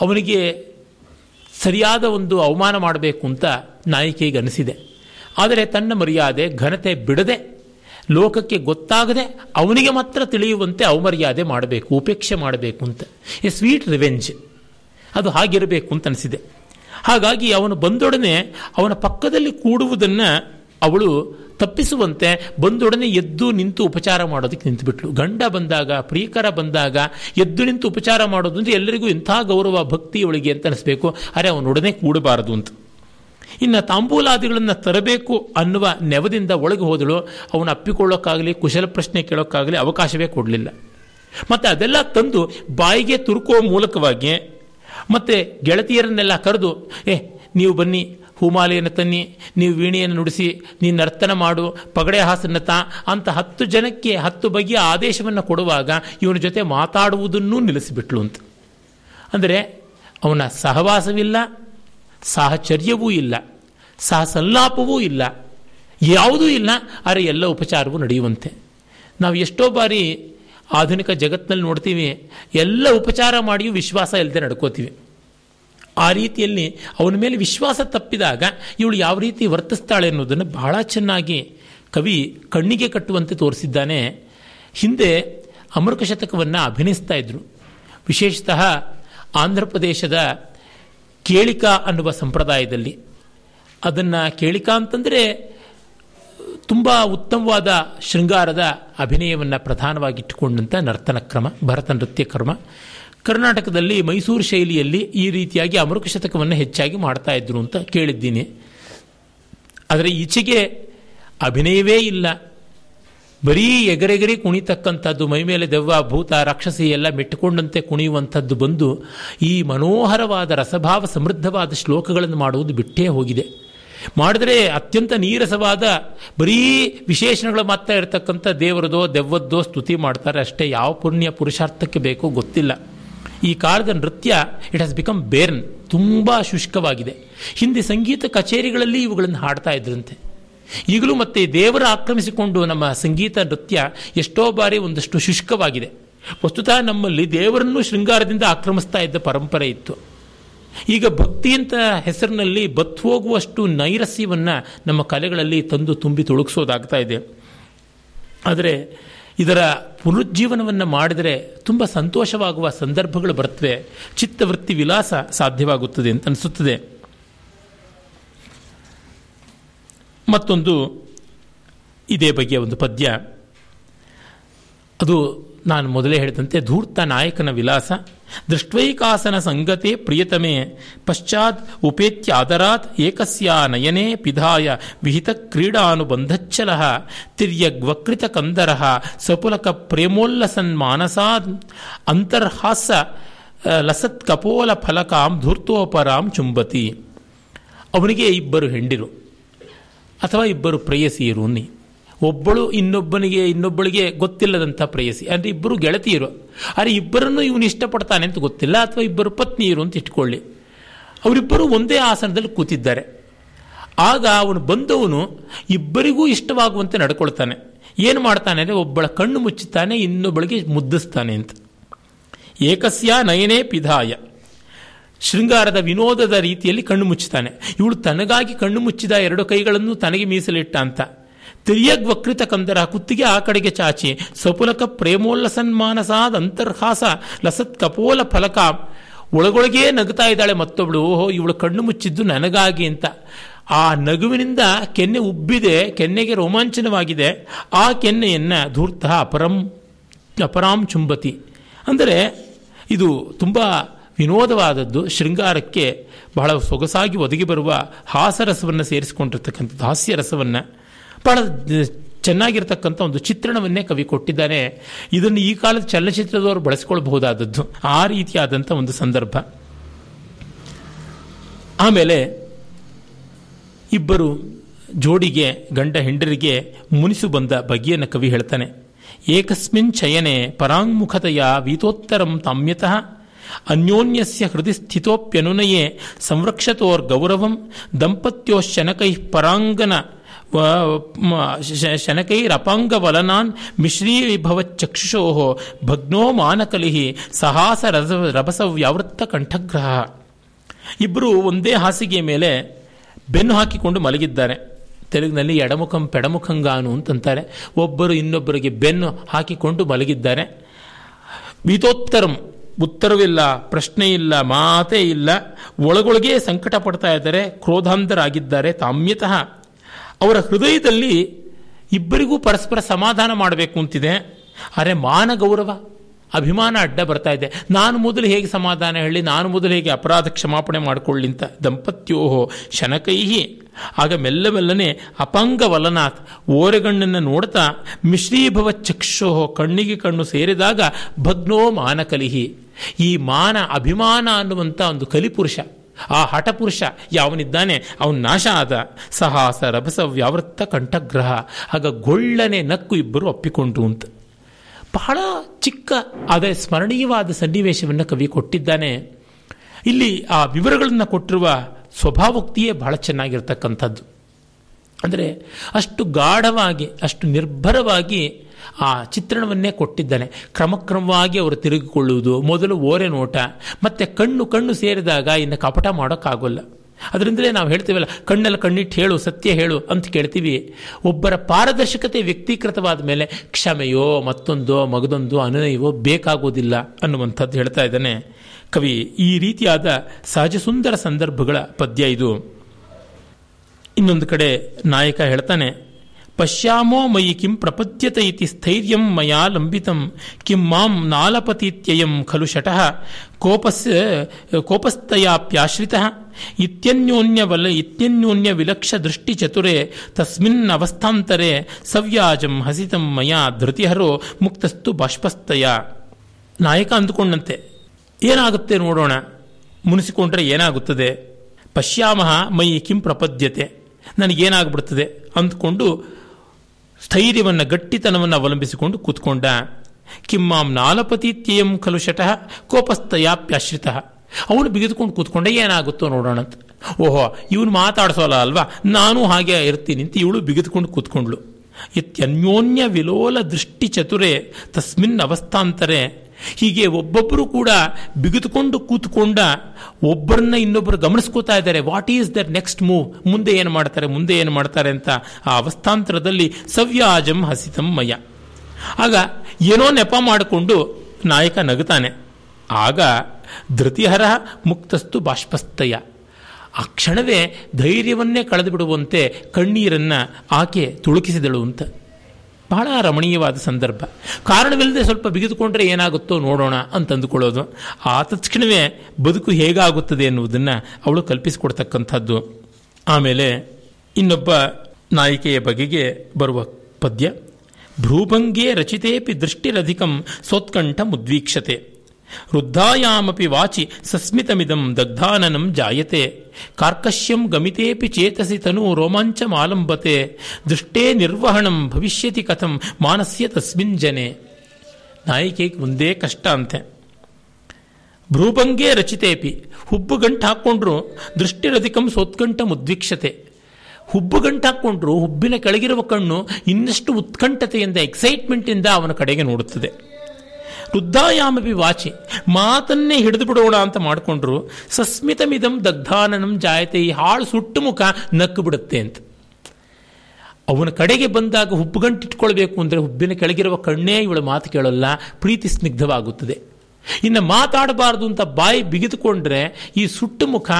ಅವನಿಗೆ ಸರಿಯಾದ ಒಂದು ಅವಮಾನ ಮಾಡಬೇಕು ಅಂತ ನಾಯಕಿಗೆ ಅನಿಸಿದೆ. ಆದರೆ ತನ್ನ ಮರ್ಯಾದೆ ಘನತೆ ಬಿಡದೆ ಲೋಕಕ್ಕೆ ಗೊತ್ತಾಗದೆ ಅವನಿಗೆ ಮಾತ್ರ ತಿಳಿಯುವಂತೆ ಅವಮರ್ಯಾದೆ ಮಾಡಬೇಕು, ಉಪೇಕ್ಷೆ ಮಾಡಬೇಕು ಅಂತ. A sweet revenge. ಅದು ಹಾಗಿರಬೇಕು ಅಂತ ಅನಿಸಿದೆ. ಹಾಗಾಗಿ ಅವನು ಬಂದೊಡನೆ ಅವನ ಪಕ್ಕದಲ್ಲಿ ಕೂಡುವುದನ್ನು ಅವಳು ತಪ್ಪಿಸುವಂತೆ ಬಂದೊಡನೆ ಎದ್ದು ನಿಂತು ಉಪಚಾರ ಮಾಡೋದಕ್ಕೆ ನಿಂತುಬಿಟ್ಲು. ಗಂಡ ಬಂದಾಗ, ಪ್ರಿಯಕರ ಬಂದಾಗ ಎದ್ದು ನಿಂತು ಉಪಚಾರ ಮಾಡೋದು ಅಂದರೆ ಎಲ್ಲರಿಗೂ ಇಂಥ ಗೌರವ, ಭಕ್ತಿ ಅವಳಿಗೆ ಅಂತ ಅನಿಸ್ಬೇಕು. ಅರೆ ಅವನೊಡನೆ ಕೂಡಬಾರದು ಅಂತ. ಇನ್ನು ತಾಂಬೂಲಾದಿಗಳನ್ನು ತರಬೇಕು ಅನ್ನುವ ನೆವದಿಂದ ಒಳಗೆ ಹೋದಳು, ಅವನು ಅಪ್ಪಿಕೊಳ್ಳೋಕ್ಕಾಗಲಿ, ಕುಶಲ ಪ್ರಶ್ನೆ ಕೇಳೋಕ್ಕಾಗಲಿ ಅವಕಾಶವೇ ಕೊಡಲಿಲ್ಲ. ಮತ್ತು ಅದೆಲ್ಲ ತಂದು ಬಾಯಿಗೆ ತುರುಕೋ ಮೂಲಕವಾಗಿ ಮತ್ತು ಗೆಳತಿಯರನ್ನೆಲ್ಲ ಕರೆದು, ಏ, ನೀವು ಬನ್ನಿ, ಹೂಮಾಲೆಯನ್ನು ತನ್ನಿ, ನೀವು ವೀಣೆಯನ್ನು ನುಡಿಸಿ, ನೀನು ನರ್ತನ ಮಾಡು, ಪಗಡೆ ಹಾಸನ್ನ ತಾ ಅಂತ ಹತ್ತು ಜನಕ್ಕೆ ಹತ್ತು ಬಗೆಯ ಆದೇಶವನ್ನು ಕೊಡುವಾಗ ಇವನ ಜೊತೆ ಮಾತಾಡುವುದನ್ನೂ ನಿಲ್ಲಿಸಿಬಿಟ್ಲು ಅಂತ. ಅಂದರೆ ಅವನ ಸಹವಾಸವಿಲ್ಲ ಸಾಹಚರ್ಯವೂ ಇಲ್ಲ, ಸಹಸಲ್ಲಾಪವೂ ಇಲ್ಲ, ಯಾವುದೂ ಇಲ್ಲ. ಆದರೆ ಎಲ್ಲ ಉಪಚಾರವೂ ನಡೆಯುವಂತೆ. ನಾವು ಎಷ್ಟೋ ಬಾರಿ ಆಧುನಿಕ ಜಗತ್ತಿನಲ್ಲಿ ನೋಡ್ತೀವಿ, ಎಲ್ಲ ಉಪಚಾರ ಮಾಡಿಯೂ ವಿಶ್ವಾಸ ಇಲ್ಲದೆ ನಡ್ಕೋತೀವಿ. ಆ ರೀತಿಯಲ್ಲಿ ಅವನ ಮೇಲೆ ವಿಶ್ವಾಸ ತಪ್ಪಿದಾಗ ಇವಳು ಯಾವ ರೀತಿ ವರ್ತಿಸ್ತಾಳೆ ಅನ್ನೋದನ್ನು ಬಹಳ ಚೆನ್ನಾಗಿ ಕವಿ ಕಣ್ಣಿಗೆ ಕಟ್ಟುವಂತೆ ತೋರಿಸಿದ್ದಾನೆ. ಹಿಂದೆ ಅಮೃತ ಶತಕವನ್ನು ಅಭಿನಯಿಸ್ತಾ ಇದ್ರು. ವಿಶೇಷತಃ ಆಂಧ್ರ ಪ್ರದೇಶದ ಕೇಳಿಕಾ ಅನ್ನುವ ಸಂಪ್ರದಾಯದಲ್ಲಿ ಅದನ್ನು ಕೇಳಿಕಾ ಅಂತಂದರೆ ತುಂಬ ಉತ್ತಮವಾದ ಶೃಂಗಾರದ ಅಭಿನಯವನ್ನು ಪ್ರಧಾನವಾಗಿಟ್ಟುಕೊಂಡಂಥ ನರ್ತನ ಕ್ರಮ, ಭರತ ನೃತ್ಯ ಕ್ರಮ. ಕರ್ನಾಟಕದಲ್ಲಿ ಮೈಸೂರು ಶೈಲಿಯಲ್ಲಿ ಈ ರೀತಿಯಾಗಿ ಅಮೃಕ ಶತಕವನ್ನು ಹೆಚ್ಚಾಗಿ ಮಾಡ್ತಾ ಇದ್ರು ಅಂತ ಕೇಳಿದ್ದೀನಿ. ಆದರೆ ಈಚೆಗೆ ಅಭಿನಯವೇ ಇಲ್ಲ. ಬರೀ ಎಗರೆಗರಿ ಕುಣಿತಕ್ಕಂಥದ್ದು ಮೈಮೇಲೆ ದೆವ್ವ, ಭೂತ, ರಾಕ್ಷಸಿ ಎಲ್ಲ ಮೆಟ್ಟುಕೊಂಡಂತೆ ಕುಣಿಯುವಂಥದ್ದು ಬಂದು ಈ ಮನೋಹರವಾದ ರಸಭಾವ ಸಮೃದ್ಧವಾದ ಶ್ಲೋಕಗಳನ್ನು ಮಾಡುವುದು ಬಿಟ್ಟೇ ಹೋಗಿದೆ. ಮಾಡಿದ್ರೆ ಅತ್ಯಂತ ನೀರಸವಾದ, ಬರೀ ವಿಶೇಷಣಗಳು ಮಾತ್ರ ಇರತಕ್ಕಂಥ ದೇವರದೋ, ದೆವ್ವದ್ದೋ ಸ್ತುತಿ ಮಾಡ್ತಾರೆ. ಅಷ್ಟೇ ಯಾವ ಪುಣ್ಯ ಪುರುಷಾರ್ಥಕ್ಕೆ ಬೇಕೋ ಗೊತ್ತಿಲ್ಲ. ಈ ಕಾಲದ ನೃತ್ಯ ಇಟ್ ಹ್ಯಾಸ್ ಬಿಕಮ್ ಬೇರ್ನ್ ತುಂಬ ಶುಷ್ಕವಾಗಿದೆ. ಹಿಂದೆ ಸಂಗೀತ ಕಚೇರಿಗಳಲ್ಲಿ ಇವುಗಳನ್ನು ಹಾಡ್ತಾ ಇದ್ರಂತೆ. ಈಗಲೂ ಮತ್ತೆ ದೇವರ ಆಕ್ರಮಿಸಿಕೊಂಡು ನಮ್ಮ ಸಂಗೀತ ನೃತ್ಯ ಎಷ್ಟೋ ಬಾರಿ ಒಂದಷ್ಟು ಶುಷ್ಕವಾಗಿದೆ. ವಸ್ತುತಃ ನಮ್ಮಲ್ಲಿ ದೇವರನ್ನು ಶೃಂಗಾರದಿಂದ ಆಕ್ರಮಿಸ್ತಾ ಇದ್ದ ಪರಂಪರೆ ಇತ್ತು. ಈಗ ಭಕ್ತಿ ಅಂತ ಹೆಸರಿನಲ್ಲಿ ಬತ್ತು ಹೋಗುವಷ್ಟು ನೈರಸ್ಯವನ್ನು ನಮ್ಮ ಕಲೆಗಳಲ್ಲಿ ತಂದು ತುಂಬಿ ತೊಡಗಿಸೋದಾಗ್ತಾ ಇದೆ. ಆದರೆ ಇದರ ಪುನರುಜ್ಜೀವನವನ್ನು ಮಾಡಿದರೆ ತುಂಬ ಸಂತೋಷವಾಗುವ ಸಂದರ್ಭಗಳು ಬರ್ತವೆ. ಚಿತ್ತವೃತ್ತಿ ವಿಲಾಸ ಸಾಧ್ಯವಾಗುತ್ತದೆ ಅಂತ ಅನಿಸುತ್ತದೆ. ಮತ್ತೊಂದು ಇದೇ ಬಗೆಯ ಒಂದು ಪದ್ಯ. ಅದು ನಾನು ಮೊದಲೇ ಹೇಳಿದಂತೆ ಧೂರ್ತ ನಾಯಕನ ವಿಲಾಸ, ದೃಷ್ಟ್ವೈಕಾಸನ ಸಂಗತೆ ಪ್ರಿಯತಮೆ, ಪಶ್ಚಾತ್ ಉಪೇತ್ಯ ಆದರಾತ್ ಏಕಸ್ಯ ನಯನೆ ಪಿಧಾಯ ವಿಹಿತ ಕ್ರೀಡಾನುಬಂಧಚ್ಚಲ ತಿರ್ಯಗ್ವಕೃತ ಕಂದರ ಸಪುಲಕ ಪ್ರೇಮೋಲ್ಲಸನ್ ಮಾನಸಾದ್ ಅಂತರ್ಹಾಸ ಲಸತ್ ಕಪೋಲ ಫಲಕಾಂ ಧೂರ್ತೋಪರಾಂ ಚುಂಬತಿ. ಅವನಿಗೆ ಇಬ್ಬರು ಹೆಂಡಿರು. ಅಥವಾ ಇಬ್ಬರು ಪ್ರೇಯಸಿಯರು ಅನ್ನಿ. ಒಬ್ಬಳು ಇನ್ನೊಬ್ಬನಿಗೆ, ಇನ್ನೊಬ್ಬಳಿಗೆ ಗೊತ್ತಿಲ್ಲದಂಥ ಪ್ರೇಯಸಿ. ಅಂದರೆ ಇಬ್ಬರು ಗೆಳತಿಯರು. ಆದರೆ ಇಬ್ಬರನ್ನು ಇವನು ಇಷ್ಟಪಡ್ತಾನೆ ಅಂತ ಗೊತ್ತಿಲ್ಲ, ಅಥವಾ ಇಬ್ಬರು ಪತ್ನಿಯರು ಅಂತ ಇಟ್ಕೊಳ್ಳಿ. ಅವರಿಬ್ಬರು ಒಂದೇ ಆಸನದಲ್ಲಿ ಕೂತಿದ್ದಾರೆ. ಆಗ ಅವನು ಬಂದವನು ಇಬ್ಬರಿಗೂ ಇಷ್ಟವಾಗುವಂತೆ ನಡ್ಕೊಳ್ತಾನೆ. ಏನು ಮಾಡ್ತಾನೆ ಅಂದರೆ ಒಬ್ಬಳ ಕಣ್ಣು ಮುಚ್ಚುತ್ತಾನೆ, ಇನ್ನೊಬ್ಬಳಿಗೆ ಮುದ್ದಿಸ್ತಾನೆ ಅಂತ. ಏಕಸ್ಯ ನಯನೇ ಪಿಧಾಯ. ಶೃಂಗಾರದ ವಿನೋದದ ರೀತಿಯಲ್ಲಿ ಕಣ್ಣು ಮುಚ್ಚುತ್ತಾನೆ ಇವಳು ತನಗಾಗಿ ಕಣ್ಣು ಮುಚ್ಚಿದ ಎರಡು ಕೈಗಳನ್ನು ತನಗೆ ಮೀಸಲಿಟ್ಟ ಅಂತ. ತಿರ್ಯಗ್ ವಕೃತ ಕಂದರ ಕುತ್ತಿಗೆ ಆ ಕಡೆಗೆ ಚಾಚಿ. ಸಪುಲಕ ಪ್ರೇಮೋಲ್ಲಸನ್ಮಾನಸಾದ ಅಂತರ್ಹಾಸ ಲಸತ್ ಕಪೋಲ ಫಲಕ. ಒಳಗೊಳಗೇ ನಗುತ್ತಾ ಇದ್ದಾಳೆ ಮತ್ತೊಬ್ಳು. ಓಹೋ, ಇವಳು ಕಣ್ಣು ಮುಚ್ಚಿದ್ದು ನನಗಾಗಿ ಅಂತ. ಆ ನಗುವಿನಿಂದ ಕೆನ್ನೆ ಉಬ್ಬಿದೆ, ಕೆನ್ನೆಗೆ ರೋಮಾಂಚನವಾಗಿದೆ. ಆ ಕೆನ್ನೆಯನ್ನು ಧೂರ್ತ ಅಪರಂ, ಅಪರಾಂ ಚುಂಬತಿ. ಅಂದರೆ ಇದು ತುಂಬ ವಿನೋದವಾದದ್ದು ಶೃಂಗಾರಕ್ಕೆ ಬಹಳ ಸೊಗಸಾಗಿ ಒದಗಿ ಬರುವ ಹಾಸರಸವನ್ನು ಸೇರಿಸಿಕೊಂಡಿರ್ತಕ್ಕಂಥದ್ದು, ಹಾಸ್ಯರಸವನ್ನು. ಬಹಳ ಚೆನ್ನಾಗಿರ್ತಕ್ಕಂಥ ಒಂದು ಚಿತ್ರಣವನ್ನೇ ಕವಿ ಕೊಟ್ಟಿದ್ದಾನೆ. ಇದನ್ನು ಈ ಕಾಲದ ಚಲನಚಿತ್ರದವರು ಬಳಸಿಕೊಳ್ಳಬಹುದಾದದ್ದು. ಆ ರೀತಿಯಾದಂಥ ಒಂದು ಸಂದರ್ಭ. ಆಮೇಲೆ ಇಬ್ಬರು ಜೋಡಿಗೆ, ಗಂಡ ಹೆಂಡರಿಗೆ ಮುನಿಸು ಬಂದ ಬಗೆಯನ್ನು ಕವಿ ಹೇಳ್ತಾನೆ. ಏಕಸ್ಮಿನ್ ಚಯನೆ ಪರಾಂಗುಖತೆಯ ವೀತೋತ್ತರಂ ತಾಮ್ಯತಃ ಅನ್ಯೋನ್ಯಸ್ಯ ಹೃದಯ ಸ್ಥಿತೋಪ್ಯನುನಯೇ ಸಂರಕ್ಷತೋರ್ ಗೌರವಂ ದಂಪತ್ಯೋ ಶನಕೈ ಪರಾಂಗನ ಶನಕೈರಪಾಂಗವಲನಾನ್ ಮಿಶ್ರೀಭವಚ್ಚಕ್ಷುಷೋ ಭಗ್ನೋ ಮಾನಕಲಿಹಿ ಸಹಾಸ ರಸ ರಭಸ ವ್ಯಾವೃತ್ತ ಕಂಠಗ್ರಹ ಇಬ್ಬರು ಒಂದೇ ಹಾಸಿಗೆಯ ಮೇಲೆ ಬೆನ್ನು ಹಾಕಿಕೊಂಡು ಮಲಗಿದ್ದಾರೆ. ತೆಲುಗಿನಲ್ಲಿ ಎಡಮುಖಂ ಪೆಡಮುಖಂಗಾನು ಅಂತಂತಾರೆ. ಒಬ್ಬರು ಇನ್ನೊಬ್ಬರಿಗೆ ಬೆನ್ನು ಹಾಕಿಕೊಂಡು ಮಲಗಿದ್ದಾರೆ. ವೀತೋತ್ತರಂ ಉತ್ತರವಿಲ್ಲ ಪ್ರಶ್ನೆ ಇಲ್ಲ ಮಾತೇ ಇಲ್ಲ. ಒಳಗೊಳಗೆ ಸಂಕಟ ಪಡ್ತಾ ಇದ್ದಾರೆ ಕ್ರೋಧಾಂಧರಾಗಿದ್ದಾರೆ ತಾಮ್ಯತಃ. ಅವರ ಹೃದಯದಲ್ಲಿ ಇಬ್ಬರಿಗೂ ಪರಸ್ಪರ ಸಮಾಧಾನ ಮಾಡಬೇಕು ಅಂತಿದೆ. ಅರೆ ಮಾನ ಗೌರವ, ಅಭಿಮಾನ ಅಡ್ಡ ಬರ್ತಾ ಇದೆ. ನಾನು ಮೊದಲು ಹೇಗೆ ಸಮಾಧಾನ ಹೇಳಿ, ನಾನು ಮೊದಲು ಹೇಗೆ ಅಪರಾಧ ಕ್ಷಮಾಪಣೆ ಮಾಡಿಕೊಳ್ಳಿ ಅಂತ ದಂಪತ್ಯೋಹೋ ಶನಕೈಹಿ. ಆಗ ಮೆಲ್ಲ ಮೆಲ್ಲನೆ ಅಪಂಗ ವಲನಾಥ್ ಓರೆಗಣ್ಣನ್ನು ನೋಡ್ತಾ ಮಿಶ್ರೀಭವ ಚಕ್ಷೋ ಕಣ್ಣಿಗೆ ಕಣ್ಣು ಸೇರಿದಾಗ ಭಗ್ನೋ ಮಾನಕಲಿಹಿ ಈ ಮಾನ ಅಭಿಮಾನ ಅನ್ನುವಂಥ ಒಂದು ಕಲಿಪುರುಷ. ಆ ಹಠಪುರುಷ ಯಾವನಿದ್ದಾನೆ? ಅವನ ನಾಶ ಆದ. ಸಹಾಸ ರಭಸ ವ್ಯಾವೃತ್ತ ಕಂಠಗ್ರಹ. ಆಗ ಗೊಳ್ಳನೆ ನಕ್ಕು ಇಬ್ಬರು ಅಪ್ಪಿಕೊಂಡ್ರು ಅಂತ. ಬಹಳ ಚಿಕ್ಕ, ಆದರೆ ಸ್ಮರಣೀಯವಾದ ಸನ್ನಿವೇಶವನ್ನು ಕವಿ ಕೊಟ್ಟಿದ್ದಾನೆ. ಇಲ್ಲಿ ಆ ವಿವರಗಳನ್ನು ಕೊಟ್ಟಿರುವ ಸ್ವಭಾವೋಕ್ತಿಯೇ ಬಹಳ ಚೆನ್ನಾಗಿರ್ತಕ್ಕಂಥದ್ದು. ಅಂದರೆ ಅಷ್ಟು ಗಾಢವಾಗಿ, ಅಷ್ಟು ನಿರ್ಭರವಾಗಿ ಆ ಚಿತ್ರಣವನ್ನೇ ಕೊಟ್ಟಿದ್ದಾನೆ. ಕ್ರಮಕ್ರಮವಾಗಿ ಅವರು ತಿರುಗಿಕೊಳ್ಳುವುದು, ಮೊದಲು ಓರೆ ನೋಟ, ಮತ್ತೆ ಕಣ್ಣು ಕಣ್ಣು ಸೇರಿದಾಗ ಇನ್ನು ಕಪಟ ಮಾಡೋಕ್ಕಾಗೋಲ್ಲ. ಅದರಿಂದಲೇ ನಾವು ಹೇಳ್ತೀವಲ್ಲ, ಕಣ್ಣಲ್ಲಿ ಕಣ್ಣಿಟ್ಟು ಹೇಳು, ಸತ್ಯ ಹೇಳು ಅಂತ ಕೇಳ್ತೀವಿ. ಒಬ್ಬರ ಪಾರದರ್ಶಕತೆ ವ್ಯಕ್ತೀಕೃತವಾದ ಮೇಲೆ ಕ್ಷಮೆಯೋ ಮತ್ತೊಂದೋ ಮಗದೊಂದೋ ಅನುನಯವೋ ಬೇಕಾಗೋದಿಲ್ಲ ಅನ್ನುವಂಥದ್ದು ಹೇಳ್ತಾ ಇದ್ದಾನೆ. ಕವಿ, ಈ ರೀತಿಯಾದ ಸಹಜ ಸುಂದರ ಸಂದರ್ಭಗಳ ಪದ್ಯ ಇದು. ಇನ್ನೊಂದು ಕಡೆ ನಾಯಕ ಹೇಳ್ತಾನೆ, ಪಶ್ಯಾಮೋ ಮಯಿ ಕಿಂ ಪ್ರಪದ್ಯತ ಇತಿ ಸ್ಥೈರ್ಯಂ ಮಯಾ ಲಂಬಿತಂ, ಕಿಂ ಮಾಂ ನಾಲಪತೀತ್ಯಯಂ ಖಲು ಶಟಃ, ಕೋಪಸ್ ಕೋಪಸ್ತಯಾಪ್ಯಾಶ್ರಿತಃ ಇತ್ಯನ್ಯೋನ್ಯವಲ ಇತ್ಯನ್ಯೋನ್ಯ ವಿಲಕ್ಷ ದೃಷ್ಟಿ ಚತುರೆ, ತಸ್ಮಿನ್ ಅವಸ್ಥಾಂತರೆ, ಸವ್ಯಾಜಂ ಹಸಿತಂ ಮಯಾ ಧೃತಿಹರೋ ಮುಕ್ತಸ್ತು ಬಾಷ್ಪಸ್ತಯ ನಾಯಕ ಅಂದುಕೊಂಡಂತೆ ಏನಾಗುತ್ತೆ ನೋಡೋಣ. ಮುನಿಸಿಕೊಂಡ್ರೆ ಏನಾಗುತ್ತದೆ? ಪಶ್ಯಾಮಹ ಮೈ ಕಿಂ ಪ್ರಪದ್ಯತೆ. ನನಗೇನಾಗ್ಬಿಡ್ತದೆ? ಅಂದ್ಕೊಂಡು ಸ್ಥೈರ್ಯವನ್ನು, ಗಟ್ಟಿತನವನ್ನು ಅವಲಂಬಿಸಿಕೊಂಡು ಕೂತ್ಕೊಂಡ. ಕಿಮ್ಮಾಂ ನಾಲಪತೀತ್ಯಂ ಖಲು ಶಟಃ ಕೋಪಸ್ಥಯಾಪ್ಯಾಶ್ರಿತ. ಅವನು ಬಿಗಿದುಕೊಂಡು ಕೂತ್ಕೊಂಡೆ ಏನಾಗುತ್ತೋ ನೋಡೋಣ ಅಂತ. ಓಹೋ, ಇವನು ಮಾತಾಡಿಸೋಲ್ಲ ಅಲ್ವಾ? ನಾನು ಹಾಗೆ ಇರ್ತೀನಿ ಅಂತ ಇವಳು ಬಿಗಿದುಕೊಂಡು ಕೂತ್ಕೊಂಡ್ಳು. ಇತ್ಯನ್ಯೋನ್ಯ ವಿಲೋಲ ದೃಷ್ಟಿ ಚತುರೆ ತಸ್ಮಿನ್ ಅವಸ್ಥಾಂತರೆ. ಹೀಗೆ ಒಬ್ಬೊಬ್ಬರು ಕೂಡ ಬಿಗಿದುಕೊಂಡು ಕೂತ್ಕೊಂಡ ಒಬ್ಬರನ್ನ ಇನ್ನೊಬ್ಬರು ಗಮನಿಸ್ಕೋತಾ ಇದ್ದಾರೆ. What is their next move ಮುಂದೆ ಏನು ಮಾಡ್ತಾರೆ? ಮುಂದೆ ಏನು ಮಾಡ್ತಾರೆ ಅಂತ ಆ ಅವಸ್ಥಾಂತರದಲ್ಲಿ ಸವ್ಯಾಜಂ ಹಸಿತಂ ಮಯ. ಆಗ ಏನೋ ನೆಪ ಮಾಡಿಕೊಂಡು ನಾಯಕ ನಗುತ್ತಾನೆ. ಆಗ ಧೃತಿಹರ ಮುಕ್ತಸ್ತು ಬಾಷ್ಪಸ್ತಯ ಆ ಕ್ಷಣವೇ ಧೈರ್ಯವನ್ನೇ ಕಳೆದು ಬಿಡುವಂತೆ ಕಣ್ಣೀರನ್ನು ಆಕೆ ತುಳುಕಿಸಿದಳು ಅಂತ. ಬಹಳ ರಮಣೀಯವಾದ ಸಂದರ್ಭ. ಕಾರಣವಿಲ್ಲದೆ ಸ್ವಲ್ಪ ಬಿಗಿದುಕೊಂಡ್ರೆ ಏನಾಗುತ್ತೋ ನೋಡೋಣ ಅಂತ ಅಂದುಕೊಳ್ಳೋದು ಆ ತಕ್ಷಣವೇ ಬದುಕು ಹೇಗಾಗುತ್ತದೆ ಎನ್ನುವುದನ್ನು ಅವಳು ಕಲ್ಪಿಸಿಕೊಡ್ತಕ್ಕಂಥದ್ದು. ಆಮೇಲೆ ಇನ್ನೊಬ್ಬ ನಾಯಿಕೆಯ ಬಗೆಗೆ ಬರುವ ಪದ್ಯ. ಭ್ರೂಭಂಗೇ ರಚಿತೇಪಿ ದೃಷ್ಟಿರಧಿಕಂ ಸೋತ್ಕಂಠ ಮುದ್ವೀಕ್ಷತೆ. ವೃದ್ಧಾಯಾಮಪಿ ವಾಚಿ ಸಸ್ಮಿತಮಿದಂ ದಗ್ಧಾನನಂ ಜಾಯತೆ. ಕಾರ್ಕಶ್ಯಂ ಗಮಿತೇಪಿ ಚೇತಸಿ ತನು ರೋಮಾಂಚಮಾಲಂಬತೆ ದೃಷ್ಟೇ ನಿರ್ವಹಣಂ ಭವಿಷ್ಯತಿ ಕಥಂ ಮಾನಸ್ಯ ತಸ್ಮಿನ್ ಜನೆ. ನಾಯಿಕೆಗೆ ಒಂದೇ ಕಷ್ಟ ಅಂತೆ. ಭ್ರೂಭಂಗೇ ರಚಿತೇಪಿ. ಹುಬ್ಬು ಗಂಟು ಹಾಕ್ಕೊಂಡ್ರು ದೃಷ್ಟಿರಧಿಕಂ ಸೋತ್ಕಂಠ ಮುದ್ವಿಕ್ಷತೆ. ಹುಬ್ಬು ಗಂಟು ಹಾಕ್ಕೊಂಡ್ರು ಹುಬ್ಬಿನ ಕೆಳಗಿರುವ ಕಣ್ಣು ಇನ್ನಷ್ಟು ಉತ್ಕಂಠತೆಯಿಂದ ಎಕ್ಸೈಟ್ಮೆಂಟಿಂದ ಅವನ ಕಡೆಗೆ ನೋಡುತ್ತದೆ. ವೃದ್ಧಾಯಾಮಪಿ ವಾಚಿ, ಮಾತನ್ನೇ ಹಿಡಿದು ಬಿಡೋಣ ಅಂತ ಮಾಡಿಕೊಂಡ್ರು, ಸಸ್ಮಿತಮಿದಂ ದಗ್ಧಾನನಂ ಜಾಯತೆ, ಈ ಹಾಳು ಸುಟ್ಟು ಮುಖ ನಕ್ಕು ಬಿಡುತ್ತೆ ಅಂತ. ಅವನ ಕಡೆಗೆ ಬಂದಾಗ ಹುಬ್ಬುಗಂಟಿಟ್ಕೊಳ್ಬೇಕು ಅಂದರೆ ಹುಬ್ಬಿನ ಕೆಳಗಿರುವ ಕಣ್ಣೇ ಇವಳು ಮಾತು ಕೇಳಲ್ಲ, ಪ್ರೀತಿ ಸ್ನಿಗ್ಧವಾಗುತ್ತದೆ. ಇನ್ನು ಮಾತಾಡಬಾರದು ಅಂತ ಬಾಯಿ ಬಿಗಿದುಕೊಂಡ್ರೆ ಈ ಸುಟ್ಟು ಮುಖ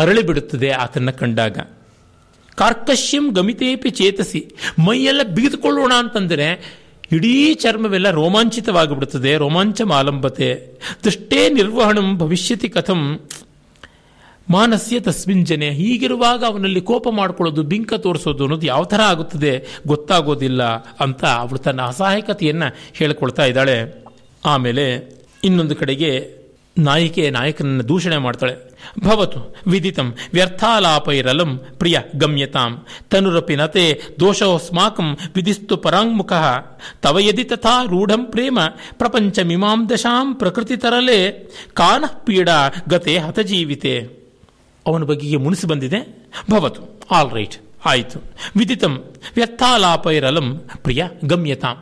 ಅರಳಿ ಬಿಡುತ್ತದೆ ಆತನ್ನ ಕಂಡಾಗ. ಕಾರ್ಕಶ್ಯಂ ಗಮಿತೇಪಿ ಚೇತಸಿ, ಮೈಯೆಲ್ಲ ಬಿಗಿದುಕೊಳ್ಳೋಣ ಅಂತಂದರೆ ಇಡೀ ಚರ್ಮವೆಲ್ಲ ರೋಮಾಂಚಿತವಾಗಿಬಿಡುತ್ತದೆ, ರೋಮಾಂಚ ಮಾಲಂಬತೆ. ದೃಷ್ಟೇ ನಿರ್ವಹಣಂ ಭವಿಷ್ಯತಿ ಕಥಂ. ಮಾನಸ್ಯ ತಸ್ಮಿನ್ ಹೀಗಿರುವಾಗ ಅವನಲ್ಲಿ ಕೋಪ ಮಾಡ್ಕೊಳ್ಳೋದು, ಬಿಂಕ ತೋರಿಸೋದು ಅನ್ನೋದು ಯಾವ ಥರ ಆಗುತ್ತದೆ? ಗೊತ್ತಾಗೋದಿಲ್ಲ ಅಂತ ಅವಳು ತನ್ನ ಅಸಹಾಯಕತೆಯನ್ನು ಹೇಳಿಕೊಳ್ತಾ ಇದ್ದಾಳೆ. ಆಮೇಲೆ ಇನ್ನೊಂದು ಕಡೆಗೆ ನಾಯಿಕೆ ನಾಯಕನನ್ನು ದೂಷಣೆ ಮಾಡ್ತಾಳೆ. ಭವತು ವಿದಿತಂ ವ್ಯರ್ಥಾಲಾಪೈರಲಂ ಪ್ರಿಯ ಗಮ್ಯತಾಂ ತನುರಪಿ ನತೆ ದೋಷೋಸ್ಮಾಕಂ ವಿಧಿಸ್ತು ಪರಾಂಗುಖ ತವ ಯದಿ ತಥಾ ರೂಢಂ ಪ್ರೇಮ ಪ್ರಪಂಚಮಿಮಾಂ ದಶಾಂ ಪ್ರಕೃತಿ ತರಲೆ ಕಾನಃ ಪೀಡಾ ಗತೆ ಹತಜೀವಿತೆ ಅವನ ಬಗೆಗೆ ಮುನಿಸಿ ಬಂದಿದೆ ಭವತು ಆಲ್ ರೈಟ್ ಆಯಿತು ವಿದಿತಂ ವ್ಯರ್ಥಾಲಾಪೈರಲಂ ಪ್ರಿಯ ಗಮ್ಯತಾಂ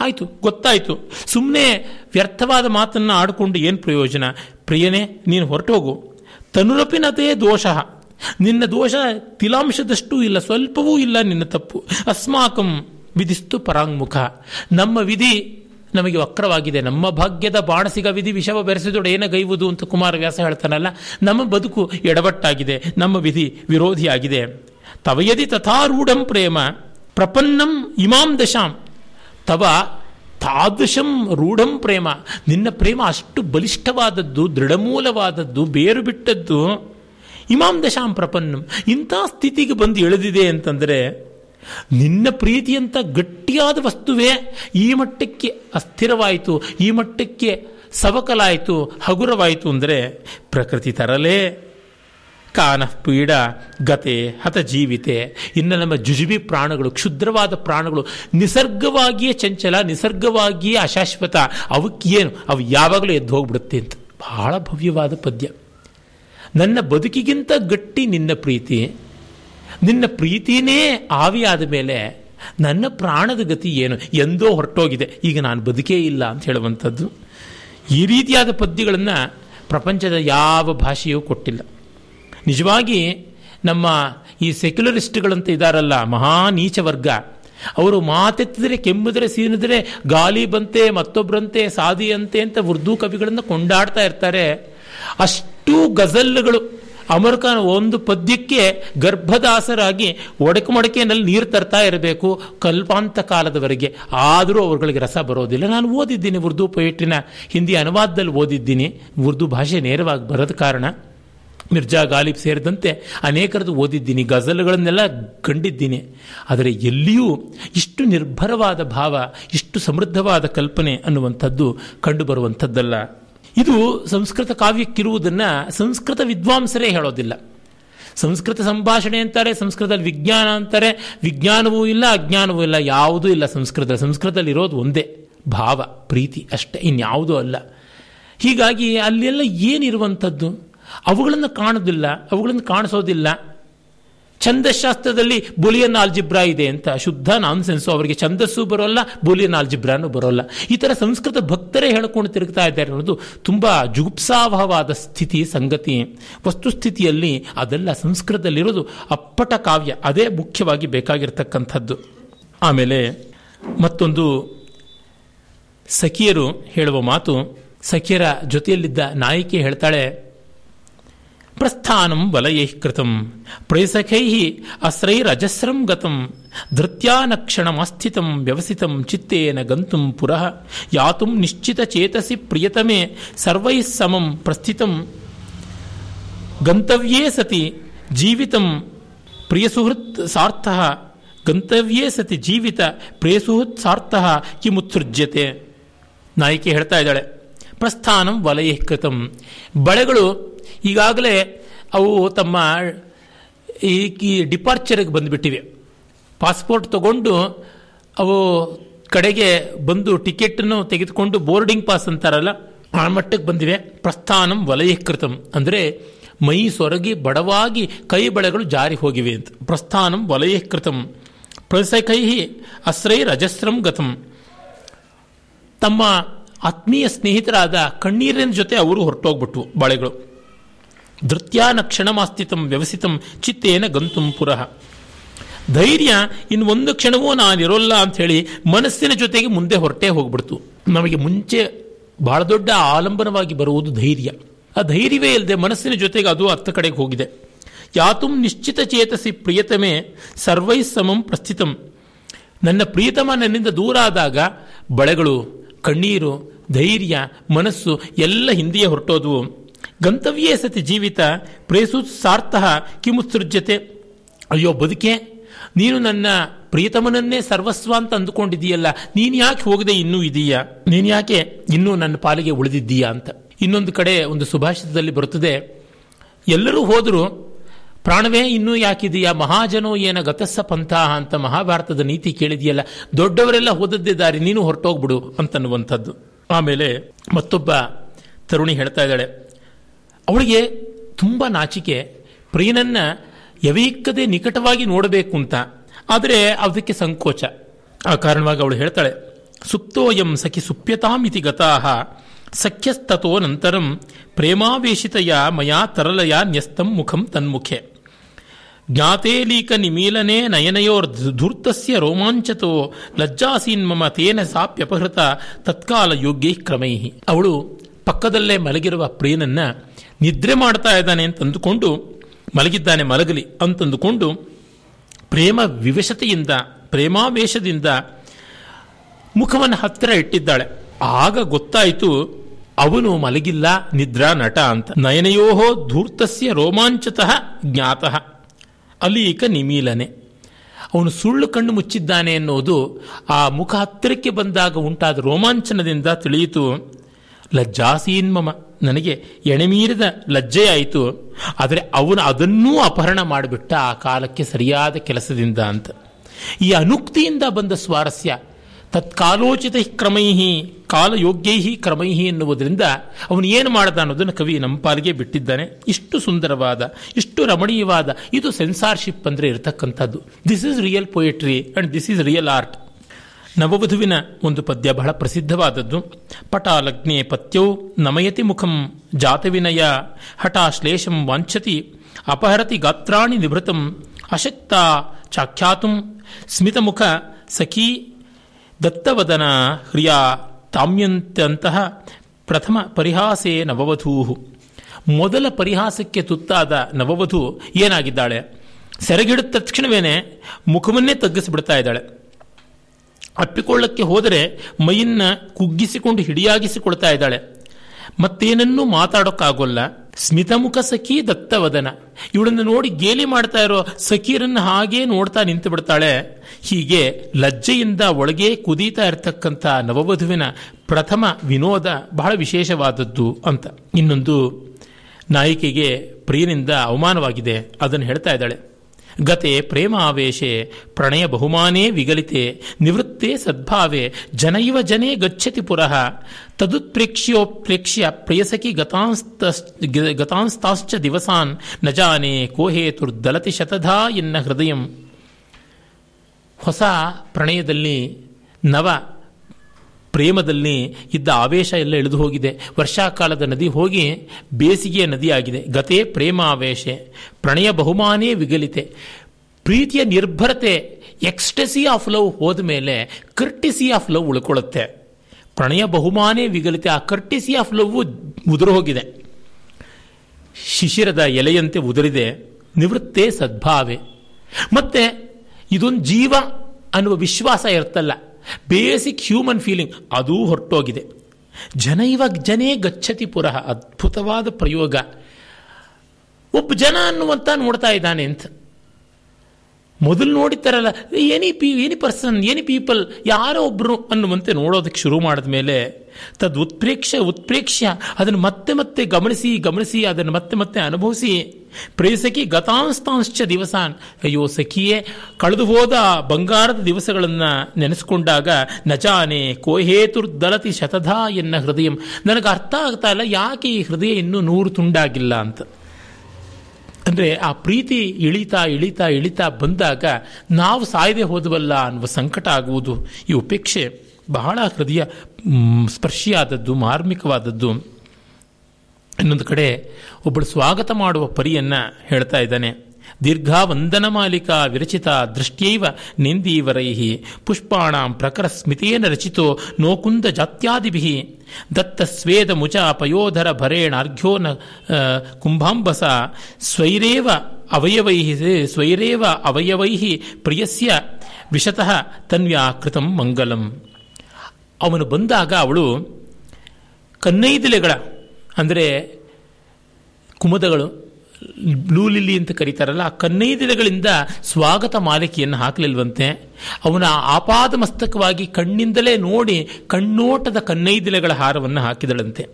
ಆಯಿತು ಗೊತ್ತಾಯಿತು। ಸುಮ್ಮನೆ ವ್ಯರ್ಥವಾದ ಮಾತನ್ನು ಆಡಿಕೊಂಡು ಏನು ಪ್ರಯೋಜನ? ಪ್ರಿಯನೇ, ನೀನು ಹೊರಟೋಗು. ತನುರಪಿನತೆ ದೋಷ ನಿನ್ನ ದೋಷ ತಿಲಾಂಶದಷ್ಟು ಇಲ್ಲ, ಸ್ವಲ್ಪವೂ ಇಲ್ಲ ನಿನ್ನ ತಪ್ಪು. ಅಸ್ಮಾಕಂ ವಿಧಿಸ್ತು ಪರಾಂಗ್ಮುಖ. ನಮ್ಮ ವಿಧಿ ನಮಗೆ ವಕ್ರವಾಗಿದೆ. ನಮ್ಮ ಭಾಗ್ಯದ ಬಾಣಸಿಗ ವಿಧಿ ವಿಷವ ಬೆರೆಸಿದೊಡೆ ಏನ ಗೈವುದು ಅಂತ ಕುಮಾರವ್ಯಾಸ ಹೇಳ್ತಾನಲ್ಲ, ನಮ್ಮ ಬದುಕು ಎಡವಟ್ಟಾಗಿದೆ. ನಮ್ಮ ವಿಧಿ ವಿರೋಧಿಯಾಗಿದೆ. ತವಯದಿ ತಥಾರೂಢಂ ಪ್ರೇಮ, ಪ್ರಪನ್ನಂ ಇಮಾಂ ದಶಾಂ. ತವ ತಾದೃಶಂ ರೂಢಂ ಪ್ರೇಮ. ನಿನ್ನ ಪ್ರೇಮ ಅಷ್ಟು ಬಲಿಷ್ಠವಾದದ್ದು, ದೃಢಮೂಲವಾದದ್ದು ಬೇರು ಬಿಟ್ಟದ್ದು ಇಮಾಂ ದಶಾಂ ಪ್ರಪನ್ನಂ, ಇಂಥ ಸ್ಥಿತಿಗೆ ಬಂದು ಎಳೆದಿದೆ ಅಂತಂದರೆ, ನಿನ್ನ ಪ್ರೀತಿಯಂಥ ಗಟ್ಟಿಯಾದ ವಸ್ತುವೇ ಈ ಮಟ್ಟಕ್ಕೆ ಅಸ್ಥಿರವಾಯಿತು, ಈ ಮಟ್ಟಕ್ಕೆ ಸವಕಲಾಯಿತು, ಹಗುರವಾಯಿತು ಅಂದರೆ ಪ್ರಕೃತಿ ತರಲೇ. ಕಾನ ಪೀಡ, ಗತೆ, ಹತ ಜೀವಿತೆ. ಇನ್ನು ನಮ್ಮ ಜುಜುಬಿ ಪ್ರಾಣಗಳು, ಕ್ಷುದ್ರವಾದ ಪ್ರಾಣಗಳು ನಿಸರ್ಗವಾಗಿಯೇ ಚಂಚಲ, ನಿಸರ್ಗವಾಗಿಯೇ ಅಶಾಶ್ವತ. ಅವಕ್ಕೇನು ಅವು ಯಾವಾಗಲೂ ಎದ್ದು ಹೋಗ್ಬಿಡುತ್ತೆ ಅಂತ. ಬಹಳ ಭವ್ಯವಾದ ಪದ್ಯ. ನನ್ನ ಬದುಕಿಗಿಂತ ಗಟ್ಟಿ ನಿನ್ನ ಪ್ರೀತಿ. ನಿನ್ನ ಪ್ರೀತಿನೇ ಆವಿಯಾದ ಮೇಲೆ ನನ್ನ ಪ್ರಾಣದ ಗತಿ ಏನು? ಎಂದೋ ಹೊರಟೋಗಿದೆ. ಈಗ ನಾನು ಬದುಕೇ ಇಲ್ಲ ಅಂತ ಹೇಳುವಂಥದ್ದು. ಈ ರೀತಿಯಾದ ಪದ್ಯಗಳನ್ನು ಪ್ರಪಂಚದ ಯಾವ ಭಾಷೆಯೂ ಕೊಟ್ಟಿಲ್ಲ. ನಿಜವಾಗಿ ನಮ್ಮ ಈ ಸೆಕ್ಯುಲರಿಸ್ಟ್ಗಳಂತ ಇದಾರಲ್ಲ, ಮಹಾ ನೀಚ ವರ್ಗ. ಅವರು ಮಾತೆತ್ತಿದ್ರೆ, ಕೆಮ್ಮಿದ್ರೆ, ಸೀನಿದ್ರೆ, ಗಾಲಿ ಬಂತೆ ಮತ್ತೊಬ್ಬರಂತೆ ಸಾದಿಯಂತೆ ಅಂತ ಉರ್ದು ಕವಿಗಳನ್ನು ಕೊಂಡಾಡ್ತಾ ಇರ್ತಾರೆ. ಅಷ್ಟು ಗಜಲ್ಗಳು. ಅಮರ್ ಖಾನ್ ಒಂದು ಪದ್ಯಕ್ಕೆ ಗರ್ಭದಾಸರಾಗಿ ಒಡಕು ಮಡಕೆನಲ್ಲಿ ನೀರು ತರ್ತಾ ಇರಬೇಕು ಕಲ್ಪಾಂತ ಕಾಲದವರೆಗೆ. ಆದರೂ ಅವರುಗಳಿಗೆ ರಸ ಬರೋದಿಲ್ಲ. ನಾನು ಓದಿದ್ದೀನಿ ಉರ್ದು ಪೊಯಿಟ್ರಿನ ಹಿಂದಿ ಅನುವಾದದಲ್ಲಿ ಓದಿದ್ದೀನಿ. ಉರ್ದು ಭಾಷೆ ನೇರವಾಗಿ ಬರದ ಕಾರಣ. ಮಿರ್ಜಾ ಗಾಲಿಬ್ ಸೇರಿದಂತೆ ಅನೇಕರದ್ದು ಓದಿದ್ದೀನಿ, ಗಜಲ್ಗಳನ್ನೆಲ್ಲ ಕಂಡಿದ್ದೀನಿ. ಆದರೆ ಎಲ್ಲಿಯೂ ಇಷ್ಟು ನಿರ್ಭರವಾದ ಭಾವ, ಇಷ್ಟು ಸಮೃದ್ಧವಾದ ಕಲ್ಪನೆ ಅನ್ನುವಂಥದ್ದು ಕಂಡುಬರುವಂಥದ್ದಲ್ಲ. ಇದು ಸಂಸ್ಕೃತ ಕಾವ್ಯಕ್ಕಿರುವುದನ್ನು ಸಂಸ್ಕೃತ ವಿದ್ವಾಂಸರೇ ಹೇಳೋದಿಲ್ಲ. ಸಂಸ್ಕೃತ ಸಂಭಾಷಣೆ ಅಂತಾರೆ, ಸಂಸ್ಕೃತದಲ್ಲಿ ವಿಜ್ಞಾನ ಅಂತಾರೆ. ವಿಜ್ಞಾನವೂ ಇಲ್ಲ, ಅಜ್ಞಾನವೂ ಇಲ್ಲ, ಯಾವುದೂ ಇಲ್ಲ ಸಂಸ್ಕೃತ ಸಂಸ್ಕೃತದಲ್ಲಿ ಇರೋದು ಒಂದೇ, ಭಾವ, ಪ್ರೀತಿ, ಅಷ್ಟೇ, ಇನ್ಯಾವುದೂ ಅಲ್ಲ. ಹೀಗಾಗಿ ಅಲ್ಲೆಲ್ಲ ಏನಿರುವಂಥದ್ದು? ಅವುಗಳನ್ನು ಕಾಣೋದಿಲ್ಲ, ಅವುಗಳನ್ನು ಕಾಣಿಸೋದಿಲ್ಲ. ಛಂದಶಾಸ್ತ್ರದಲ್ಲಿ ಬುಲಿಯನ್ ಆಲ್ಜಿಬ್ರಾ ಇದೆ ಅಂತ, ಶುದ್ಧ ನಾನ್ಸೆನ್ಸು, ಅವರಿಗೆ ಛಂದಸ್ಸು ಬರೋಲ್ಲ, ಬುಲಿಯನ್ ಆಲ್ಜಿಬ್ರಾನು ಬರೋಲ್ಲ. ಈ ಥರ ಸಂಸ್ಕೃತ ಭಕ್ತರೇ ಹೇಳ್ಕೊಂಡು ತಿರುಗ್ತಾ ಇದ್ದಾರೆ ಅನ್ನೋದು ತುಂಬ ಜುಗುಪ್ಸಾವಹವಾದ ಸ್ಥಿತಿ, ಸಂಗತಿ. ವಸ್ತುಸ್ಥಿತಿಯಲ್ಲಿ ಅದೆಲ್ಲ ಸಂಸ್ಕೃತದಲ್ಲಿರೋದು ಅಪ್ಪಟ ಕಾವ್ಯ, ಅದೇ ಮುಖ್ಯವಾಗಿ ಬೇಕಾಗಿರ್ತಕ್ಕಂಥದ್ದು. ಆಮೇಲೆ ಮತ್ತೊಂದು ಸಖಿಯರು ಹೇಳುವ ಮಾತು, ಸಖಿಯರ ಜೊತೆಯಲ್ಲಿದ್ದ ನಾಯಕಿ ಹೇಳ್ತಾಳೆ ಪ್ರಸ್ಥಾನಂ ವಲಯೈ ಕೃತಂ. ಪ್ರೈಸಖೈ ಅಸ್ರೈರಜಸ್ರಂ ಗತಂ. ಧೃತ್ಯಾನಕ್ಷಣಮಸ್ಥಿತಂ ವ್ಯವಸಿತಂ ಚಿತ್ತೇನ ಗಂತುಂ ಪುರಃ. ಯಾತುಂ ನಿಶ್ಚಿತ ಚೇತಸಿ ಪ್ರಿಯತಮೆ ಸರ್ವೈ ಸಮಂ ಪ್ರಸ್ಥಿತಂ. ಗಂತವ್ಯೇ ಸತಿ ಜೀವಿತಂ ಪ್ರಿಯಸುಹೃತ್ ಸಾರ್ಥ. ಗಂತವ್ಯೇ ಸತಿ ಜೀವಿತ ಪ್ರಿಯಸುಹೃತ್ ಸಾರ್ಥ ಕಿಮುತ್ಸೃಜ್ಯತೆ. ನಾಯಕಿ ಹೇಳ್ತಾ ಇದ್ದಾಳೆ, ಪ್ರಸ್ಥಾನಂ ವಲಯೀಕೃತಂ ಬಳೆಗಳು ಈಗಾಗಲೇ ಅವು ತಮ್ಮ ಈ ಡಿಪಾರ್ಚರ್ಗೆ ಬಂದುಬಿಟ್ಟಿವೆ. ಪಾಸ್ಪೋರ್ಟ್ ತಗೊಂಡು ಅವು ಕಡೆಗೆ ಬಂದು ಟಿಕೆಟನ್ನು ತೆಗೆದುಕೊಂಡು ಬೋರ್ಡಿಂಗ್ ಪಾಸ್ ಅಂತಾರಲ್ಲ, ಆ ಮಟ್ಟಕ್ಕೆ ಬಂದಿವೆ. ಪ್ರಸ್ಥಾನಂ ವಲಯೀಕೃತಂ ಅಂದರೆ ಮೈ ಸೊರಗಿ ಬಡವಾಗಿ ಕೈ ಬಳೆಗಳು ಜಾರಿ ಹೋಗಿವೆ ಅಂತ. ಪ್ರಸ್ಥಾನಂ ವಲಯೀಕೃತಂ. ಪ್ರಸಕೈ ಅಸ್ರೈ ರಜಸ್ರಂ ಗತಂ. ತಮ್ಮ ಆತ್ಮೀಯ ಸ್ನೇಹಿತರಾದ ಕಣ್ಣೀರಿನ ಜೊತೆ ಅವರು ಹೊರಟೋಗ್ಬಿಟ್ವು, ಬಳೆಗಳು. ಧೃತ್ಯಾನಕ್ಷಣಮಾಸ್ಥಿತಂ ವ್ಯವಸಿತಂ ಚಿತ್ತೇನ ಗಂತುಂ ಪುರಃ. ಧೈರ್ಯ ಇನ್ನು ಒಂದು ಕ್ಷಣವೂ ನಾನಿರೋಲ್ಲ ಅಂಥೇಳಿ ಮನಸ್ಸಿನ ಜೊತೆಗೆ ಮುಂದೆ ಹೊರಟೇ ಹೋಗ್ಬಿಡ್ತು. ನಮಗೆ ಮುಂಚೆ ಬಹಳ ದೊಡ್ಡ ಆಲಂಬನವಾಗಿ ಬರುವುದು ಧೈರ್ಯ. ಆ ಧೈರ್ಯವೇ ಇಲ್ಲದೆ ಮನಸ್ಸಿನ ಜೊತೆಗೆ ಅದು ಅರ್ಥ ಕಡೆಗೆ ಹೋಗಿದೆ. ಯಾತುಂ ನಿಶ್ಚಿತ ಚೇತಸಿ ಪ್ರಿಯತಮೇ ಸರ್ವೈ ಸಮಂ ಪ್ರಸ್ಥಿತಂ. ನನ್ನ ಪ್ರಿಯತಮ ನನ್ನಿಂದ ದೂರ ಆದಾಗ ಬಳೆಗಳು, ಕಣ್ಣೀರು, ಧೈರ್ಯ, ಮನಸ್ಸು ಎಲ್ಲ ಹಿಂದೆಯೇ ಹೊರಟೋದ್ವು. ಗಂತವ್ಯೇ ಸತಿ ಜೀವಿತ ಪ್ರೇಸು ಸಾರ್ಥ ಕಿಮುತ್ಸೃಜ್ಯತೆ ಅಯ್ಯೋ, ಬದುಕೆ, ನೀನು ನನ್ನ ಪ್ರಿಯತಮನನ್ನೇ ಸರ್ವಸ್ವ ಅಂತ ಅಂದುಕೊಂಡಿದೀಯಲ್ಲ ನೀನು ಯಾಕೆ ಹೋಗದೆ ಇನ್ನೂ ಇದೀಯಾ? ನೀನು ಯಾಕೆ ಇನ್ನೂ ನನ್ನ ಪಾಲಿಗೆ ಉಳಿದಿದ್ದೀಯಾ ಅಂತ. ಇನ್ನೊಂದು ಕಡೆ ಒಂದು ಸುಭಾಷಿತದಲ್ಲಿ ಬರುತ್ತದೆ, ಎಲ್ಲರೂ ಹೋದರೂ, ಪ್ರಾಣವೇ ಇನ್ನೂ ಯಾಕಿದೆಯಾ? ಮಹಾಜನೋ ಏನ ಗತಸ್ಸ ಪಂಥಾಹ ಅಂತ ಮಹಾಭಾರತದ ನೀತಿ ಕೇಳಿದೆಯಲ್ಲ, ದೊಡ್ಡವರೆಲ್ಲ ಹೋದದ್ದೇ ದಾರಿ, ನೀನು ಹೊರಟೋಗ್ಬಿಡು ಅಂತನ್ನುವಂಥದ್ದು. ಆಮೇಲೆ ಮತ್ತೊಬ್ಬ ತರುಣಿ ಹೇಳ್ತಾ ಇದ್ದಾಳೆ ಅವಳಿಗೆ ತುಂಬ ನಾಚಿಕೆ. ಪ್ರಿಯನನ್ನ ಯವೀಕ್ಕದೆ ನಿಕಟವಾಗಿ ನೋಡಬೇಕು ಅಂತ ಆದರೆ ಅದಕ್ಕೆ ಸಂಕೋಚ. ಆ ಕಾರಣವಾಗಿ ಅವಳು ಹೇಳ್ತಾಳೆ ಸುಪ್ತೋಯಂ ಸಖಿ ಸುಪ್ಯತಾಮಿತಿ ಗತಾಹ. ಸಖ್ಯಸ್ತೋ ನಂತರಂ ಪ್ರೇಮಾವೇಶಿತಯ ಮಯಾ ತರಲಯ ನ್ಯಸ್ತಂ ಮುಖಂ ತನ್ಮುಖೆ. ಜ್ಞಾತೇಲೀಕ ನಿಮೀಲನೆ ನಯನಯೋರ್ ಧೂರ್ತಸ್ಯ ರೋಮಾಂಚತೋ ಲಜ್ಜಾಸೀನ್ ಮಮ ತೇನ ಸಾಪ್ಯಪಹೃತ ತತ್ಕಾಲ ಯೋಗ್ಯೈ ಕ್ರಮೈ ಅವಳು ಪಕ್ಕದಲ್ಲೇ ಮಲಗಿರುವ ಪ್ರಿಯನನ್ನ ನಿದ್ರೆ ಮಾಡ್ತಾ ಇದ್ದಾನೆ ಅಂತಂದುಕೊಂಡು ಮಲಗಿದ್ದಾನೆ, ಮಲಗಲಿ ಅಂತಂದುಕೊಂಡು ಪ್ರೇಮ ವಿವಶತೆಯಿಂದ, ಪ್ರೇಮಾವೇಶದಿಂದ ಮುಖವನ್ನು ಹತ್ತಿರ ಇಟ್ಟಿದ್ದಾಳೆ. ಆಗ ಗೊತ್ತಾಯಿತು, ಅವನು ಮಲಗಿಲ್ಲ, ನಿದ್ರಾ ನಟ ಅಂತ. ನಯನಯೋಹೋ ಧೂರ್ತಸ್ಯ ರೋಮಾಂಚತಃ ಜ್ಞಾತಃ. ಅಲೀಕ ನಿಮೀಲನೆ. ಅವನು ಸುಳ್ಳು ಕಣ್ಣು ಮುಚ್ಚಿದ್ದಾನೆ ಎನ್ನುವುದು ಆ ಮುಖ ಹತ್ತಿರಕ್ಕೆ ಬಂದಾಗ ಉಂಟಾದ ರೋಮಾಂಚನದಿಂದ ತಿಳಿಯಿತು. ಲಜ್ಜಾಸೀನ್ಮಮ. ನನಗೆ ಎಣೆಮೀರಿದ ಲಜ್ಜೆಯಾಯಿತು, ಆದರೆ ಅವನು ಅದನ್ನೂ ಅಪಹರಣ ಮಾಡಿಬಿಟ್ಟ ಆ ಕಾಲಕ್ಕೆ ಸರಿಯಾದ ಕೆಲಸದಿಂದ ಅಂತ. ಈ ಅನುಕ್ತಿಯಿಂದ ಬಂದ ಸ್ವಾರಸ್ಯ, ತತ್ಕಾಲೋಚಿತ ಕ್ರಮೈ ಕಾಲಯೋಗ್ಯೈ ಕ್ರಮೈಹಿ ಎನ್ನುವುದರಿಂದ ಅವನು ಏನು ಮಾಡ್ದ ಅನ್ನೋದನ್ನು ಕವಿ ನಮ್ಮ ಪಾಲಿಗೆ ಬಿಟ್ಟಿದ್ದಾನೆ. ಇಷ್ಟು ಸುಂದರವಾದ, ಇಷ್ಟು ರಮಣೀಯವಾದ, ಇದು ಸೆನ್ಸಾರ್ಶಿಪ್ ಅಂದರೆ ಇರತಕ್ಕಂಥದ್ದು. This is real poetry and this is real art ನವವಧುವಿನ ಒಂದು ಪದ್ಯ ಬಹಳ ಪ್ರಸಿದ್ಧವಾದದ್ದು. ಪಟಾಲಗ್ನೆ ಪತ್ಯೌ ನಮಯತಿ ಮುಖಂ ಜಾತವಿನಯ ಹಠಾಶ್ಲೇಷಂ ವಾಂಛತಿ ಅಪಹರತಿ ಗಾತ್ರಾಣಿ ನಿಭೃತಂ ಅಶಕ್ತ ಚಾಖ್ಯಾತುಂ ಸ್ಮಿತಮುಖ ಸಖಿ ದತ್ತವದನ ಹ್ರಿಯ ತಾಮ್ಯಂತಹ ಪ್ರಥಮ ಪರಿಹಾಸೇ ನವವಧೂ ಮೊದಲ ಪರಿಹಾಸಕ್ಕೆ ತುತ್ತಾದ ನವವಧು ಏನಾಗಿದ್ದಾಳೆ? ಸೆರೆಗಿಡಿದ ತಕ್ಷಣವೇನೆ ಮುಖವನ್ನೇ ತಗ್ಗಿಸಿಬಿಡ್ತಾ ಇದ್ದಾಳೆ. ಅಪ್ಪಿಕೊಳ್ಳಕ್ಕೆ ಹೋದರೆ ಮೈಯನ್ನ ಕುಗ್ಗಿಸಿಕೊಂಡು ಹಿಡಿಯಾಗಿಸಿಕೊಳ್ತಾ ಇದ್ದಾಳೆ. ಮತ್ತೇನನ್ನೂ ಮಾತಾಡೋಕ್ಕಾಗೋಲ್ಲ. ಸ್ಮಿತಮುಖ ಸಖಿ ದತ್ತವದನ. ಇವಳನ್ನು ನೋಡಿ ಗೇಲಿ ಮಾಡ್ತಾ ಇರೋ ಸಖೀರನ್ನು ಹಾಗೇ ನೋಡ್ತಾ ನಿಂತು ಬಿಡ್ತಾಳೆ ಹೀಗೆ ಲಜ್ಜೆಯಿಂದ ಒಳಗೆ ಕುದೀತಾ ಇರತಕ್ಕಂಥ ನವವಧುವಿನ ಪ್ರಥಮ ವಿನೋದ ಬಹಳ ವಿಶೇಷವಾದದ್ದು ಅಂತ. ಇನ್ನೊಂದು ನಾಯಕಿಗೆ ಪ್ರಿಯನಿಂದ ಅವಮಾನವಾಗಿದೆ. ಅದನ್ನು ಹೇಳ್ತಾ ಇದ್ದಾಳೆ. ಗತೆ, ಪ್ರೇಮಾವೇಶೆ, ಪ್ರಣಯ ಬಹುಮಾನೇ ವಿಗಲಿತೆ, ನಿವೃತ್ತೆ ಸದ್ಭಾವೆ, ಜನೈವ ಜನೇ ಗಚ್ಚತಿ ಪುರಃ. ತದುತ್ಪ್ರೇಕ್ಷ್ಯೋತ್ಪ್ರೇಕ್ಷ್ಯ ಪ್ರೇಯಸಕಿ ಗತಾಂಸ್ತ ಗತಾಂಸ್ತಾಶ್ಚ ದಿವಸಾನ್, ನ ಜಾನೆ ಕೋಹೇತುರ್ದಲತಿ ಶತಧಾ ಎನ್ನ ಹೃದಯಂ. ಹೊಸ ಪ್ರಣಯದಲ್ಲಿ ನವ ಪ್ರೇಮದಲ್ಲಿ ಇದ್ದ ಆವೇಶ ಎಲ್ಲ ಇಳಿದು ಹೋಗಿದೆ. ವರ್ಷಾಕಾಲದ ನದಿ ಹೋಗಿ ಬೇಸಿಗೆಯ ನದಿಯಾಗಿದೆ ಗತೆ ಆವೇಶ ಪ್ರಣಯ ಬಹುಮಾನೇ ವಿಗಲಿತೆ. ಪ್ರೀತಿಯ ನಿರ್ಭರತೆ, ಎಕ್ಸ್ಟಸಿ ಆಫ್ ಲವ್ ಹೋದ ಮೇಲೆ ಕರ್ಟಿಸಿ ಆಫ್ ಲವ್ ಉಳ್ಕೊಳ್ಳುತ್ತೆ. ಪ್ರಣಯ ಬಹುಮಾನೇ ವಿಗಲಿತೆ, ಆ ಕರ್ಟಿಸಿ ಆಫ್ ಲವ್ ಉದುರು ಹೋಗಿದೆ. ಶಿಶಿರದ ಎಲೆಯಂತೆ ಉದುರಿದೆ, ನಿವೃತ್ತೇ ಸದ್ಭಾವೆ. ಮತ್ತೆ ಇದೊಂದು ಜೀವ ಅನ್ನುವ ವಿಶ್ವಾಸ ಇರ್ತಲ್ಲ ಬೇಸಿಕ್ ಹ್ಯೂಮನ್ ಫೀಲಿಂಗ್ ಅದೂ ಹೊರಟೋಗಿದೆ. ಜನ ಇವಾಗ ಜನೇ ಗಚ್ಚತಿ ಪುರಃ, ಅದ್ಭುತವಾದ ಪ್ರಯೋಗ. ಒಬ್ಬ ಜನ ಅನ್ನುವಂಥ ನೋಡ್ತಾ ಇದ್ದಾನೆ ಅಂತ. ಮೊದಲು ನೋಡಿತಾರಲ್ಲ any p any person any people, ಯಾರೋ ಒಬ್ರು ಅನ್ನುವಂತೆ ನೋಡೋದಕ್ಕೆ ಶುರು ಮಾಡಿದ ಮೇಲೆ, ತದ್ ಉತ್ಪ್ರೇಕ್ಷ ಉತ್ಪ್ರೇಕ್ಷ್ಯ, ಅದನ್ನು ಮತ್ತೆ ಮತ್ತೆ ಗಮನಿಸಿ ಗಮನಿಸಿ, ಅದನ್ನು ಮತ್ತೆ ಮತ್ತೆ ಅನುಭವಿಸಿ. ಪ್ರೇಸಕಿ ಗತಾಂಸ್ತಾಂಶ್ಚ ದಿವಸಾನ್. ಅಯ್ಯೋ ಸಖಿಯೇ, ಕಳೆದು ಹೋದ ಬಂಗಾರದ ದಿವಸಗಳನ್ನು ನೆನೆಸ್ಕೊಂಡಾಗ ನಜಾನೆ ಕೋಹೇತುರ್ದಲತಿ ಶತಧಾ ಎನ್ನ ಹೃದಯ. ನನಗೆ ಅರ್ಥ ಆಗ್ತಾ ಇಲ್ಲ, ಯಾಕೆ ಈ ಹೃದಯ ಇನ್ನೂ ನೂರು ತುಂಡಾಗಿಲ್ಲ ಅಂತ. ಅಂದರೆ ಆ ಪ್ರೀತಿ ಇಳಿತಾ ಇಳಿತಾ ಇಳಿತಾ ಬಂದಾಗ ನಾವು ಸಾಯದೆ ಹೋದವಲ್ಲ ಅನ್ನುವ ಸಂಕಟ ಆಗುವುದು ಈ ಉಪೇಕ್ಷೆ ಬಹಳ ಹೃದಯ ಸ್ಪರ್ಶಿಯಾದದ್ದು, ಮಾರ್ಮಿಕವಾದದ್ದು. ಇನ್ನೊಂದು ಕಡೆ ಒಬ್ಬಳು ಸ್ವಾಗತ ಮಾಡುವ ಪರಿಯನ್ನು ಹೇಳ್ತಾ ಇದ್ದಾನೆ. ದೀರ್ಘಾ ವಂದನ ಮಾಲಿಕಾ ವಿರಚಿತ ದೃಷ್ಟ್ಯೈವ ನಿಂದೀವರೈಹಿ. ಪುಷ್ಪಾಣ ಪ್ರಕರ ಸ್ಮಿತೇನ ರಚಿತೋ ನೋಕುಂದ ಜಾತ್ಯಾದಿಭಿ ದತ್ತ ಸ್ವೇದ ಮುಚ ಪಯೋಧರ ಭರೇಣ ಅರ್ಘ್ಯೋ ನ ಕುಂಭಾಂಬಸ. ಸ್ವೈರೇವ ಅವಯವೈ ಸ್ವೈರೇವ ಅವಯವೈ ಪ್ರಿಯಸ್ಯ. ವಿಶತಃ ತನ್ವ್ಯಾಕೃತ ಮಂಗಲಂ. ಅವನು ಬಂದಾಗ ಅವಳು ಕನ್ನೈದಿಲೆಗಳ ಅಂದರೆ ಕುಮದಗಳು ಬ್ಲೂ ಲಿಲ್ಲಿ ಅಂತ ಕರೀತಾರಲ್ಲ, ಆ ಕನ್ನೈದಿಲಗಳಿಂದ ಸ್ವಾಗತ ಮಾಲಿಕೆಯನ್ನು ಹಾಕಲಿಲ್ವಂತೆ. ಅವನ ಆಪಾದ ಮಸ್ತಕವಾಗಿ ಕಣ್ಣಿಂದಲೇ ನೋಡಿ ಕಣ್ಣೋಟದ ಕನ್ನೈದಿಲಗಳ ಹಾರವನ್ನು ಹಾಕಿದಳಂತೆ.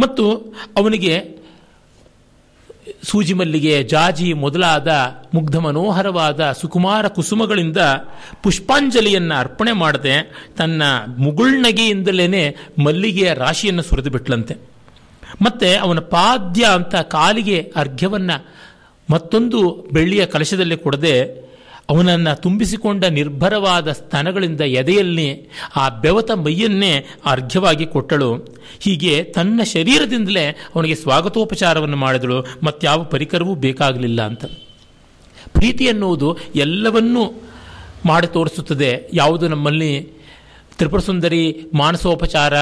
ಮತ್ತು ಅವನಿಗೆ ಸೂಜಿ ಮಲ್ಲಿಗೆ, ಜಾಜಿ ಮೊದಲಾದ ಮುಗ್ಧ ಮನೋಹರವಾದ ಸುಕುಮಾರ ಕುಸುಮಗಳಿಂದ ಪುಷ್ಪಾಂಜಲಿಯನ್ನು ಅರ್ಪಣೆ ಮಾಡದೆ ತನ್ನ ಮುಗುಳ್ನಗೆಯಿಂದಲೇ ಮಲ್ಲಿಗೆಯ ರಾಶಿಯನ್ನು ಸುರಿದು ಬಿಟ್ಲಂತೆ ಮತ್ತೆ ಅವನ ಪಾದ್ಯ ಅಂತ ಕಾಲಿಗೆ ಅರ್ಘ್ಯವನ್ನು ಮತ್ತೊಂದು ಬೆಳ್ಳಿಯ ಕಲಶದಲ್ಲಿ ಕೊಡದೆ ಅವನನ್ನು ತುಂಬಿಸಿಕೊಂಡ ನಿರ್ಭರವಾದ ಸ್ತನಗಳಿಂದ ಎದೆಯಲ್ಲಿ ಆ ಬೆವತ ಮೈಯನ್ನೇ ಅರ್ಘ್ಯವಾಗಿ ಕೊಟ್ಟಳು. ಹೀಗೆ ತನ್ನ ಶರೀರದಿಂದಲೇ ಅವನಿಗೆ ಸ್ವಾಗತೋಪಚಾರವನ್ನು ಮಾಡಿದಳು. ಮತ್ತಾವ ಪರಿಕರವೂ ಬೇಕಾಗಲಿಲ್ಲ ಅಂತ. ಪ್ರೀತಿ ಎನ್ನುವುದು ಎಲ್ಲವನ್ನೂ ಮಾಡಿ ತೋರಿಸುತ್ತದೆ. ಯಾವುದು ನಮ್ಮಲ್ಲಿ ತ್ರಿಪುರ ಸುಂದರಿ ಮಾನಸೋಪಚಾರ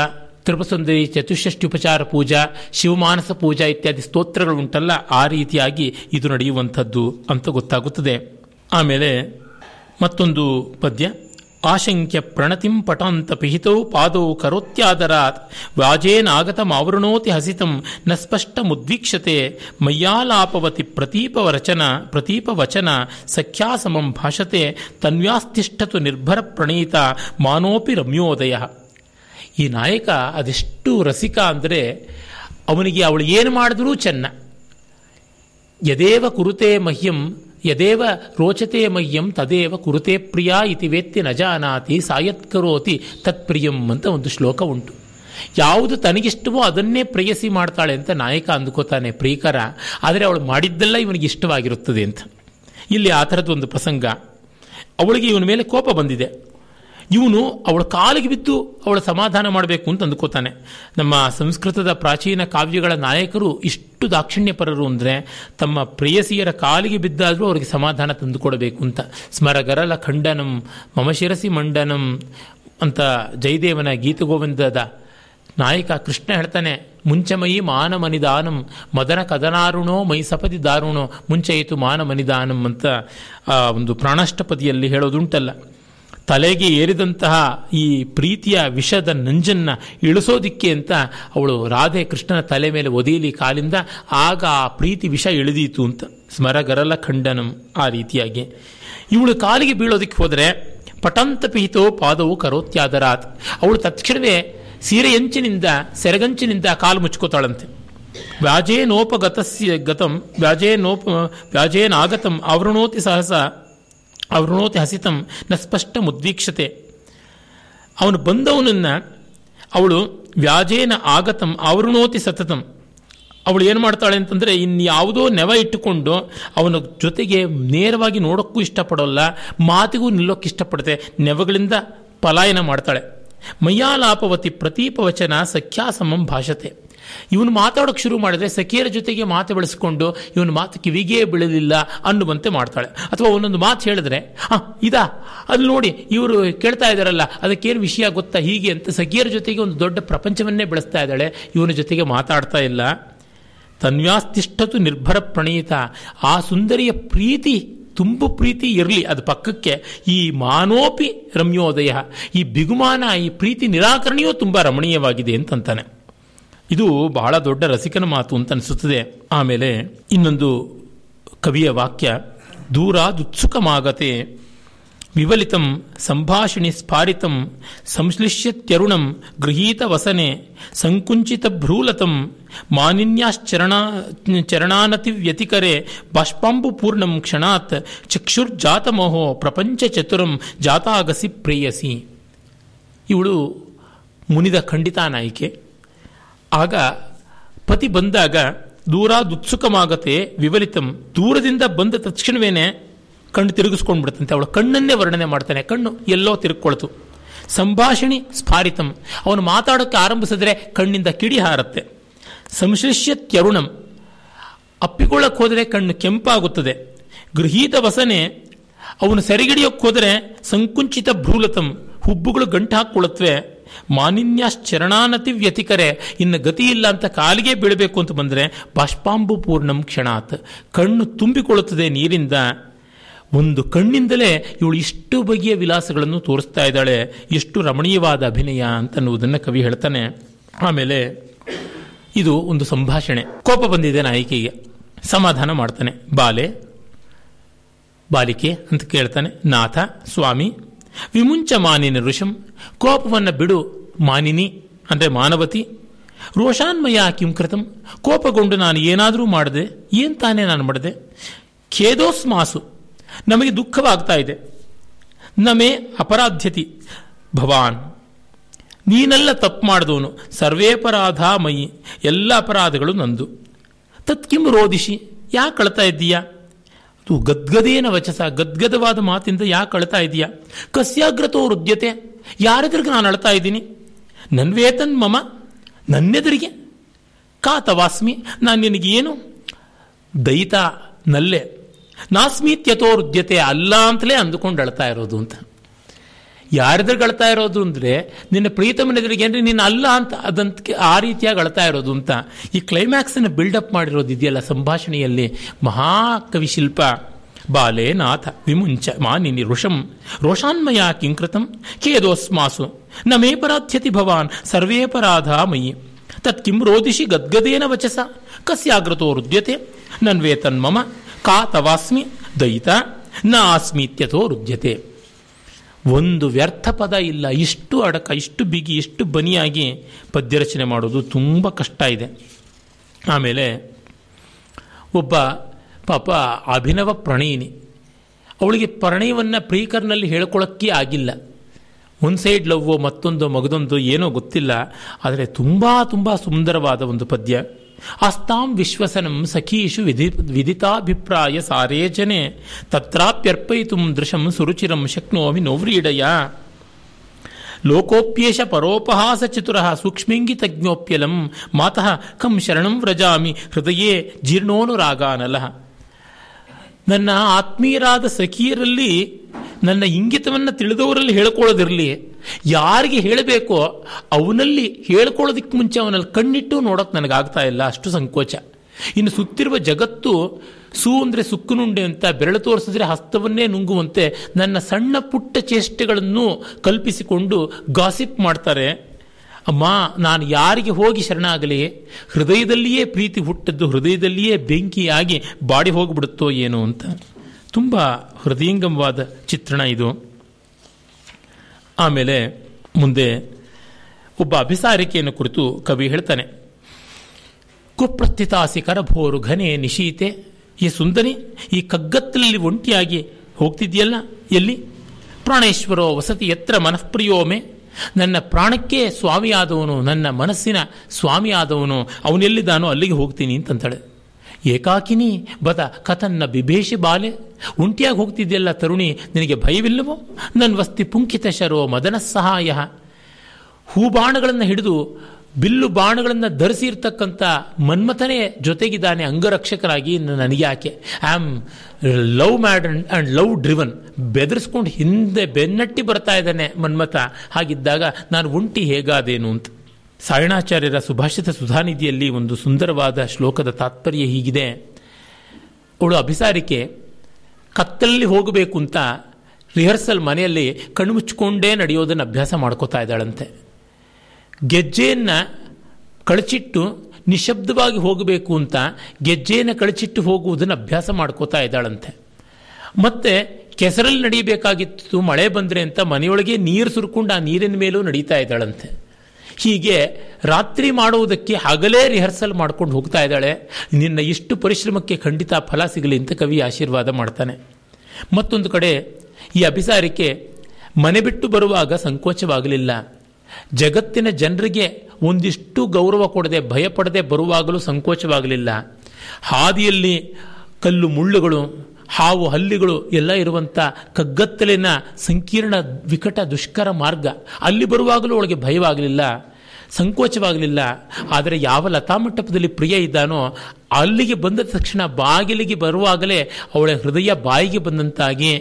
ತ್ರಿಪುರ ಚತುಷ್ಠಿ ಉಪಚಾರ ಪೂಜಾ, ಶಿವಮಾನಸ ಪೂಜಾ ಇತ್ಯಾದಿ ಸ್ತೋತ್ರಗಳು ಉಂಟಲ್ಲ ಆ ರೀತಿಯಾಗಿ ಇದು ನಡೆಯುವಂಥದ್ದು ಅಂತ ಗೊತ್ತಾಗುತ್ತದೆ. ಆಮೇಲೆ ಮತ್ತೊಂದು ಪದ್ಯ. ಆಶಂಕ್ಯ ಪ್ರಣತಿಂ ಪಟಾಂತ ಪಿಹಿತೌ ಪಾದೌ ಕರೋತ್ಯಾದರಾತ್ ವ್ಯಾಜೇನಾಗತಮಾವೃಣೋತಿ ಹಸಿತಂ, ನ ಸ್ಪಷ್ಟ ಮುದ್ವೀಕ್ಷತೆ ಮಯ್ಯಾಲಾಪವತಿ ಪ್ರತೀಪವರಚನ, ಪ್ರತೀಪವಚನ, ಸಖ್ಯಾಸಮಂ ಭಾಷತೆ, ತನ್ವ್ಯಾಸ್ತಿಷ್ಠತು ನಿರ್ಭರ ಪ್ರಣೀತ ಮಾನೋಪಿ ರಮ್ಯೋದಯ. ಈ ನಾಯಕ ಅದೆಷ್ಟು ರಸಿಕ ಅಂದರೆ ಅವನಿಗೆ ಅವಳು ಏನು ಮಾಡಿದ್ರೂ ಚೆನ್ನ. ಯದೇವ ಕುರುತೆ ಮಹ್ಯಂ, ಯದೇವ ರೋಚತೆ ಮಹ್ಯಂ, ತದೇವ ಕುರುತೆ ಪ್ರಿಯ ಇತಿ ವೇತ್ತಿ ನ ಜಾನಾತಿ ಸಾಯತ್ಕರೋತಿ ತತ್ಪ್ರಿಯಂ ಅಂತ ಒಂದು ಶ್ಲೋಕ ಉಂಟು. ಯಾವುದು ತನಗಿಷ್ಟವೋ ಅದನ್ನೇ ಪ್ರೇಯಸಿ ಮಾಡ್ತಾಳೆ ಅಂತ ನಾಯಕ ಅಂದುಕೋತಾನೆ ಪ್ರೀಕರ. ಆದರೆ ಅವಳು ಮಾಡಿದ್ದೆಲ್ಲ ಇವನಿಗೆ ಇಷ್ಟವಾಗಿರುತ್ತದೆ ಅಂತ. ಇಲ್ಲಿ ಆ ಥರದ್ದು ಒಂದು ಪ್ರಸಂಗ. ಅವಳಿಗೆ ಇವನ ಮೇಲೆ ಕೋಪ ಬಂದಿದೆ. ಇವನು ಅವಳ ಕಾಲಿಗೆ ಬಿದ್ದು ಅವಳ ಸಮಾಧಾನ ಮಾಡಬೇಕು ಅಂತ ಅಂದ್ಕೋತಾನೆ. ನಮ್ಮ ಸಂಸ್ಕೃತದ ಪ್ರಾಚೀನ ಕಾವ್ಯಗಳ ನಾಯಕರು ಇಷ್ಟು ದಾಕ್ಷಿಣ್ಯಪರರು ಅಂದರೆ ತಮ್ಮ ಪ್ರೇಯಸಿಯರ ಕಾಲಿಗೆ ಬಿದ್ದಾದರೂ ಅವರಿಗೆ ಸಮಾಧಾನ ತಂದುಕೊಡಬೇಕು ಅಂತ. ಸ್ಮರಗರಲ ಖಂಡನಂ, ಮಮ ಶಿರಸಿ ಮಂಡನಂ ಅಂತ ಜಯದೇವನ ಗೀತಗೋವಿಂದದ ನಾಯಕ ಕೃಷ್ಣ ಹೇಳ್ತಾನೆ ಮುಂಚಮಯಿ ಮಾನ ಮನಿದಾನಂ, ಮದನ ಕದನಾರುಣೋ ಮೈ ಸಪದಿ ದಾರುಣೋ ಮುಂಚೆಯಿತು ಮಾನ ಮನಿದಾನಂ ಅಂತ ಒಂದು ಪ್ರಾಣಾಷ್ಟಪದಿಯಲ್ಲಿ ಹೇಳೋದುಂಟಲ್ಲ. ತಲೆಗೆ ಏರಿದಂತಹ ಈ ಪ್ರೀತಿಯ ವಿಷದ ನಂಜನ್ನ ಇಳಿಸೋದಿಕ್ಕೆ ಅಂತ ಅವಳು ರಾಧೆ ಕೃಷ್ಣನ ತಲೆ ಮೇಲೆ ಒದೀಲಿ ಕಾಲಿಂದ ಆಗ ಆ ಪ್ರೀತಿ ವಿಷ ಇಳಿದೀತು ಅಂತ. ಸ್ಮರಗರಲ ಖಂಡನಂ ಆ ರೀತಿಯಾಗಿ. ಇವಳು ಕಾಲಿಗೆ ಬೀಳೋದಕ್ಕೆ ಹೋದರೆ ಪಟಂತ ಪಿಹಿತೋ ಪಾದವು ಕರೋತ್ಯಾದರಾತ್. ಅವಳು ತಕ್ಷಣವೇ ಸೀರೆಯಂಚಿನಿಂದ, ಸೆರಗಂಚಿನಿಂದ ಕಾಲು ಮುಚ್ಕೋತಾಳಂತೆ. ವ್ಯಾಜೇನೋಪಗತಸ್ಯ ಗತಂ, ವ್ಯಾಜೇನೋಪ ವ್ಯಾಜೇನಾಗತಂ ಆವೃಣೋತಿ ಸಹಸ ಅವೃಣೋತಿ ಹಸಿತಂ ನ ಸ್ಪಷ್ಟ ಮುದ್ವೀಕ್ಷತೆ ಅವನು ಬಂದವನನ್ನ ಅವಳು ವ್ಯಾಜೇನ ಆಗತಂ ಅವೃಣೋತಿ ಸತತಂ. ಅವಳು ಏನು ಮಾಡ್ತಾಳೆ ಅಂತಂದರೆ ಇನ್ಯಾವುದೋ ನೆವ ಇಟ್ಟುಕೊಂಡು ಅವನ ಜೊತೆಗೆ ನೇರವಾಗಿ ನೋಡೋಕ್ಕೂ ಇಷ್ಟಪಡೋಲ್ಲ, ಮಾತಿಗೂ ನಿಲ್ಲೋಕ್ಕೆ ಇಷ್ಟಪಡುತ್ತೆ, ನೆವಗಳಿಂದ ಪಲಾಯನ ಮಾಡ್ತಾಳೆ. ಮಯ್ಯಾಲಾಪವತಿ ಪ್ರತೀಪವಚನ ಸಖ್ಯಾಸಮಂ ಭಾಷತೆ. ಇವನು ಮಾತಾಡೋಕೆ ಶುರು ಮಾಡಿದ್ರೆ ಸಖಿಯರ ಜೊತೆಗೆ ಮಾತು ಬೆಳೆಸ್ಕೊಂಡು ಇವನು ಮಾತು ಕಿವಿಗೇ ಬೀಳಲಿಲ್ಲ ಅನ್ನುವಂತೆ ಮಾಡ್ತಾಳೆ. ಅಥವಾ ಒಂದೊಂದು ಮಾತು ಹೇಳಿದ್ರೆ, ಹಾ, ಇದಾ? ಅಲ್ಲಿ ನೋಡಿ, ಇವರು ಕೇಳ್ತಾ ಇದ್ದಾರಲ್ಲ ಅದಕ್ಕೇನು ವಿಷಯ ಗೊತ್ತಾ? ಹೀಗೆ ಅಂತ ಸಖಿಯರ ಜೊತೆಗೆ ಒಂದು ದೊಡ್ಡ ಪ್ರಪಂಚವನ್ನೇ ಬೆಳೆಸ್ತಾ ಇದ್ದಾಳೆ. ಇವನ ಜೊತೆಗೆ ಮಾತಾಡ್ತಾ ಇಲ್ಲ. ತನ್ವ್ಯಾಸ್ತಿಷ್ಠತು ನಿರ್ಭರ ಪ್ರಣೀತ. ಆ ಸುಂದರಿಯ ಪ್ರೀತಿ, ತುಂಬು ಪ್ರೀತಿ ಇರಲಿ ಅದು ಪಕ್ಕಕ್ಕೆ. ಈ ಮಾನೋಪಿ ರಮ್ಯೋದಯ, ಈ ಬಿಗುಮಾನ, ಈ ಪ್ರೀತಿ ನಿರಾಕರಣೆಯೂ ತುಂಬ ರಮಣೀಯವಾಗಿದೆ ಅಂತಂತಾನೆ. ಇದು ಬಹಳ ದೊಡ್ಡ ರಸಿಕನ ಮಾತು ಅಂತ ಅನಿಸುತ್ತದೆ. ಆಮೇಲೆ ಇನ್ನೊಂದು ಕವಿಯ ವಾಕ್ಯ, ದೂರಾದುತ್ಸುಕಮಾಗತೆ, ವಿವಲಿತಂ ಸಂಭಾಷಿಣಿ ಸ್ಫಾರಿತಂ, ಸಂಶ್ಲಿಷ್ಯತ್ಯರುಣಂ ಗೃಹೀತ ವಸನೆ, ಸಂಕುಂಚಿತ ಭ್ರೂಲತಂ, ಮಾನಿನ್ಯಾಶ್ಚರಣ, ಚರಣಾನತಿ ವ್ಯತಿಕರೆ, ಬಾಷ್ಪಾಂಬು ಪೂರ್ಣಂ ಕ್ಷಣಾತ್, ಚಕ್ಷುರ್ಜಾತಮೋಹೋ ಪ್ರಪಂಚ ಚತುರಂ ಜಾತಾಗಸಿ ಪ್ರೇಯಸಿ. ಇವಳು ಮುನಿದ ಖಂಡಿತ ನಾಯಿಕೆ ಆಗ ಪತಿ ಬಂದಾಗ, ದೂರಾದುತ್ಸುಕಮಾಗತೆ ವಿವಲಿತಂ, ದೂರದಿಂದ ಬಂದ ತಕ್ಷಣವೇನೆ ಕಣ್ಣು ತಿರುಗಿಸ್ಕೊಂಡು ಬಿಡುತ್ತಂತೆ ಅವಳು ಕಣ್ಣನ್ನೇ ವರ್ಣನೆ ಮಾಡ್ತಾನೆ. ಕಣ್ಣು ಎಲ್ಲೋ ತಿರುಗ್ಕೊಳ್ತು. ಸಂಭಾಷಣಿ ಸ್ಫಾರಿತಂ. ಅವನು ಮಾತಾಡೋಕ್ಕೆ ಆರಂಭಿಸಿದ್ರೆ ಕಣ್ಣಿಂದ ಕಿಡಿ ಹಾರತ್ತೆ. ಸಂಶ್ಲಿಷ್ಯ ತ್ಯರುಣಂ. ಅಪ್ಪಿಕೊಳ್ಳಕ್ಕೆ ಹೋದರೆ ಕಣ್ಣು ಕೆಂಪಾಗುತ್ತದೆ. ಗೃಹೀತ ವಸನೆ. ಅವನು ಸೆರೆಗಿಡಿಯೋಕ್ಕೆ ಹೋದರೆ ಸಂಕುಂಚಿತ ಭ್ರೂಲತಂ. ಹುಬ್ಬುಗಳು ಗಂಟು ಹಾಕ್ಕೊಳ್ಳುತ್ತವೆ. ಮಾನಿನ್ಯಾಶ್ಚರಣಾನತಿ ವ್ಯತಿಕರೆ. ಇನ್ನು ಗತಿ ಇಲ್ಲ ಅಂತ ಕಾಲಿಗೆ ಬೀಳಬೇಕು ಅಂತ ಬಂದರೆ ಬಾಷ್ಪಾಂಬು ಪೂರ್ಣಂ ಕ್ಷಣಾತ್. ಕಣ್ಣು ತುಂಬಿಕೊಳ್ಳುತ್ತದೆ ನೀರಿಂದ. ಒಂದು ಕಣ್ಣಿಂದಲೇ ಇವಳು ಇಷ್ಟು ಬಗೆಯ ವಿಲಾಸಗಳನ್ನು ತೋರಿಸ್ತಾ ಇದ್ದಾಳೆ. ಎಷ್ಟು ರಮಣೀಯವಾದ ಅಭಿನಯ ಅಂತನ್ನುವುದನ್ನು ಕವಿ ಹೇಳ್ತಾನೆ. ಆಮೇಲೆ ಇದು ಒಂದು ಸಂಭಾಷಣೆ. ಕೋಪ ಬಂದಿದೆ ನಾಯಕಿಗೆ. ಸಮಾಧಾನ ಮಾಡ್ತಾನೆ. ಬಾಲೆ. ಬಾಲಿಕೆ ಅಂತ ಕೇಳ್ತಾನೆ. ನಾಥ, ಸ್ವಾಮಿ ವಿಮುಂಚ ಮಾನಿನ ಋಷಂ, ಕೋಪವನ್ನು ಬಿಡು ಮಾನಿನಿ ಅಂದರೆ ಮಾನವತಿ. ರೋಷಾನ್ಮಯ ಕಿಂ ಕೃತಂ, ಕೋಪಗೊಂಡು ನಾನು ಏನಾದರೂ ಮಾಡಿದೆ ಏನು ತಾನೇ ನಾನು ಮಾಡಿದೆ? ಖೇದೋಸ್ಮಾಸು, ನಮಗೆ ದುಃಖವಾಗ್ತಾ ಇದೆ. ನಮೇ ಅಪರಾಧ್ಯತಿ, ಭವಾನ್. ನೀನೆಲ್ಲ ತಪ್ಪು ಮಾಡಿದವನು ಸರ್ವೇಪರಾಧ ಮಯಿ ಎಲ್ಲ ಅಪರಾಧಗಳು ನಂದು. ತತ್ಕಿಂ ರೋಧಿಸಿ ಯಾಕೆ ಕಳ್ತಾ ಇದ್ದೀಯಾ? ಅದು ಗದ್ಗದೇನ ವಚಸ, ಗದ್ಗದವಾದ ಮಾತಿಂದ ಯಾಕೆ ಅಳ್ತಾ ಇದೆಯಾ? ಕಸ್ಯಾಗ್ರತೋ ಹೃದ್ಯತೆ ಯಾರೆದ್ರಿಗೆ ನಾನು ಅಳ್ತಾ ಇದ್ದೀನಿ? ನನ್ನ ವೇತನ್ ಮಮ, ನನ್ನೆದುರಿಗೆ? ಕಾ ತವಾಸ್ಮಿ, ನಾನು ನಿನಗೇನು? ದಯಿತ ನಲ್ಲೆ ನಾಸ್ಮೀತ್ಯತೋ ಹೃದ್ಯತೆ ಅಲ್ಲ ಅಂತಲೇ ಅಂದುಕೊಂಡು ಅಳ್ತಾ ಇರೋದು ಅಂತ. ಯಾರೆದುರಿಗೆ ಗಳ್ತಾ ಇರೋದು ಅಂದರೆ ನಿನ್ನ ಪ್ರೀತಮನ ಎದುರಿಗೆ ಅಂದರೆ ನೀನು ಅಲ್ಲ ಅಂತ, ಅದಂತ ಆ ರೀತಿಯಾಗಿ ಅಳ್ತಾ ಇರೋದು ಅಂತ. ಈ ಕ್ಲೈಮ್ಯಾಕ್ಸನ್ನು ಬಿಲ್ಡಪ್ ಮಾಡಿರೋದು ಇದೆಯಲ್ಲ ಸಂಭಾಷಣೆಯಲ್ಲಿ? ಮಹಾಕವಿ ಶಿಲ್ಪ ಬಾಲೇ ನಾಥ ವಿಮುಂಚ, ಮಾನಿನಿ, ಋಷಂ, ರೋಷಾನ್ಮಯ ಕಿಂಕೃತಂ ಖೇದೋಸ್ಮಾಸು ನ ಮೇ ಪರಾಧ್ಯತಿ ಭವಾನ್, ಸರ್ವೇ ಪರಾಧ ಮಯಿ ತತ್ ಕಿಂ ರೋದಿಷಿ ಗದ್ಗದೇನ ವಚಸ, ಕಸ್ಯಾಗ್ರತೋ ರುದ್ಯತೆ ನನ್ವೇತನ್ಮಮ ಕಾ ತವಾಸ್ಮಿ ದಯಿತ ನ ಆಸ್ಮೀತ್ಯಥೋ ರುದ್ಯತೆ. ಒಂದು ವ್ಯರ್ಥ ಪದ ಇಲ್ಲ. ಇಷ್ಟು ಅಡಕ, ಇಷ್ಟು ಬಿಗಿ, ಇಷ್ಟು ಬನಿಯಾಗಿ ಪದ್ಯರಚನೆ ಮಾಡೋದು ತುಂಬ ಕಷ್ಟ ಇದೆ. ಆಮೇಲೆ ಒಬ್ಬ ಪಾಪ ಅಭಿನವ ಪ್ರಣಯಿನಿ. ಅವಳಿಗೆ ಪ್ರಣಯವನ್ನು ಪ್ರೀಕರ್ನಲ್ಲಿ ಹೇಳ್ಕೊಳ್ಳೋಕ್ಕೆ ಆಗಿಲ್ಲ. ಒಂದು ಸೈಡ್ ಲವ್ವೋ, ಮತ್ತೊಂದು, ಮಗದೊಂದು ಏನೋ ಗೊತ್ತಿಲ್ಲ. ಆದರೆ ತುಂಬ ತುಂಬ ಸುಂದರವಾದ ಒಂದು ಪದ್ಯ. ಅಸ್ತಾಂ ವಿಶ್ವಸನಂ ಸಖೀಷು ವಿಧಿ ವಿದಿತಾಭಿಪ್ರಾಯ ಸಾರೇ ಜನೆ. ತತ್ರಾಪ್ಯರ್ಪಯಿತು ದೃಶಂ ಸುರುಚಿರಂ ಶಕ್ನೋಮಿ ನೋವ್ರೀಡಯ. ಲೋಕೋಪ್ಯೇಷ ಪರೋಪಹಾಸ ಚತುರ ಸೂಕ್ಷ್ಮಿಂಗಿತಜ್ಞೋಪ್ಯಲಂ. ಮಾತಃ ಕಂ ಶರಣಂ ವ್ರಜಾಮಿ ಹೃದಯೇ ಜೀರ್ಣೋನುರಾಗಾನಲಃ. ನನ್ನ ಆತ್ಮೀಯರಾದ ಸಖಿಯರಲ್ಲಿ ನನ್ನ ಇಂಗಿತವನ್ನು ತಿಳಿದವರಲ್ಲಿ ಹೇಳ್ಕೊಳ್ಳೋದಿರಲಿ. ಯಾರಿಗೆ ಹೇಳಬೇಕೋ ಅವನಲ್ಲಿ ಹೇಳ್ಕೊಳ್ಳೋದಕ್ಕೆ ಮುಂಚೆ ಅವನಲ್ಲಿ ಕಣ್ಣಿಟ್ಟು ನೋಡೋಕೆ ನನಗಾಗ್ತಾ ಇಲ್ಲ. ಅಷ್ಟು ಸಂಕೋಚ. ಇನ್ನು ಸುತ್ತಿರುವ ಜಗತ್ತು ಸೂ ಅಂದರೆ ಸುಕ್ಕುನುಂಡೆ ಅಂತ ಬೆರಳು ತೋರಿಸಿದ್ರೆ ಹಸ್ತವನ್ನೇ ನುಂಗುವಂತೆ ನನ್ನ ಸಣ್ಣ ಪುಟ್ಟ ಚೇಷ್ಟೆಗಳನ್ನು ಕಲ್ಪಿಸಿಕೊಂಡು ಗಾಸಿಪ್ ಮಾಡ್ತಾರೆ. ಅಮ್ಮ, ನಾನು ಯಾರಿಗೆ ಹೋಗಿ ಶರಣಾಗಲಿ? ಹೃದಯದಲ್ಲಿಯೇ ಪ್ರೀತಿ ಹುಟ್ಟದ್ದು, ಹೃದಯದಲ್ಲಿಯೇ ಬೆಂಕಿಯಾಗಿ ಬಾಡಿ ಹೋಗಿಬಿಡುತ್ತೋ ಏನೋ ಅಂತ. ತುಂಬ ಹೃದಯಂಗಮವಾದ ಚಿತ್ರಣ ಇದು. ಆಮೇಲೆ ಮುಂದೆ ಒಬ್ಬ ಅಭಿಸಾರಿಕೆಯನ್ನು ಕುರಿತು ಕವಿ ಹೇಳ್ತಾನೆ. ಕುಪ್ರಸ್ಥಿತಾಸಿ ಕರಭೋರು ಘನೆ ನಿಶೀತೆ, ಈ ಸುಂದರಿ, ಈ ಕಗ್ಗತ್ತಲಲ್ಲಿ ಒಂಟಿಯಾಗಿ ಹೋಗ್ತಿದ್ಯಲ್ಲ ಎಲ್ಲಿ? ಪ್ರಾಣೇಶ್ವರೋ ವಸತಿ ಎತ್ರ ಮನಃಪ್ರಿಯೋಮೆ, ನನ್ನ ಪ್ರಾಣಕ್ಕೆ ಸ್ವಾಮಿಯಾದವನು, ನನ್ನ ಮನಸ್ಸಿನ ಸ್ವಾಮಿಯಾದವನು ಅವನೆಲ್ಲಿದ್ದಾನೋ ಅಲ್ಲಿಗೆ ಹೋಗ್ತೀನಿ ಅಂತಂತಾಳೆ. ಏಕಾಕಿನಿ, ಬದ ಕಥನ್ನ ಬಿಭೇಷಿ ಬಾಲೆ, ಉಂಟಿಯಾಗಿ ಹೋಗ್ತಿದ್ದೆಲ್ಲ ತರುಣಿ, ನಿನಗೆ ಭಯವಿಲ್ಲವೋ? ನನ್ನ ವಸ್ತಿ ಪುಂಕಿತ ಶರೋ ಮದನ ಸಹಾಯ. ಹೂಬಾಣಗಳನ್ನು ಹಿಡಿದು, ಬಿಲ್ಲು ಬಾಣಗಳನ್ನು ಧರಿಸಿರ್ತಕ್ಕಂಥ ಮನ್ಮಥನೇ ಜೊತೆಗಿದ್ದಾನೆ ಅಂಗರಕ್ಷಕರಾಗಿ ನನಗೆ ಆಕೆ I am love mad and love driven. ಬೆದರಿಸ್ಕೊಂಡು ಹಿಂದೆ ಬೆನ್ನಟ್ಟಿ ಬರ್ತಾ ಇದ್ದಾನೆ ಮನ್ಮಥ. ಹಾಗಿದ್ದಾಗ ನಾನು ಒಂಟಿ ಹೇಗಾದೇನು ಅಂತ. ಸಾಯಣಾಚಾರ್ಯರ ಸುಭಾಷಿತ ಸುಧಾನಿಧಿಯಲ್ಲಿ ಒಂದು ಸುಂದರವಾದ ಶ್ಲೋಕದ ತಾತ್ಪರ್ಯ ಹೀಗಿದೆ. ಅವಳು ಅಭಿಸಾರಿಕೆ, ಕತ್ತಲಲ್ಲಿ ಹೋಗಬೇಕು ಅಂತ ರಿಹರ್ಸಲ್ ಮನೆಯಲ್ಲಿ ಕಣ್ಮುಚ್ಕೊಂಡೇ ನಡೆಯೋದನ್ನು ಅಭ್ಯಾಸ ಮಾಡ್ಕೋತಾ ಇದ್ದಾಳಂತೆ. ಗೆಜ್ಜೆಯನ್ನು ಕಳಚಿಟ್ಟು ನಿಶಬ್ದವಾಗಿ ಹೋಗಬೇಕು ಅಂತ ಗೆಜ್ಜೆಯನ್ನು ಕಳಚಿಟ್ಟು ಹೋಗುವುದನ್ನು ಅಭ್ಯಾಸ ಮಾಡ್ಕೋತಾ ಇದ್ದಾಳಂತೆ. ಮತ್ತೆ ಕೆಸರಲ್ಲಿ ನಡೀಬೇಕಾಗಿತ್ತು ಮಳೆ ಬಂದರೆ ಅಂತ ಮನೆಯೊಳಗೆ ನೀರು ಸುರ್ಕೊಂಡು ಆ ನೀರಿನ ಮೇಲೂ ನಡೀತಾ ಇದ್ದಾಳಂತೆ. ಹೀಗೆ ರಾತ್ರಿ ಮಾಡುವುದಕ್ಕೆ ಹಗಲೇ ರಿಹರ್ಸಲ್ ಮಾಡ್ಕೊಂಡು ಹೋಗ್ತಾ ಇದ್ದಾಳೆ. ನಿನ್ನ ಇಷ್ಟು ಪರಿಶ್ರಮಕ್ಕೆ ಖಂಡಿತ ಫಲ ಸಿಗಲಿ ಅಂತ ಕವಿ ಆಶೀರ್ವಾದ ಮಾಡ್ತಾನೆ. ಮತ್ತೊಂದು ಕಡೆ, ಈ ಅಭಿಸಾರಿಕೆ ಮನೆ ಬಿಟ್ಟು ಬರುವಾಗ ಸಂಕೋಚವಾಗಲಿಲ್ಲ. ಜಗತ್ತಿನ ಜನರಿಗೆ ಒಂದಿಷ್ಟು ಗೌರವ ಕೊಡದೆ ಭಯಪಡದೆ ಬರುವಾಗಲೂ ಸಂಕೋಚವಾಗಲಿಲ್ಲ. ಹಾದಿಯಲ್ಲಿ ಕಲ್ಲು ಮುಳ್ಳುಗಳು ಹಾವು ಹಲ್ಲಿಗಳು ಎಲ್ಲ ಇರುವಂಥ ಕಗ್ಗತ್ತಲಿನ ಸಂಕೀರ್ಣ ವಿಕಟ ದುಷ್ಕರ ಮಾರ್ಗ. ಅಲ್ಲಿ ಬರುವಾಗಲೂ ಅವಳಿಗೆ ಭಯವಾಗಲಿಲ್ಲ, ಸಂಕೋಚವಾಗಲಿಲ್ಲ. ಆದರೆ ಯಾವ ಲತಾಮಂಟಪದಲ್ಲಿ ಪ್ರಿಯ ಇದ್ದಾನೋ, ಅಲ್ಲಿಗೆ ಬಂದ ತಕ್ಷಣ ಬಾಗಿಲಿಗೆ ಬರುವಾಗಲೇ ಅವಳ ಹೃದಯ ಬಾಯಿಗೆ ಬಂದಂತಾಗಿ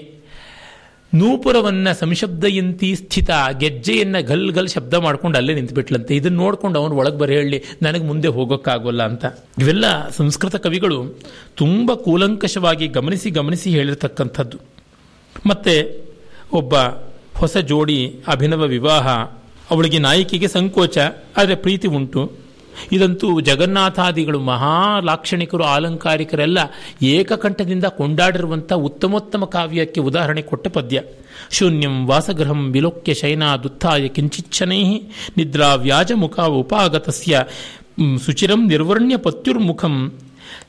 ನೂಪುರವನ್ನ ಸಂಶಬ್ದಯಂತಿ ಸ್ಥಿತ ಗೆಜ್ಜೆಯನ್ನು ಗಲ್ ಗಲ್ ಶಬ್ದ ಮಾಡ್ಕೊಂಡು ಅಲ್ಲೇ ನಿಂತುಬಿಟ್ಲಂತೆ. ಇದನ್ನು ನೋಡ್ಕೊಂಡು ಅವನು ಒಳಗೆ ಬರ ಹೇಳಿ, ನನಗೆ ಮುಂದೆ ಹೋಗೋಕ್ಕಾಗೋಲ್ಲ ಅಂತ. ಇವೆಲ್ಲ ಸಂಸ್ಕೃತ ಕವಿಗಳು ತುಂಬ ಕೂಲಂಕಷವಾಗಿ ಗಮನಿಸಿ ಗಮನಿಸಿ ಹೇಳಿರ್ತಕ್ಕಂಥದ್ದು. ಮತ್ತೆ ಒಬ್ಬ ಹೊಸ ಜೋಡಿ ಅಭಿನವ ವಿವಾಹ, ಅವಳಿಗೆ ನಾಯಕಿಗೆ ಸಂಕೋಚ, ಆದರೆ ಪ್ರೀತಿ ಉಂಟು. ಇದಂತೂ ಜಗನ್ನಾಥಾದಿಗಳು ಮಹಾಲಾಕ್ಷಣಿಕರು ಆಲಂಕಾರಿಕರೆಲ್ಲ ಏಕಕಂಠದಿಂದ ಕೊಂಡಾಡಿರುವಂಥ ಉತ್ತಮೋತ್ತಮ ಕಾವ್ಯಕ್ಕೆ ಉದಾಹರಣೆ ಕೊಟ್ಟ ಪದ್ಯ. ಶೂನ್ಯಂ ವಾಸಗೃಹಂ ವಿಲೋಕ್ಯ ಶಯನಾದುತ್ಥಾಯ ಕಿಂಚಿಚ್ಛನೈ ನಿದ್ರಾ ವ್ಯಾಜಮುಖ ಉಪಾಗತಸ್ಯ ಸುಚಿರಂ ನಿರ್ವರ್ಣ್ಯ ಪತ್ಯುರ್ಮುಖಂ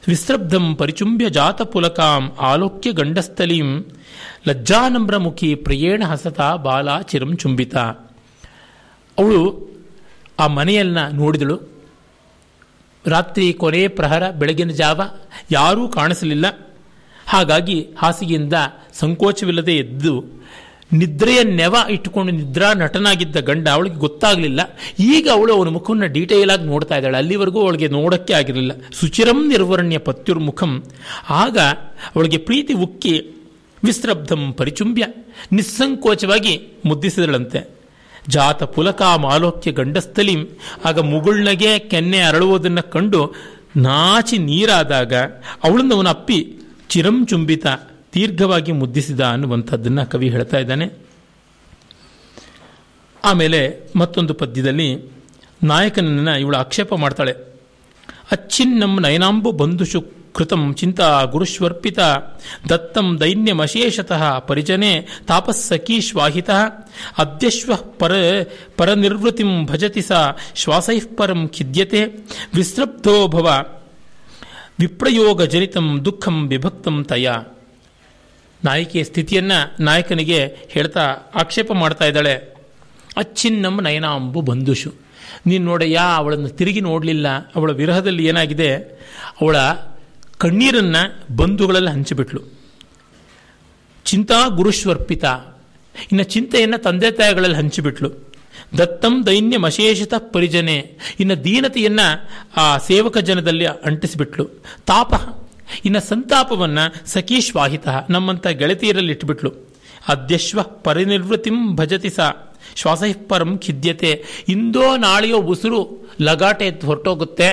ವಿಸ್ರಬ್ಧಂ ಪರಿಚುಂಬ್ಯ ಜಾತಪುಲಕಾಂ ಆಲೋಕ್ಯ ಗಂಡಸ್ಥಲೀಂ ಲಜ್ಜಾನಮ್ರಮುಖಿ ಪ್ರಿಯೇಣ ಹಸತ ಬಾಲ ಚಿರಂ ಚುಂಬಿತ. ಅವಳು ಆ ಮನೆಯನ್ನ ನೋಡಿದಳು. ರಾತ್ರಿ ಕೊನೆ ಪ್ರಹರ ಬೆಳಗಿನ ಜಾವ ಯಾರೂ ಕಾಣಿಸಲಿಲ್ಲ. ಹಾಗಾಗಿ ಹಾಸಿಗೆಯಿಂದ ಸಂಕೋಚವಿಲ್ಲದೆ ಎದ್ದು ನಿದ್ರೆಯ ನೆವ ಇಟ್ಟುಕೊಂಡು ನಿದ್ರಾ ನಟನಾಗಿದ್ದ ಗಂಡ ಅವಳಿಗೆ ಗೊತ್ತಾಗಲಿಲ್ಲ. ಈಗ ಅವಳು ಅವನ ಮುಖವನ್ನು ಡೀಟೇಲ್ ಆಗಿ ನೋಡ್ತಾ ಇದ್ದಾಳೆ. ಅಲ್ಲಿವರೆಗೂ ಅವಳಿಗೆ ನೋಡಕ್ಕೆ ಆಗಿರಲಿಲ್ಲ. ಸುಚಿರಂ ನಿರ್ವರ್ಣ್ಯ ಪತ್ಯುರ್ಮುಖಂ. ಆಗ ಅವಳಿಗೆ ಪ್ರೀತಿ ಉಕ್ಕಿ ವಿಸ್ರಬ್ಧಂ ಪರಿಚುಂಬ್ಯ. ನಿಸ್ಸಂಕೋಚವಾಗಿ ಮುದ್ದಿಸಿದಳಂತೆ. ಜಾತ ಪುಲಕ ಮಾಲೋಕ್ಯ ಗಂಡಸ್ಥಲಿ. ಆಗ ಮುಗುಳ್ನಗೆ ಕೆನ್ನೆ ಅರಳುವುದನ್ನು ಕಂಡು ನಾಚಿ ನೀರಾದಾಗ ಅವಳನ್ನು ಅವನ ಅಪ್ಪಿ ಚಿರಂ ಚುಂಬಿತ ದೀರ್ಘವಾಗಿ ಮುದ್ದಿಸಿದ ಅನ್ನುವಂಥದ್ದನ್ನು ಕವಿ ಹೇಳ್ತಾ ಇದ್ದಾನೆ. ಆಮೇಲೆ ಮತ್ತೊಂದು ಪದ್ಯದಲ್ಲಿ ನಾಯಕನನ್ನು ಇವಳು ಆಕ್ಷೇಪ ಮಾಡ್ತಾಳೆ. ಅಚ್ಚಿನ್ನಂ ನಯನಾಂಬು ಬಂಧುಷು ಕೃತಂ ಚಿಂತಾ ಗುರುಶ್ವರ್ಪಿತ ದತ್ತಂ ದೈನ್ಯಮಶೇಷತಃ ಪರಿಜನೆ ತಾಪಸ್ಸಖೀಶ್ವಾಹಿತ ಅದ್ಯಶ್ವ ಪರ, ಪರನಿರ್ವೃತಿಂ ಭಜತಿ ಸ, ಶ್ವಾಸೈಃ ಪರಂ ಖಿದ್ಯತೆ ವಿಸ್ರಬ್ಧೋ ವಿಪ್ರಯೋಗ ಜನಿತಂ ದುಃಖಂ ವಿಭಕ್ತಂ ತಯ. ನಾಯಕಿಯ ಸ್ಥಿತಿಯನ್ನ ನಾಯಕನಿಗೆ ಹೇಳ್ತಾ ಆಕ್ಷೇಪ ಮಾಡ್ತಾ ಇದ್ದಾಳೆ. ಅಚ್ಚಿನ್ನಂ ನಯನಾಂಬು ಬಂಧುಷು. ನೀನು ನೋಡಯ್ಯ ಅವಳನ್ನು ತಿರುಗಿ ನೋಡಲಿಲ್ಲ. ಅವಳ ವಿರಹದಲ್ಲಿ ಏನಾಗಿದೆ? ಅವಳ ಕಣ್ಣೀರನ್ನ ಬಂಧುಗಳಲ್ಲಿ ಹಂಚಿಬಿಟ್ಲು. ಚಿಂತಾ ಗುರುಶ್ವರ್ಪಿತ. ಇನ್ನು ಚಿಂತೆಯನ್ನು ತಂದೆ ತಾಯಿಗಳಲ್ಲಿ ಹಂಚಿಬಿಟ್ಲು. ದತ್ತಂ ದೈನ್ಯ ಮಶೇಷಿತ ಪರಿಜನೆ. ಇನ್ನು ದೀನತೆಯನ್ನು ಆ ಸೇವಕ ಜನದಲ್ಲಿ ಅಂಟಿಸಿಬಿಟ್ಲು. ತಾಪ. ಇನ್ನು ಸಂತಾಪವನ್ನು ಸಖೀಶ್ವಾಹಿತ ನಮ್ಮಂಥ ಗೆಳತಿಯರಲ್ಲಿ ಇಟ್ಬಿಟ್ಲು. ಅದ್ಯಶ್ವ ಪರಿನಿರ್ವೃತಿಂ ಭಜತಿ ಸ. ಪರಂ ಖಿದ್ಯತೆ. ಇಂದೋ ನಾಳೆಯೋ ಉಸಿರು ಲಗಾಟೆ ಎದ್ದು ಹೊರಟೋಗುತ್ತೆ.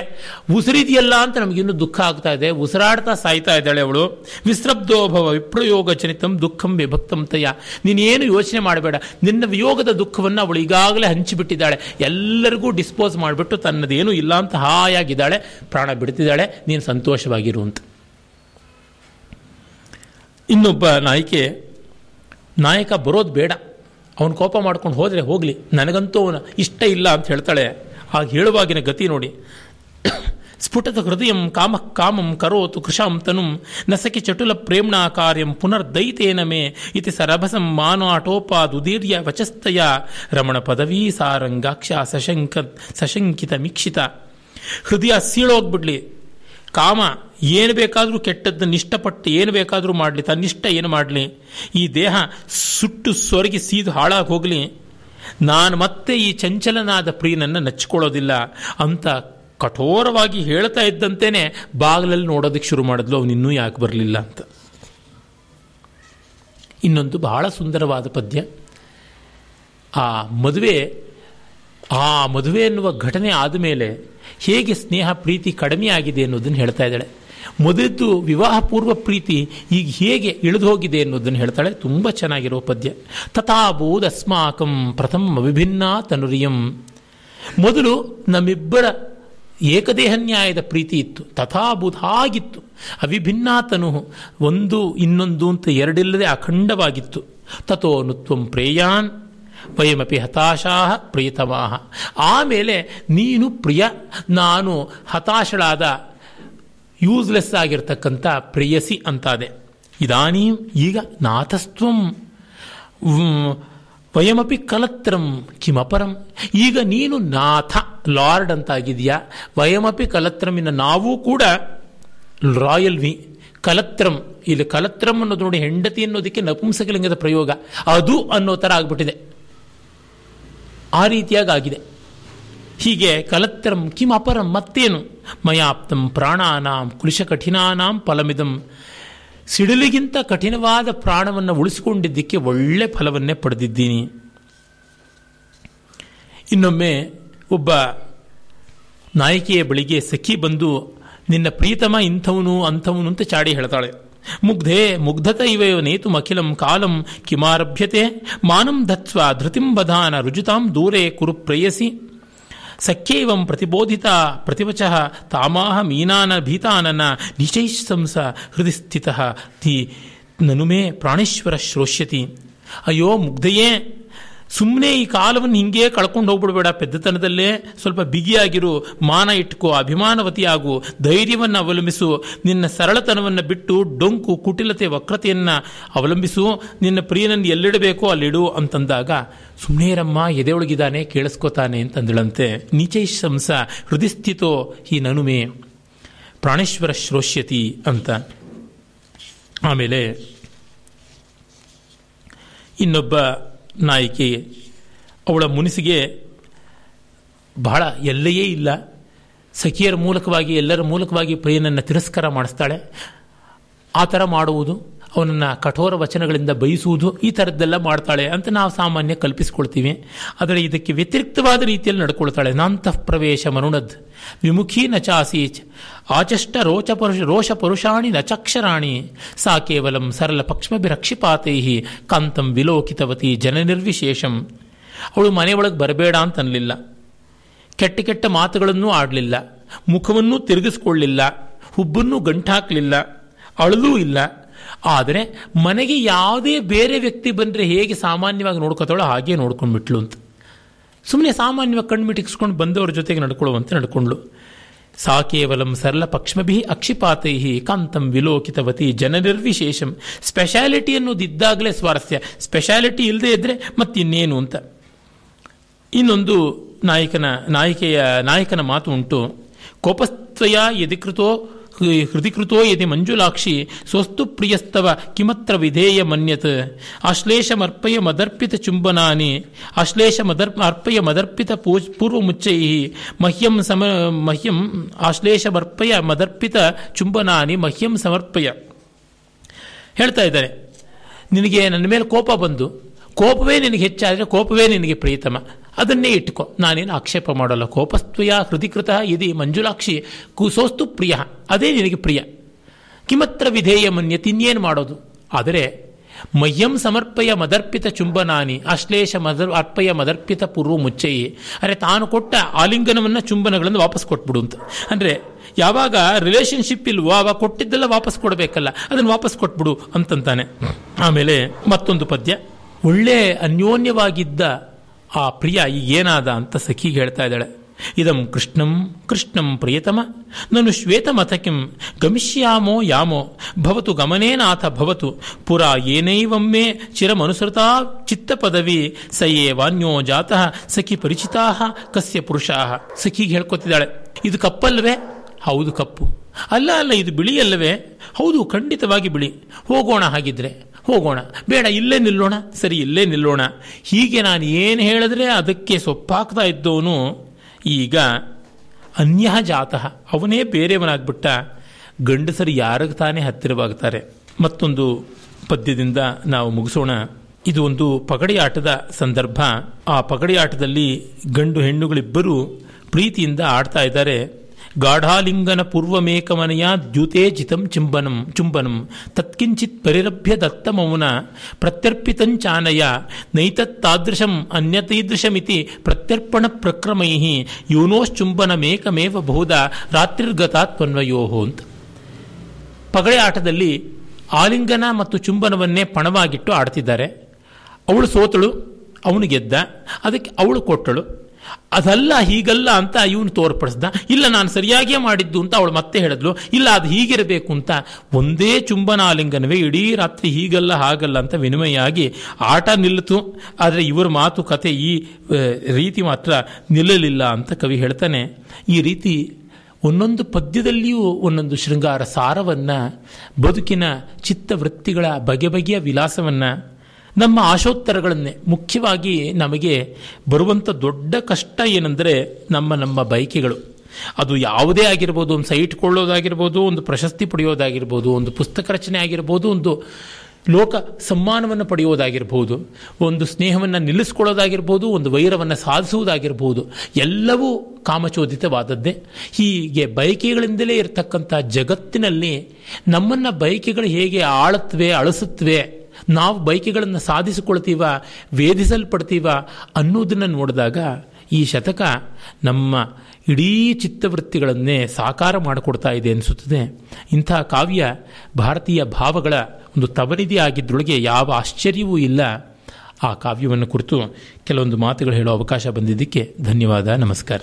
ಉಸಿರಿದೆಯಲ್ಲ ಅಂತ ನಮಗಿನ್ನೂ ದುಃಖ ಆಗ್ತಾ ಇದೆ. ಉಸಿರಾಡ್ತಾ ಸಾಯ್ತಾ ಇದ್ದಾಳೆ ಅವಳು. ವಿಸ್ರಬ್ಧೋಭವ ವಿಪ್ರಯೋಗ ಜನಿತಂ ದುಃಖಂ ವಿಭಕ್ತಂ ತಯ. ನೀನೇನು ಯೋಚನೆ ಮಾಡಬೇಡ. ನಿನ್ನ ವಿಯೋಗದ ದುಃಖವನ್ನು ಅವಳು ಈಗಾಗಲೇ ಹಂಚಿಬಿಟ್ಟಿದ್ದಾಳೆ. ಎಲ್ಲರಿಗೂ ಡಿಸ್ಪೋಸ್ ಮಾಡಿಬಿಟ್ಟು ತನ್ನದೇನು ಇಲ್ಲ ಅಂತ ಹಾಯಾಗಿದ್ದಾಳೆ. ಪ್ರಾಣ ಬಿಡ್ತಿದ್ದಾಳೆ. ನೀನು ಸಂತೋಷವಾಗಿರು ಅಂತ. ಇನ್ನೊಬ್ಬ ನಾಯಕಿ, ನಾಯಕ ಬರೋದು ಬೇಡ. ಅವನು ಕೋಪ ಮಾಡ್ಕೊಂಡು ಹೋದರೆ ಹೋಗಲಿ. ನನಗಂತೂ ಅವನ ಇಷ್ಟ ಇಲ್ಲ ಅಂತ ಹೇಳ್ತಾಳೆ. ಆಗ ಹೇಳುವಾಗಿನ ಗತಿ ನೋಡಿ. ಸ್ಫುಟದ ಹೃದಯಂ ಕಾಮ ಕಾಮಂ ಕರೋತು ಕೃಶಾಂ ತನುಂ ನಸಕಿ ಚಟುಲ ಪ್ರೇಮ್ಣಾ ಕಾರ್ಯಂ ಪುನರ್ದೈತೇನ ಮೇ ಇತಿ ಸರಭಸಂ ಮಾನಾಟೋಪಾದುದೀರ್ಯ ವಚಸ್ತಯ ರಮಣ ಪದವೀ ಸಾರಂಗಾಕ್ಷ ಸಶಂಕ ಸಶಂಕಿತ ಮಿಕ್ಷಿತ. ಹೃದಯ ಸೀಳೋಗ್ಬಿಡ್ಲಿ ಕಾಮ ಏನು ಬೇಕಾದರೂ ಕೆಟ್ಟದ್ದನ್ನು ಇಷ್ಟಪಟ್ಟು ಏನು ಬೇಕಾದರೂ ಮಾಡಲಿ ತನ್ನಿಷ್ಟ ಏನು ಮಾಡಲಿ. ಈ ದೇಹ ಸುಟ್ಟು ಸೊರಗಿ ಸೀದು ಹಾಳಾಗಿ ಹೋಗಲಿ. ನಾನು ಮತ್ತೆ ಈ ಚಂಚಲನಾದ ಪ್ರಿಯನನ್ನು ನಚ್ಕೊಳ್ಳೋದಿಲ್ಲ ಅಂತ ಕಠೋರವಾಗಿ ಹೇಳ್ತಾ ಇದ್ದಂತೇನೆ ಬಾಗಿಲಲ್ಲಿ ನೋಡೋದಕ್ಕೆ ಶುರು ಮಾಡಿದ್ಲು, ಅವನು ಇನ್ನೂ ಯಾಕೆ ಬರಲಿಲ್ಲ ಅಂತ. ಇನ್ನೊಂದು ಬಹಳ ಸುಂದರವಾದ ಪದ್ಯ. ಆ ಮದುವೆ ಆ ಮದುವೆ ಎನ್ನುವ ಘಟನೆ ಆದಮೇಲೆ ಹೇಗೆ ಸ್ನೇಹ, ಪ್ರೀತಿ ಕಡಿಮೆ ಆಗಿದೆ ಅನ್ನೋದನ್ನು ಹೇಳ್ತಾ ಇದ್ದಾಳೆ. ಮೊದಲದ್ದು ವಿವಾಹ ಪೂರ್ವ ಪ್ರೀತಿ ಈಗ ಹೇಗೆ ಇಳಿದು ಹೋಗಿದೆ ಅನ್ನೋದನ್ನು ಹೇಳ್ತಾಳೆ. ತುಂಬ ಚೆನ್ನಾಗಿರೋ ಪದ್ಯ. ತಥಾಬೋದ್ ಅಸ್ಮಾಕಂ ಪ್ರಥಮ ವಿಭಿನ್ನ ತನುರಿಯಂ. ಮೊದಲು ನಮ್ಮಿಬ್ಬರ ಏಕದೇಹ ನ್ಯಾಯದ ಪ್ರೀತಿ ಇತ್ತು. ತಥಾಬೂದ್ ಆಗಿತ್ತು ಅವಿಭಿನ್ನ ತನು ಒಂದು ಇನ್ನೊಂದು ಅಂತ ಎರಡಿಲ್ಲದೆ ಅಖಂಡವಾಗಿತ್ತು. ತಥೋ ನುತ್ವಂ ಪ್ರೇಯಾನ್ ವಯಮಪಿ ಹತಾಶಾ ಪ್ರಿಯತಮಾಹ ಆಮೇಲೆ ನೀನು ಪ್ರಿಯ, ನಾನು ಹತಾಶಳಾದ ಯೂಸ್ಲೆಸ್ ಆಗಿರ್ತಕ್ಕಂಥ ಪ್ರೇಯಸಿ ಅಂತಾದೆ. ಇದಾನೀ ಈಗ ನಾಥಸ್ತ್ವಂ ವಯಮಪಿ ಕಲತ್ರಂ ಕಿಮಪರಂ. ಈಗ ನೀನು ನಾಥ, ಲಾರ್ಡ್ ಅಂತಾಗಿದೆಯಾ ವಯಮಪಿ ಕಲತ್ರಮಿನ ನಾವೂ ಕೂಡ ರಾಯಲ್ ವಿ, ಕಲತ್ರಂ. ಇಲ್ಲಿ ಕಲತ್ರಂ ಅನ್ನೋದು ನೋಡಿ ಹೆಂಡತಿ ಅನ್ನೋದಕ್ಕೆ ನಪುಂಸಕಲಿಂಗದ ಪ್ರಯೋಗ. ಅದು ಅನ್ನೋ ಥರ ಆಗ್ಬಿಟ್ಟಿದೆ. ಆ ರೀತಿಯಾಗಿ ಆಗಿದೆ. ಹೀಗೆ ಕಲತ್ರಂ ಕಿಂ ಅಪರಂ ಮತ್ತೇನು? ಮಯಾಪ್ತಂ ಪ್ರಾಣಾನಾಂ ಕುಲಿಶ ಕಠಿಣಾನಾಂ ಫಲಮಿದಂ. ಸಿಡಿಲಿಗಿಂತ ಕಠಿಣವಾದ ಪ್ರಾಣವನ್ನು ಉಳಿಸಿಕೊಂಡಿದ್ದಕ್ಕೆ ಒಳ್ಳೆ ಫಲವನ್ನೇ ಪಡೆದಿದ್ದೀನಿ. ಇನ್ನೊಮ್ಮೆ ಒಬ್ಬ ನಾಯಕಿಯ ಬಳಿಗೆ ಸಖಿ ಬಂದು, ನಿನ್ನ ಪ್ರೀತಮ ಇಂಥವನು, ಅಂಥವನು ಅಂತ ಚಾಡಿ ಹೇಳ್ತಾಳೆ. ಮುಗ್ಧೆ, ಮುಗ್ಧತ ಇವೆಯೋ ನೇತು ಅಖಿಲಂ ಕಾಲಂ ಕಿಮಾರಭ್ಯತೆ. ಮಾನಂ ಧತ್ವ ಧೃತಿಂ ಬಧಾನ ರುಜುತಾಂ ದೂರೇ ಕುರು ಪ್ರೇಯಸಿ ಸಖ್ಯೈವಂ ಪ್ರತಿಬೋಧಿತ ಪ್ರತಿವಚ ತಾಮಾಹ ಮೀನಾನ ಭೀತಾನನ ನಿಶೈಸಂಸ ಹೃದಯ ಸ್ಥಿತ ತಿ ನನುಮೇ ಪ್ರಾಣೇಶ್ವರ ಶ್ರೋಷ್ಯತಿ. ಅಯ್ಯೋ ಮುಗ್ಧಯೇ ಸುಮ್ಮನೆ ಈ ಕಾಲವನ್ನು ಹಿಂಗೆ ಕಳ್ಕೊಂಡು ಹೋಗ್ಬಿಡ್ಬೇಡ. ಪೆದ್ದತನದಲ್ಲೇ ಸ್ವಲ್ಪ ಬಿಗಿಯಾಗಿರು, ಮಾನ ಇಟ್ಕೋ ಅಭಿಮಾನವತಿ ಆಗು ಧೈರ್ಯವನ್ನು ಅವಲಂಬಿಸು, ನಿನ್ನ ಸರಳತನವನ್ನು ಬಿಟ್ಟು ಡೊಂಕು, ಕುಟಿಲತೆ, ವಕ್ರತೆಯನ್ನು ಅವಲಂಬಿಸು, ನಿನ್ನ ಪ್ರಿಯನನ್ನು ಎಲ್ಲಿಡಬೇಕೋ ಅಲ್ಲಿಡು ಅಂತಂದಾಗ ಸುಮ್ಮನೆ ರಮ್ಮ ಎದೆಯೊಳಗಿದ್ದಾನೆ, ಕೇಳಿಸ್ಕೋತಾನೆ ಅಂತಂದಳಂತೆ. ನೀಚೈಶಂಸ ಹೃದಯಸ್ಥಿತೋ ಈ ನನುಮೆ, ಪ್ರಾಣೇಶ್ವರ ಶ್ರೋಷ್ಯತಿ ಅಂತ. ಆಮೇಲೆ, ಇನ್ನೊಬ್ಬ ನಾಯಕಿ, ಅವಳ ಮುನಿಸಿಗೆ ಬಹಳ ಎಲ್ಲೆಯೇ ಇಲ್ಲ. ಸಖಿಯರ ಮೂಲಕವಾಗಿ, ಎಲ್ಲರ ಮೂಲಕವಾಗಿ ಪ್ರಿಯನನ್ನು ತಿರಸ್ಕಾರ ಮಾಡಿಸ್ತಾಳೆ. ಆ ಥರ ಮಾಡುವುದು ಅವನನ್ನು ಕಠೋರ ವಚನಗಳಿಂದ ಬಯಸುವುದು ಈ ಥರದ್ದೆಲ್ಲ ಮಾಡ್ತಾಳೆ ಅಂತ ನಾವು ಸಾಮಾನ್ಯ ಕಲ್ಪಿಸ್ಕೊಳ್ತೀವಿ. ಆದರೆ ಇದಕ್ಕೆ ವ್ಯತಿರಿಕ್ತವಾದ ರೀತಿಯಲ್ಲಿ ನಡ್ಕೊಳ್ತಾಳೆ. ನಾಂತಃ ಪ್ರವೇಶ ಮರುಣದ್. ವಿಮುಖಿ ನ ಚಾಸೀಚ್. ಆಚಷ್ಟ ರೋಚ ಪರುಷ ರೋಷ ಪುರುಷಾಣಿ ನಚಕ್ಷರಾಣಿ ಚಕ್ಷರಾಣಿ. ಸಾ ಕೇವಲಂ ಸರಳ ಪಕ್ಷ್ಮಭಿರಕ್ಷಿಪಾತೈ ಕಾಂತಂ ವಿಲೋಕಿತವತಿ ಜನನಿರ್ವಿಶೇಷಂ ಅವಳು ಮನೆಯೊಳಗೆ ಬರಬೇಡ ಅಂತ ಅನ್ನಲಿಲ್ಲ ಕೆಟ್ಟ ಕೆಟ್ಟ ಮಾತುಗಳನ್ನೂ ಆಡಲಿಲ್ಲ. ಮುಖವನ್ನೂ ತಿರುಗಿಸ್ಕೊಳ್ಳಿಲ್ಲ. ಹುಬ್ಬನ್ನು ಗಂಟಾಕ್ಲಿಲ್ಲ. ಅಳಲೂ ಇಲ್ಲ. ಆದರೆ ಮನೆಗೆ ಯಾವುದೇ ಬೇರೆ ವ್ಯಕ್ತಿ ಬಂದರೆ ಹೇಗೆ ಸಾಮಾನ್ಯವಾಗಿ ನೋಡ್ಕೋತಾಳೋ ಹಾಗೆ ನೋಡ್ಕೊಂಡ್ಬಿಟ್ಲು ಅಂತ. ಸುಮ್ಮನೆ ಸಾಮಾನ್ಯವಾಗಿ ಕಣ್ಮಿಟಿಕ್ಸ್ಕೊಂಡು ಬಂದವರ ಜೊತೆಗೆ ನಡ್ಕೊಳ್ಳುವಂತೆ ನಡ್ಕೊಂಡ್ಳು. ಸಾ ಕೇವಲಂ ಸರಳ ಪಕ್ಷ್ಮಭಿ ಅಕ್ಷಿಪಾತೈ ಕಾಂತಂ ವಿಲೋಕಿತವತಿ ಜನನಿರ್ವಿಶೇಷಂ. ಸ್ಪೆಷಾಲಿಟಿ ಅನ್ನೋದಿದ್ದಾಗಲೇ ಸ್ವಾರಸ್ಯ. ಸ್ಪೆಷಾಲಿಟಿ ಇಲ್ಲದೇ ಇದ್ರೆ ಮತ್ತಿನ್ನೇನು ಅಂತ. ಇನ್ನೊಂದು ನಾಯಕನ, ನಾಯಿಕೆಯ, ನಾಯಕನ ಮಾತು ಉಂಟು. ಕೋಪಸ್ತ್ವಯ ಯದಿಕೃತೋ ಹೃದಿಕೃತೋ ಯದಿ ಮಂಜುಲಾಕ್ಷಿ ಸ್ವಸ್ತು ಪ್ರಿಯಸ್ತವ ಕಿಮತ್ರ ವಿಧೇಯ ಮನ್ಯತ್. ಆಶ್ಲೇಷಮರ್ಪಯ ಮದರ್ಪಿತ ಚುಂಬನಾನಿ. ಆಶ್ಲೇಷ ಮದರ್ ಅರ್ಪಯ ಮದರ್ಪಿತ ಪೂರ್ವ ಮುಚ್ಚೈ ಮಹ್ಯಂ ಸಮ, ಮಹ್ಯಂ ಆಶ್ಲೇಷಮರ್ಪಯ ಮದರ್ಪಿತ ಚುಂಬನಾನಿ ಮಹ್ಯಂ ಸಮರ್ಪಯ. ಹೇಳ್ತಾ ಇದ್ದಾರೆ. ನಿನಗೆ ನನ್ನ ಮೇಲೆ ಕೋಪ ಬಂದು, ಕೋಪವೇ ನಿನಗೆ ಹೆಚ್ಚಾದರೆ ಕೋಪವೇ ನಿನಗೆ ಪ್ರಿಯತಮ ಅದನ್ನೇ ಇಟ್ಕೋ. ನಾನೇನು ಆಕ್ಷೇಪ ಮಾಡಲ್ಲ. ಕೋಪಸ್ತ್ವಯ ಹೃದಿಕೃತ ಇದಿ ಮಂಜುಲಾಕ್ಷಿ ಕುಸೋಸ್ತು ಪ್ರಿಯ. ಅದೇ ನಿನಗೆ ಪ್ರಿಯ. ಕಿಮತ್ರ ವಿಧೇಯ ಮನ್ಯ ತಿನ್ನೇನು ಮಾಡೋದು. ಆದರೆ, ಮಯ್ಯಂ ಸಮರ್ಪಯ ಮದರ್ಪಿತ ಚುಂಬನಾನಿ. ಅಶ್ಲೇಷ ಮದರ್ ಅರ್ಪಯ ಮದರ್ಪಿತ ಪೂರ್ವ ಮುಚ್ಚಯಿ. ಅರೆ, ತಾನು ಕೊಟ್ಟ ಆಲಿಂಗನವನ್ನು ಚುಂಬನಗಳನ್ನು ವಾಪಸ್ ಕೊಟ್ಬಿಡು ಅಂತ. ಅಂದರೆ, ಯಾವಾಗ ರಿಲೇಶನ್ಶಿಪ್ ಇಲ್ವೋ ಆವಾಗ ಕೊಟ್ಟಿದ್ದೆಲ್ಲ ವಾಪಸ್ ಕೊಡಬೇಕಲ್ಲ. ಅದನ್ನು ವಾಪಸ್ ಕೊಟ್ಬಿಡು ಅಂತಂತಾನೆ. ಆಮೇಲೆ ಮತ್ತೊಂದು ಪದ್ಯ. ಒಳ್ಳೆ ಅನ್ಯೋನ್ಯವಾಗಿದ್ದ ಆ ಪ್ರಿಯ ಈಗೇನಾದ ಅಂತ ಸಖಿಗೆ ಹೇಳ್ತಾ ಇದ್ದಾಳೆ. ಇದಂ ಕೃಷ್ಣಂ ಕೃಷ್ಣಂ ಪ್ರಿಯತಮ, ನನು ಶ್ವೇತಮಥಕಿಂ ಗಮಿಷ್ಯಾಮೋ ಯಾಮೋ, ಭವತು ಗಮನೇನಾಥ ಭವತು, ಪುರ ಏನೈವಮ್ಮೆ ಚಿರಮನುಸೃತಾ ಚಿತ್ತ ಪದವಿ ಸಯೇ ವಾನ್ಯೋ ಜಾತಃ ಸಖಿ ಪರಿಚಿತಾ, ಕಸ್ಯ ಪುರುಷಾ. ಸಖಿಗೆ ಹೇಳ್ಕೊತಿದ್ದಾಳೆ, ಇದು ಕಪ್ಪಲ್ವೇ ಹೌದು ಕಪ್ಪು. ಅಲ್ಲ ಅಲ್ಲ, ಇದು ಬಿಳಿ ಅಲ್ಲವೇ ಹೌದು, ಖಂಡಿತವಾಗಿ ಬಿಳಿ. ಹೋಗೋಣ ಹಾಗಿದ್ರೆ. ಹೋಗೋಣ. ಬೇಡ, ಇಲ್ಲೇ ನಿಲ್ಲೋಣ. ಸರಿ, ಇಲ್ಲೇ ನಿಲ್ಲೋಣ. ಹೀಗೆ ನಾನು ಏನು ಹೇಳಿದ್ರೆ ಅದಕ್ಕೆ ಸೊಪ್ಪಾಗ್ತಾ ಇದ್ದವನು ಈಗ ಅನ್ಯ ಜಾತಃ ಅವನೇ ಬೇರೆಯವನಾಗ್ಬಿಟ್ಟ. ಗಂಡಸರು ಯಾರಿಗೆ ತಾನೇ ಹತ್ತಿರವಾಗ್ತಾರೆ? ಮತ್ತೊಂದು ಪದ್ಯದಿಂದ ನಾವು ಮುಗಿಸೋಣ. ಇದು ಒಂದು ಪಗಡಿ ಆಟದ ಸಂದರ್ಭ. ಆ ಪಗಡಿ ಆಟದಲ್ಲಿ ಗಂಡು ಹೆಣ್ಣುಗಳಿಬ್ಬರು ಪ್ರೀತಿಯಿಂದ ಆಡ್ತಾ ಇದ್ದಾರೆ. ಗಾಢಾಲಿಂಗನ ಪೂರ್ವಮೇಕಮನೆಯ ದ್ಯುತೇಜಿತಂ ಚುಂಬನಂ ಚುಂಬನಂ. ತತ್ಕಿಂಚಿತ್ ಪರಿರಭ್ಯ ದತ್ತಮೌನ ಪ್ರತ್ಯರ್ಪಿತಂಚಾನಯ ನೈತತ್ತಾದೃಶಂ ಅನ್ಯತೀದೃಶಮಿತಿ ಪ್ರತ್ಯರ್ಪಣ ಪ್ರಕ್ರಮೈ ಯೋನೋಶ್ಚುಂಬನಮೇಕಮೇವ ಬಹುದ ರಾತ್ರಿರ್ಗತಾತ್ಮನ್ವಯೋ ಅಂತ. ಪಗಡೆ ಆಟದಲ್ಲಿ ಆಲಿಂಗನ ಮತ್ತು ಚುಂಬನವನ್ನೇ ಪಣವಾಗಿಟ್ಟು ಆಡ್ತಿದ್ದಾರೆ. ಅವಳು ಸೋತಳು, ಅವನು ಗೆದ್ದ. ಅದಕ್ಕೆ ಅವಳು ಕೊಟ್ಟಳು. ಅದಲ್ಲ ಹೀಗಲ್ಲ ಅಂತ ಇವನು ತೋರ್ಪಡಿಸ್ದ. ಇಲ್ಲ, ನಾನು ಸರಿಯಾಗಿಯೇ ಮಾಡಿದ್ದು ಅಂತ ಅವಳು ಮತ್ತೆ ಹೇಳಿದ್ಲು. ಇಲ್ಲ, ಅದು ಹೀಗಿರಬೇಕು ಅಂತ. ಒಂದೇ ಚುಂಬನಾಲಿಂಗನವೇ ಇಡೀ ರಾತ್ರಿ ಹೀಗಲ್ಲ, ಹಾಗಲ್ಲ ಅಂತ ವಿನಿಮಯ ಆಗಿ ಆಟ ನಿಲ್ಲಿತು ಆದರೆ ಇವರ ಮಾತು, ಕತೆ ಈ ರೀತಿ ಮಾತ್ರ ನಿಲ್ಲಲಿಲ್ಲ ಅಂತ ಕವಿ ಹೇಳ್ತಾನೆ. ಈ ರೀತಿ ಒಂದೊಂದು ಪದ್ಯದಲ್ಲಿಯೂ ಒಂದೊಂದು ಶೃಂಗಾರ ಸಾರವನ್ನು, ಬದುಕಿನ ಚಿತ್ತವೃತ್ತಿಗಳ ಬಗೆ ಬಗೆಯ ವಿಲಾಸವನ್ನ ನಮ್ಮ ಆಶೋತ್ತರಗಳನ್ನೇ ಮುಖ್ಯವಾಗಿ ನಮಗೆ ಬರುವಂಥ ದೊಡ್ಡ ಕಷ್ಟ ಏನೆಂದರೆ ನಮ್ಮ ನಮ್ಮ ಬಯಕೆಗಳು. ಅದು ಯಾವುದೇ ಆಗಿರ್ಬೋದು, ಒಂದು ಸೈಟ್ ಕೊಳ್ಳೋದಾಗಿರ್ಬೋದು ಒಂದು ಪ್ರಶಸ್ತಿ ಪಡೆಯೋದಾಗಿರ್ಬೋದು, ಒಂದು ಪುಸ್ತಕ ರಚನೆ ಆಗಿರ್ಬೋದು, ಒಂದು ಲೋಕ ಸಮ್ಮಾನವನ್ನು ಪಡೆಯೋದಾಗಿರ್ಬೋದು, ಒಂದು ಸ್ನೇಹವನ್ನು ನಿಲ್ಲಿಸ್ಕೊಳ್ಳೋದಾಗಿರ್ಬೋದು, ಒಂದು ವೈರವನ್ನು ಸಾಧಿಸುವುದಾಗಿರ್ಬೋದು, ಎಲ್ಲವೂ ಕಾಮಚೋದಿತವಾದದ್ದೇ. ಹೀಗೆ ಬಯಕೆಗಳಿಂದಲೇ ಇರತಕ್ಕಂಥ ಜಗತ್ತಿನಲ್ಲಿ ನಮ್ಮನ್ನು ಬಯಕೆಗಳು ಹೇಗೆ ಆಳುತ್ತವೆ, ಅಳಿಸುತ್ತವೆ ನಾವು ಬೈಕೆಗಳನ್ನು ಸಾಧಿಸಿಕೊಳ್ತೀವ ವೇಧಿಸಲ್ಪಡ್ತೀವ ಅನ್ನೋದನ್ನು ನೋಡಿದಾಗ ಈ ಶತಕ ನಮ್ಮ ಇಡೀ ಚಿತ್ತವೃತ್ತಿಗಳನ್ನೇ ಸಾಕಾರ ಮಾಡಿಕೊಡ್ತಾ ಇದೆ ಅನಿಸುತ್ತದೆ. ಇಂಥ ಕಾವ್ಯ ಭಾರತೀಯ ಭಾವಗಳ ಒಂದು ತವರಿದೆ ಆಗಿದ್ದೊಳಗೆ ಯಾವ ಆಶ್ಚರ್ಯವೂ ಇಲ್ಲ. ಆ ಕಾವ್ಯವನ್ನು ಕುರಿತು ಕೆಲವೊಂದು ಮಾತುಗಳು ಹೇಳೋ ಅವಕಾಶ ಬಂದಿದ್ದಕ್ಕೆ ಧನ್ಯವಾದ, ನಮಸ್ಕಾರ.